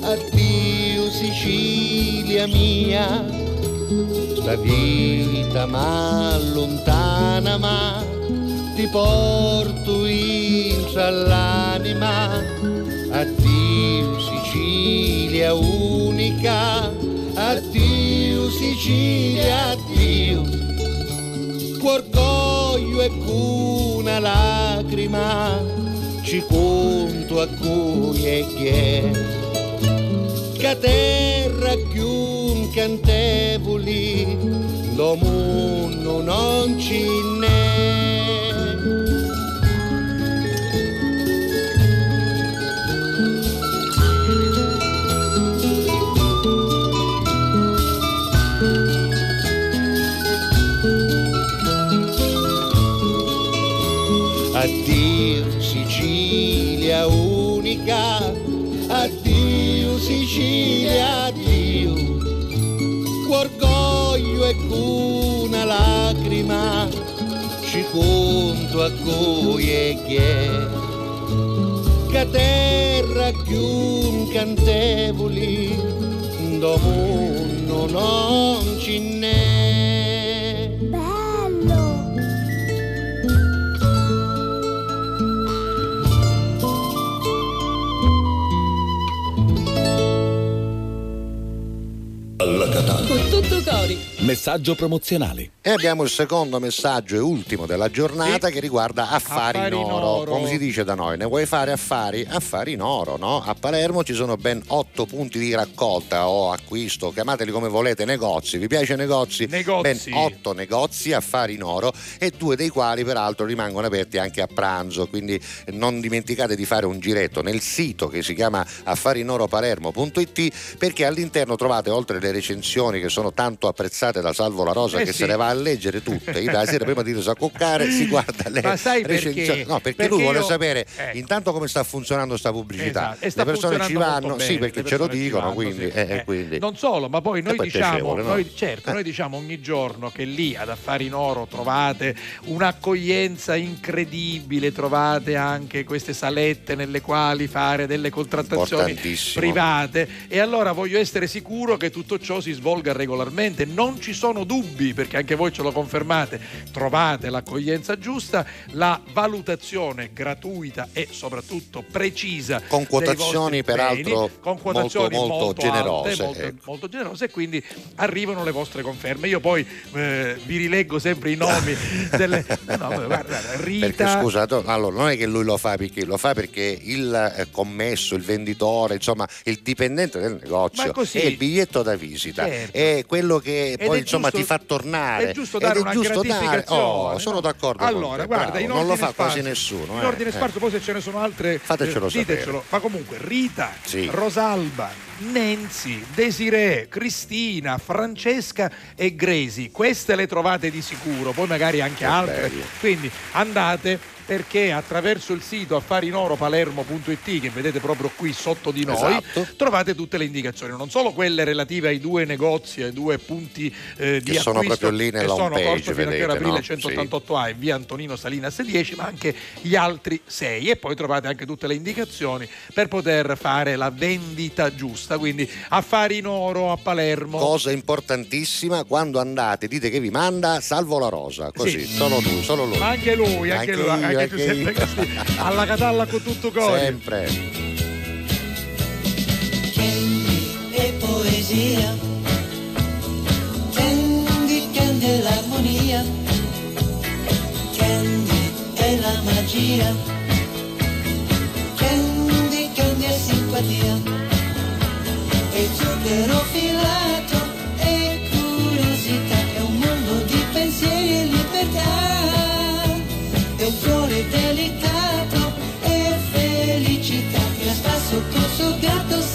Addio Sicilia mia. Sta vita ma lontana ma ti porto in l'anima. Addio Sicilia unica. Addio Sicilia addio. Orgoglio e una lacrima ci conto a cui è che terra chiun cantevoli lo mondo non ci n'è addio Sicilia, addio. Orgoglio e una lacrima, ci conto a cui e chi è. Che terra chiun cantevoli, do mondo non ci n'è. Tutto cori. Messaggio promozionale. E abbiamo il secondo messaggio e ultimo della giornata che riguarda affari, Affari in in oro. oro. Come si dice da noi, ne vuoi fare affari? Affari in oro, no? A Palermo ci sono ben otto punti di raccolta o acquisto, chiamateli come volete, negozi. Vi piace negozi? Negozi. Ben otto negozi affari in oro e due dei quali peraltro rimangono aperti anche a pranzo, quindi non dimenticate di fare un giretto nel sito che si chiama affarinoropalermo.it perché all'interno trovate oltre le recensioni che sono tanto apprezzate da Salvo La Rosa Eh che sì. se ne va a leggere tutte. Io la sera prima di irsi a coccare si guarda le Ma sai perché? No, perché, Perché lui vuole io- sapere ecco. intanto come sta funzionando sta pubblicità. Esatto, sta le persone ci vanno, molto sì, bene, perché ce lo dicono, vanno, quindi, sì. eh, eh, Eh, quindi. Non solo, ma poi noi poi diciamo, no? noi, certo, Eh. noi diciamo ogni giorno che lì ad Affari in Oro trovate un'accoglienza incredibile, trovate anche queste salette nelle quali fare delle contrattazioni private e allora voglio essere sicuro che tutto ciò si svolga regolarmente, non ci sono dubbi perché anche voi ce lo confermate, trovate l'accoglienza giusta, la valutazione gratuita e soprattutto precisa Con quotazioni, peraltro, beni, con quotazioni molto, molto molto generose, alte, molto, ecco. molto generose e quindi arrivano le vostre conferme. Io poi eh, vi rileggo sempre i nomi delle no, guarda, Rita Perché scusate, allora non è che lui lo fa perché lo fa perché il eh, commesso, il venditore, insomma, il dipendente del negozio è il biglietto da visita, Certo. è quello che Ed poi è insomma giusto- ti fa tornare. è giusto dare è una giusto dare- oh, sono no? d'accordo. allora te, guarda bravo, non lo fa quasi nessuno. in eh, ordine sparso poi se ce ne sono altre Fatecelo eh, ditecelo sapere. ma comunque Rita Sì. Rosalba Nancy, Desiree, Cristina, Francesca e Gresi, queste le trovate di sicuro, poi magari anche altre. bello. Quindi andate perché attraverso il sito affarinoropalermo.it che vedete proprio qui sotto di noi Esatto. trovate tutte le indicazioni, non solo quelle relative ai due negozi, ai due punti eh, di Che sono acquisto proprio lì che nella sono home page, Corso Finanziario vedete, Aprile no? 188A e via Antonino Salinas 10, ma anche gli altri 6 e poi trovate anche tutte le indicazioni per poter fare la vendita giusta, quindi affari in oro a Palermo. Cosa importantissima, quando andate dite che vi manda Salvo la Rosa, così, Sì. solo lui, solo lui. Ma anche lui, anche, lui, io, anche Giuseppe io. Castini, alla Catalla con tutto cori. Sempre. e poesia. Candy, candy è l'armonia. Candy è la magia. Candy, candy è simpatia. E zucchero filato e curiosità. È un mondo di pensieri e libertà. È un fiore delicato e felicità. Che sotto il suo gatto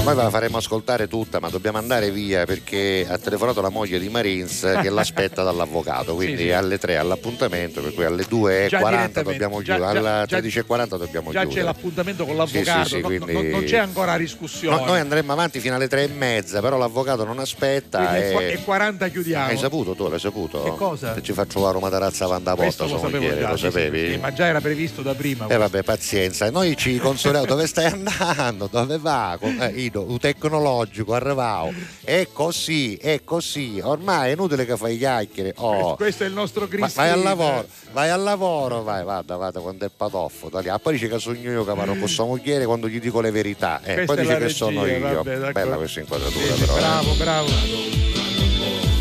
Ormai ve la faremo ascoltare tutta, ma dobbiamo andare via perché ha telefonato la moglie di Marins che l'aspetta dall'avvocato, quindi Sì, sì. alle 3 all'appuntamento, per cui alle Già 2.40 direttamente, dobbiamo già- chiudere, già- alle già- 13.40 dobbiamo Già c'è chiudere. l'appuntamento con l'avvocato, Sì, no- quindi- no- non c'è ancora discussione. No, noi andremo avanti fino alle 3 e mezza, però l'avvocato non aspetta. E... e 40 chiudiamo. Hai saputo tu, l'hai saputo? Che cosa? Che ci faccio trovare una tarazza vanda Questo porta, lo sapevo già, lo sapevi? ma già era previsto da prima. E vabbè, pazienza. Noi ci consoliamo dove stai andando, dove va? Con- eh, Ido, un tecnologico, arrivavo. È così, è così. Ormai è inutile che fai chiacchiere. Oh. Questo è il nostro Chris vai al lavoro, vai al lavoro, vai, vada, vada, quando è patoffo. da lì. Ah, poi dice che sogno io che parlo con sua moglie quando gli dico le verità. Eh, poi dice che sono regia, io. vabbè. Bella questa inquadratura, Sì, però. eh. bravo, bravo.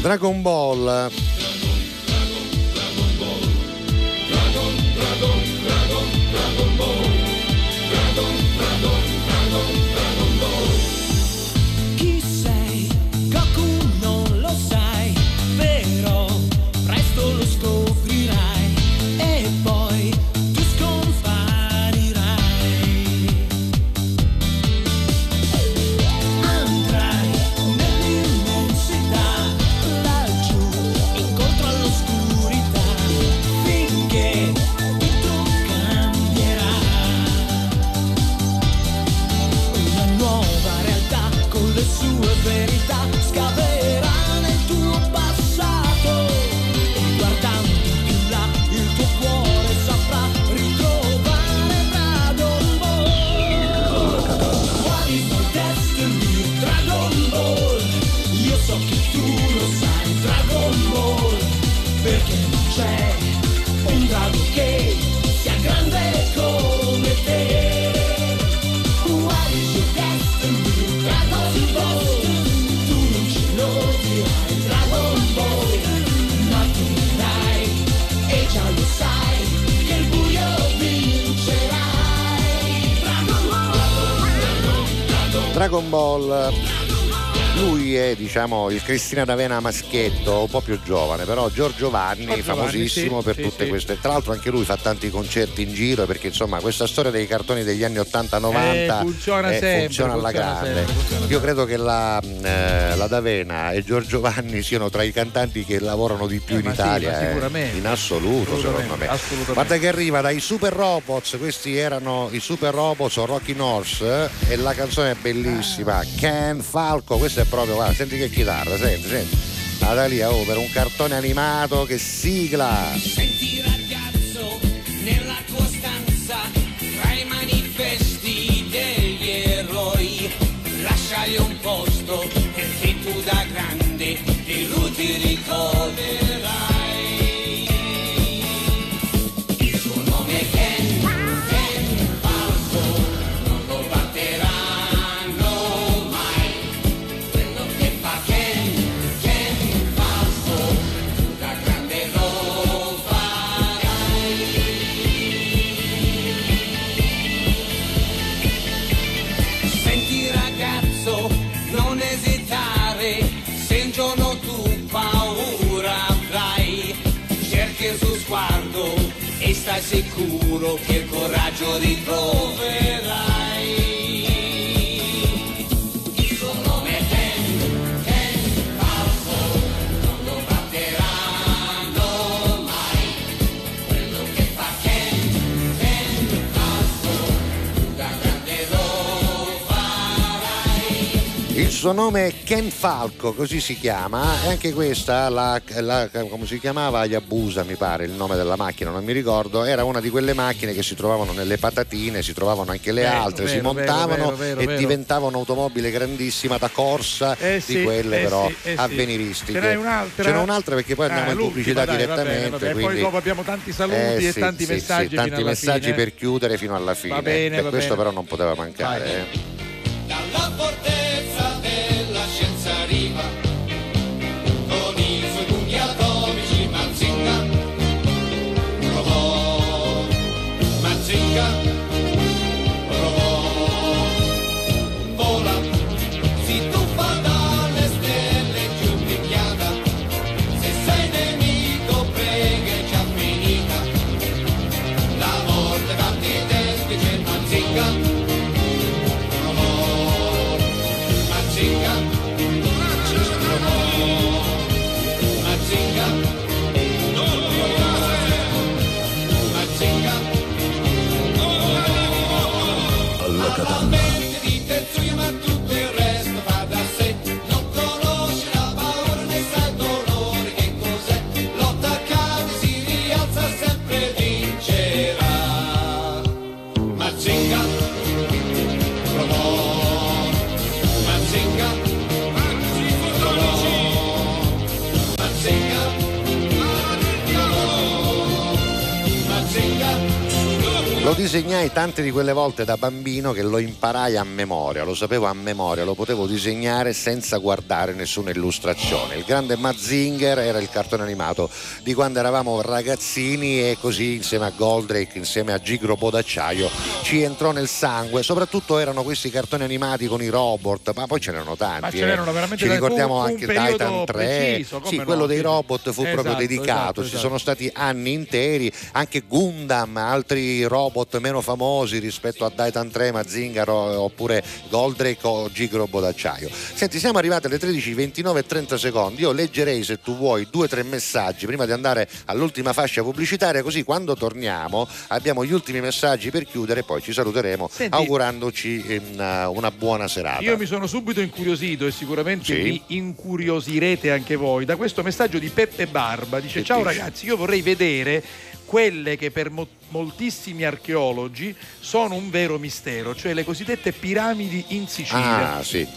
Dragon Ball. È diciamo il Cristina D'Avena maschietto, un po' più giovane, però Giorgio Vanni, Giorgio famosissimo Vanni, sì, per sì, tutte sì. queste. Tra l'altro anche lui fa tanti concerti in giro perché insomma questa storia dei cartoni degli anni 80-90 Eh, funziona eh, sempre, funziona alla funziona grande. sempre, funziona Io credo che la, eh, la D'Avena e Giorgio Vanni siano tra i cantanti che lavorano di più Eh, in ma sì, Italia, ma eh, sicuramente. in assoluto Assolutamente, secondo me. assolutamente. Guarda che arriva dai Super Robots, questi erano i Super Robots o Rocky Norse eh, e la canzone è bellissima, Ken Falco, questo è proprio, guarda, senti che chitarra, senti, senti. Natalia, oh, per un cartone animato che sigla! Senti ragazzo, nella tua stanza, tra i manifesti degli eroi, lasciagli un posto tu da grande di lui ti ricorderai. Sicuro che il coraggio ritroverai. Suo nome è Ken Falco, così si chiama, e anche questa, la, la- come si chiamava? Yabusa mi pare, il nome della macchina, non mi ricordo, era una di quelle macchine che si trovavano nelle patatine, si trovavano anche le Vero, altre, si vero, montavano vero, vero, e diventava un'automobile grandissima da corsa Eh di sì, quelle eh però sì, eh avveniristiche. Ce n'è un'altra? Ce n'è un'altra perché poi andiamo Ah, in pubblicità dai, va bene, direttamente. va bene. Poi quindi- dopo abbiamo tanti saluti Eh, e sì, tanti sì, messaggi sì, tanti fino alla messaggi fine. per chiudere fino alla fine. bene, E va questo bene. però non poteva mancare. eh. Dalla arriva con i suoi pugni atomici Mazinga robot Mazinga tante di quelle volte da bambino che lo imparai a memoria, lo sapevo a memoria, lo potevo disegnare senza guardare nessuna illustrazione. Il grande Mazinger era il cartone animato di quando eravamo ragazzini e così insieme a Goldrake, insieme a Gigrobo d'acciaio ci entrò nel sangue, soprattutto erano questi cartoni animati con i robot, ma poi ce n'erano tanti. Ma ce eh. n'erano veramente Ci ricordiamo anche Titan 3, preciso, sì, no, quello dei robot fu proprio Esatto, dedicato, esatto, ci esatto. sono stati anni interi, anche Gundam, altri robot meno famosi rispetto a Titan 3, Mazingar o- oppure Goldrake o Gigrobo d'acciaio. Senti, siamo arrivati alle 13, 29 e 30 secondi. Io leggerei se tu vuoi due o tre messaggi prima di andare all'ultima fascia pubblicitaria, così quando torniamo abbiamo gli ultimi messaggi per chiudere e poi ci saluteremo Senti- augurandoci una, una buona serata. Io mi sono subito incuriosito e sicuramente Sì. vi incuriosirete anche voi da questo messaggio di Peppe Barba. Dice: Che Ciao dice? ragazzi, io vorrei vedere quelle che per mo- moltissimi archeologi sono un vero mistero, cioè le cosiddette piramidi in Sicilia. Ah, sì.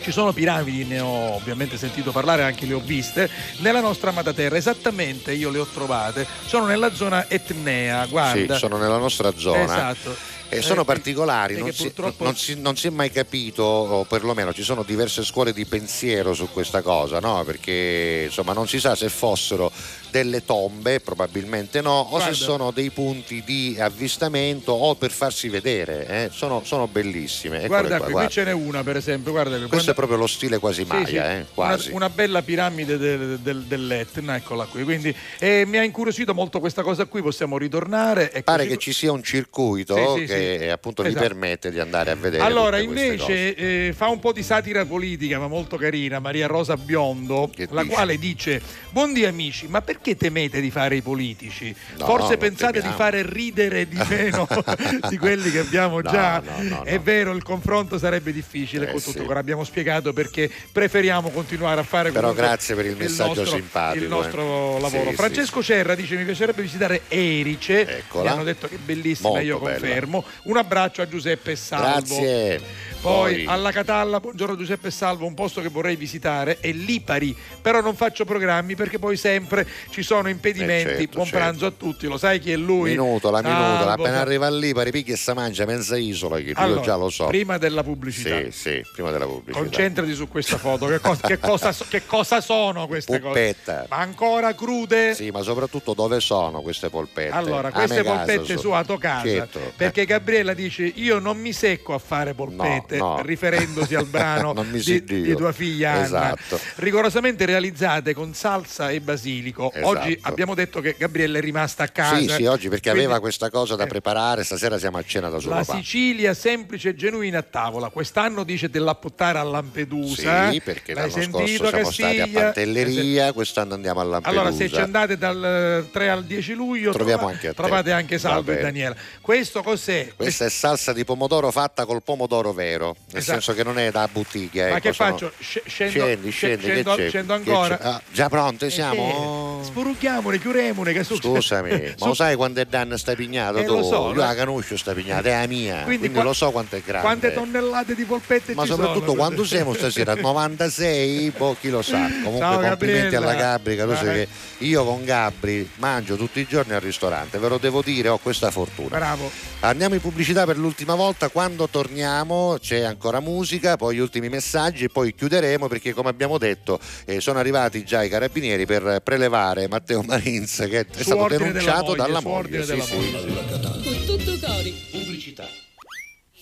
Ci sono piramidi, ne ho ovviamente sentito parlare, anche le ho viste, nella nostra amata terra. Esattamente io le ho trovate, sono nella zona etnea, guarda. Sì, sono nella nostra zona. Esatto. E sono Eh, particolari, non si, purtroppo- non si- non si è mai capito, o perlomeno ci sono diverse scuole di pensiero su questa cosa, no? perché insomma non si sa se fossero delle tombe, probabilmente no, o Guarda. se sono dei punti di avvistamento o per farsi vedere. eh. Sono, sono bellissime. Eccole Guarda, qua, qui, qui guarda. ce n'è una per esempio, guarda, Questo è proprio lo stile quasi Sì, Maya, sì, eh, una- quasi. Una, bella piramide del- del- dell'Etna, eccola qui. Quindi eh, mi ha incuriosito molto questa cosa qui, possiamo ritornare. E Pare così- che ci sia un circuito Sì, sì, che sì. appunto vi Esatto. permette di andare a vedere. Allora, invece, eh, fa un po' di satira politica, ma molto carina, Maria Rosa Biondo, la dice? quale dice: Buondì amici, ma perché temete di fare i politici? No, Forse pensate di fare ridere di meno di quelli che abbiamo No, già. no, È vero, il confronto sarebbe difficile Eh, con tutto. sì. Ora abbiamo spiegato perché preferiamo continuare a fare Però grazie per il messaggio nostro, simpatico, il nostro eh. lavoro. Sì, Francesco Cerra dice: Mi piacerebbe visitare Erice. Eccola. Mi hanno detto che è bellissima, Molto io bella. confermo. Un abbraccio a Giuseppe Salvo. Grazie. Poi alla Catalla, buongiorno Giuseppe Salvo, un posto che vorrei visitare è Lipari, però non faccio programmi perché poi sempre ci sono impedimenti. Eh, certo, Buon certo. pranzo a tutti, lo sai chi è lui? Minuto, la minuta, appena arriva lì, pari picchi e sa mangia mezza isola, che Allora, io già lo so. Prima della pubblicità. Sì, sì, prima della pubblicità. Concentrati su questa foto, che, cosa, che cosa che cosa sono queste Puppetta. cose? Ma ancora crude? Sì, ma soprattutto dove sono queste polpette? Allora, A queste casa polpette su a tua casa, Certo. perché Gabriella dice io non mi secco a fare polpette, No, no. riferendosi al brano di, di tua figlia Anna, Esatto. rigorosamente realizzate con salsa e basilico. Esatto. Oggi abbiamo detto che Gabriella è rimasta a casa. Sì, sì, oggi perché Quindi aveva questa cosa da eh. preparare, stasera siamo a cena da suo La papà. Sicilia semplice e genuina a tavola. Quest'anno dice dell'apputtare a Lampedusa. Sì, perché L'hai l'anno scorso siamo stati a? Pantelleria, quest'anno andiamo a Lampedusa. Allora, se ci andate dal 3 al 10 luglio, Troviamo anche a te. trovate anche Salvo Va e. Daniela. Questo cos'è? Questa è salsa di pomodoro fatta col pomodoro vero, nel Esatto. senso che non è da bottiglia. Ma ecco, che sono- faccio? Sc- scendo, Scendi, scendi, che scendo, c'è? scendo Che ancora? Ah, già pronte siamo? Eh, spurucchiamone, chiuremone, che su- Scusami, ma lo sai quanto è danno sta pignata? Eh, tu? lo so, Io no? la conosco sta pignata, è la mia, quindi, qua- lo so quanto è grande. Quante tonnellate di polpette ma soprattutto sono? quando siamo stasera? 96? Boh, chi lo sa. Comunque Ciao, complimenti Gabriella. alla Gabri, lo sai Vai. che io con Gabri mangio tutti i giorni al ristorante, ve lo devo dire, ho questa fortuna. Bravo. Andiamo in pubblicità per l'ultima volta, quando torniamo c'è ancora musica, poi gli ultimi messaggi e poi chiuderemo perché come abbiamo detto eh, sono arrivati già i carabinieri per prelevare Matteo Marins che è Su stato denunciato della moglie, dalla moglie. sì, della sì. Con tutto cori. Pubblicità.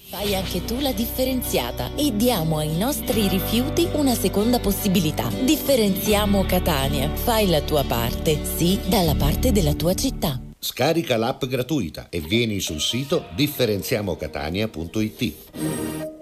Fai anche tu la differenziata e diamo ai nostri rifiuti una seconda possibilità. Differenziamo Catania. Fai la tua parte, sì, dalla parte della tua città. Scarica l'app gratuita e vieni sul sito differenziamocatania.it.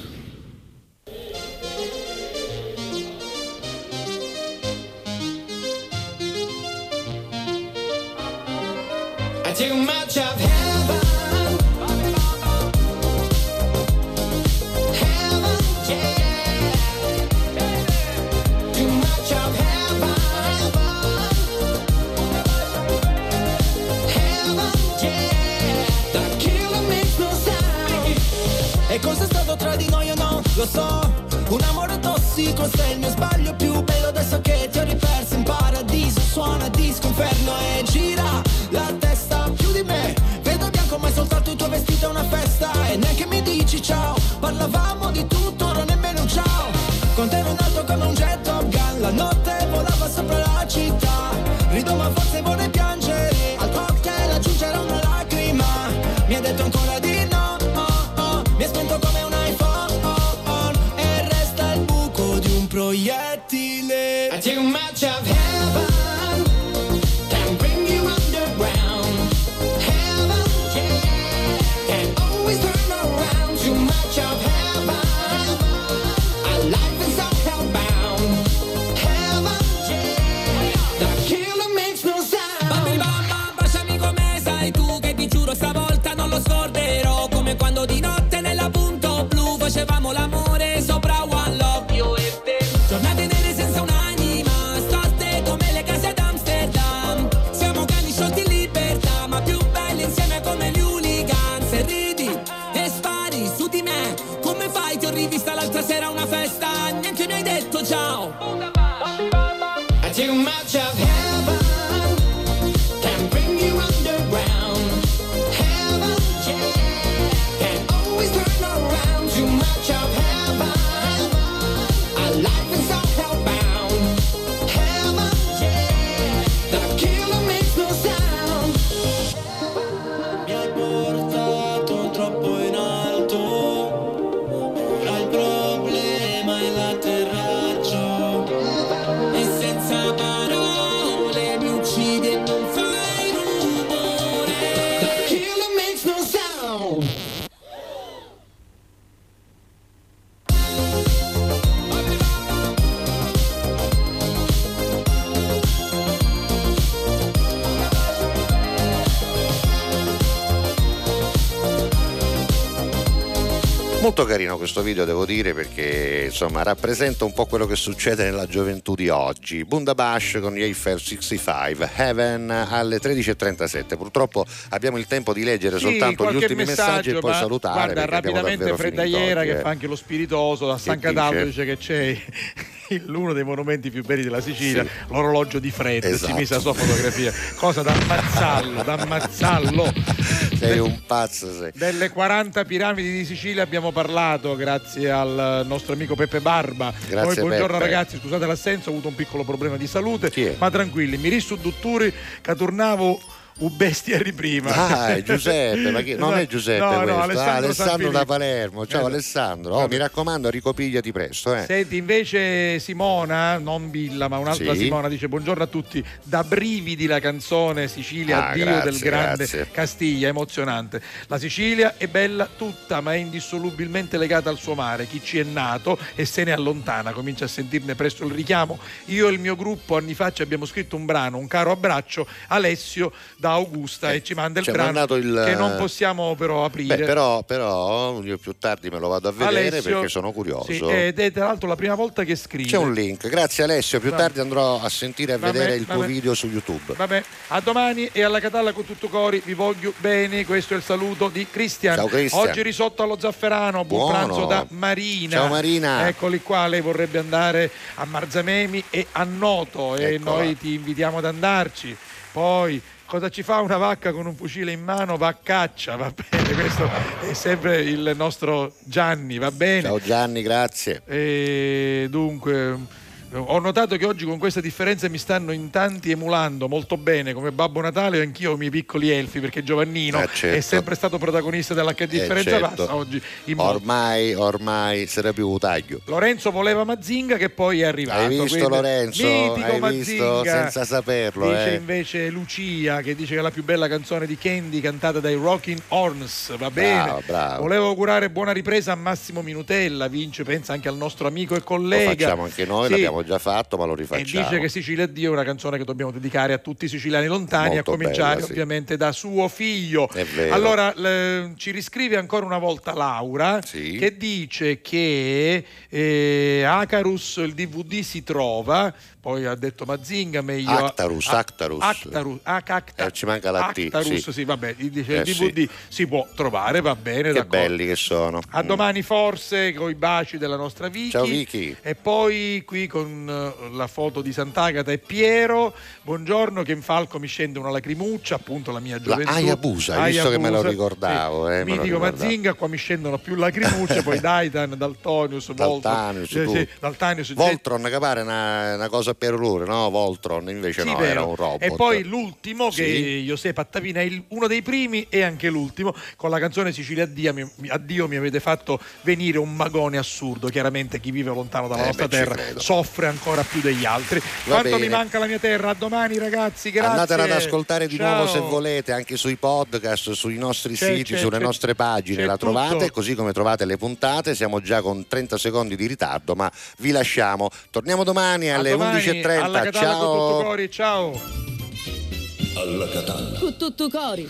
Too much of heaven. Heaven, yeah. Too much of heaven. Heaven, yeah. The killer makes no sound. E cosa stato tra di noi o no? Lo so, un amore tossico se il mio sbaglio più bello adesso che ti ho riperso in paradiso Suona disco inferno e gira la testa di me. Vedo bianco ma è soltanto il tuo vestito è una festa. E neanche mi dici ciao, parlavamo di tutto, non nemmeno un ciao. Con te ero in alto come un jet Top. Gun La notte volava sopra la città. Rido ma forse vorrei piangere Molto carino questo video, devo dire, perché insomma rappresenta un po' quello che succede nella gioventù di oggi. Bundabash con gli Eiffel 65, Heaven alle 13.37. Purtroppo abbiamo il tempo di leggere Sì, soltanto gli ultimi messaggi e poi salutare. Guarda, rapidamente davvero Fredda finito Iera oggi, che eh. fa anche lo spiritoso da San Che Cataldo dice? dice che c'è uno dei monumenti più belli della Sicilia, Sì. l'orologio di Fred, Esatto. ci mise la sua fotografia, cosa da ammazzarlo, da ammazzarlo. Sei un pazzo, sei. Delle 40 piramidi di Sicilia abbiamo parlato grazie al nostro amico Peppe Barba. Grazie, Poi buongiorno Peppe. ragazzi, scusate l'assenza, ho avuto un piccolo problema di salute, ma tranquilli, mi rissu dutturi che tornavo un bestieri prima. Dai, Giuseppe, ma chi- non è Giuseppe No, no, questo, ah, Alessandro Alessandro Sanfilippo. da Palermo. Ciao Esatto. Alessandro, oh, mi raccomando, ricopigliati presto. Eh. Senti, invece Simona, non Villa, ma un'altra Sì. Simona dice buongiorno a tutti, da brividi la canzone Sicilia, Ah, addio grazie, del grande grazie. Castiglia, emozionante. La Sicilia è bella tutta, ma è indissolubilmente legata al suo mare. Chi ci è nato e se ne allontana, comincia a sentirne presto il richiamo. Io e il mio gruppo anni fa ci abbiamo scritto un brano, un caro abbraccio, Alessio da Augusta e ci manda il ci ha brano il- che non possiamo però aprire. Beh, però, però io più tardi me lo vado a vedere Alessio- perché sono curioso. Sì, ed è tra l'altro la prima volta che scrive. C'è un link, grazie Alessio. Più Va- tardi andrò a sentire e a Vabbè, vedere il tuo vabbè. video su YouTube. Vabbè, a domani e alla Catalla con tutto cori, vi voglio bene, questo è il saluto di Cristian. Ciao, Cristian. Oggi risotto allo zafferano, buon Buono. pranzo da Marina. Ciao, Marina. Eccoli qua, lei vorrebbe andare a Marzamemi e a Noto e Eccola. noi ti invitiamo ad andarci. Poi cosa ci fa una vacca con un fucile in mano? Va a caccia, va bene, questo è sempre il nostro Gianni, va bene. Ciao Gianni, grazie. E dunque. Ho notato che oggi con questa differenza mi stanno in tanti emulando molto bene come Babbo Natale e anch'io i miei piccoli elfi perché Giovannino Eh, certo. è sempre stato protagonista della che Eh, differenza certo. passa oggi. Ormai, ormai sarà più taglio. Lorenzo voleva Mazinga che poi è arrivato. Hai visto Lorenzo? Hai Mazinga. visto senza saperlo, Dice eh. invece Lucia che dice che è la più bella canzone di Candy cantata dai Rocking Horns. Va bene. Bravo, bravo. Volevo augurare buona ripresa a Massimo Minutella. Vince, pensa anche al nostro amico e Lo collega. facciamo anche noi, Sì. l'abbiamo già fatto, ma lo E rifacciamo. dice che Sicilia Dio è una canzone che dobbiamo dedicare a tutti i siciliani lontani, Molto a cominciare bella, sì. ovviamente da suo figlio. Allora le- ci riscrive ancora una volta Laura che dice che eh, Acarus il DVD si trova, poi ha detto Mazinga meglio Actarus, a- Actarus. Actarus, Ac- Acta- Eh, ci manca la T, Actarus, sì. sì. vabbè, dice Eh, il DVD si può trovare, va bene, Che d'accordo. belli che sono. A domani forse con i baci della nostra Vicky. Ciao, Vicky. E poi qui con eh, la foto di Sant'Agata e Piero. Buongiorno che in falco mi scende una lacrimuccia, appunto la mia La gioventù. Hayabusa, hai visto che me lo Hayabusa, ricordavo. sì. eh, Mitico ricordavo. Mazinga, qua mi scendono più lacrimucce, poi Daitan, Daltonius. Daltanius, Sì, sì, Daltanius, Voltron che pare una, una cosa per loro, no? Voltron invece Sì, no, vero. era un robot. E poi l'ultimo, che Sì. Giuseppe Attavina è il- uno dei primi e anche l'ultimo, con la canzone Sicilia Addio mi, mi- Addio mi avete fatto venire un magone assurdo. Chiaramente chi vive lontano dalla Eh, nostra beh, terra soffre ancora più degli altri. Va Quanto mi bene. manca la mia terra? A domani ragazzi, grazie. Andatela ad ascoltare di Ciao. nuovo se volete, anche sui podcast, sui nostri C'è, siti, c'è, sulle c'è. nostre pagine la trovate, tutto. così come trovate le puntate. Siamo già con 30 secondi di ritardo, ma vi lasciamo. Torniamo domani alle domani, 11.30. Alla Ciao. cori, ciao. Alla Catalla. Con tutto cori.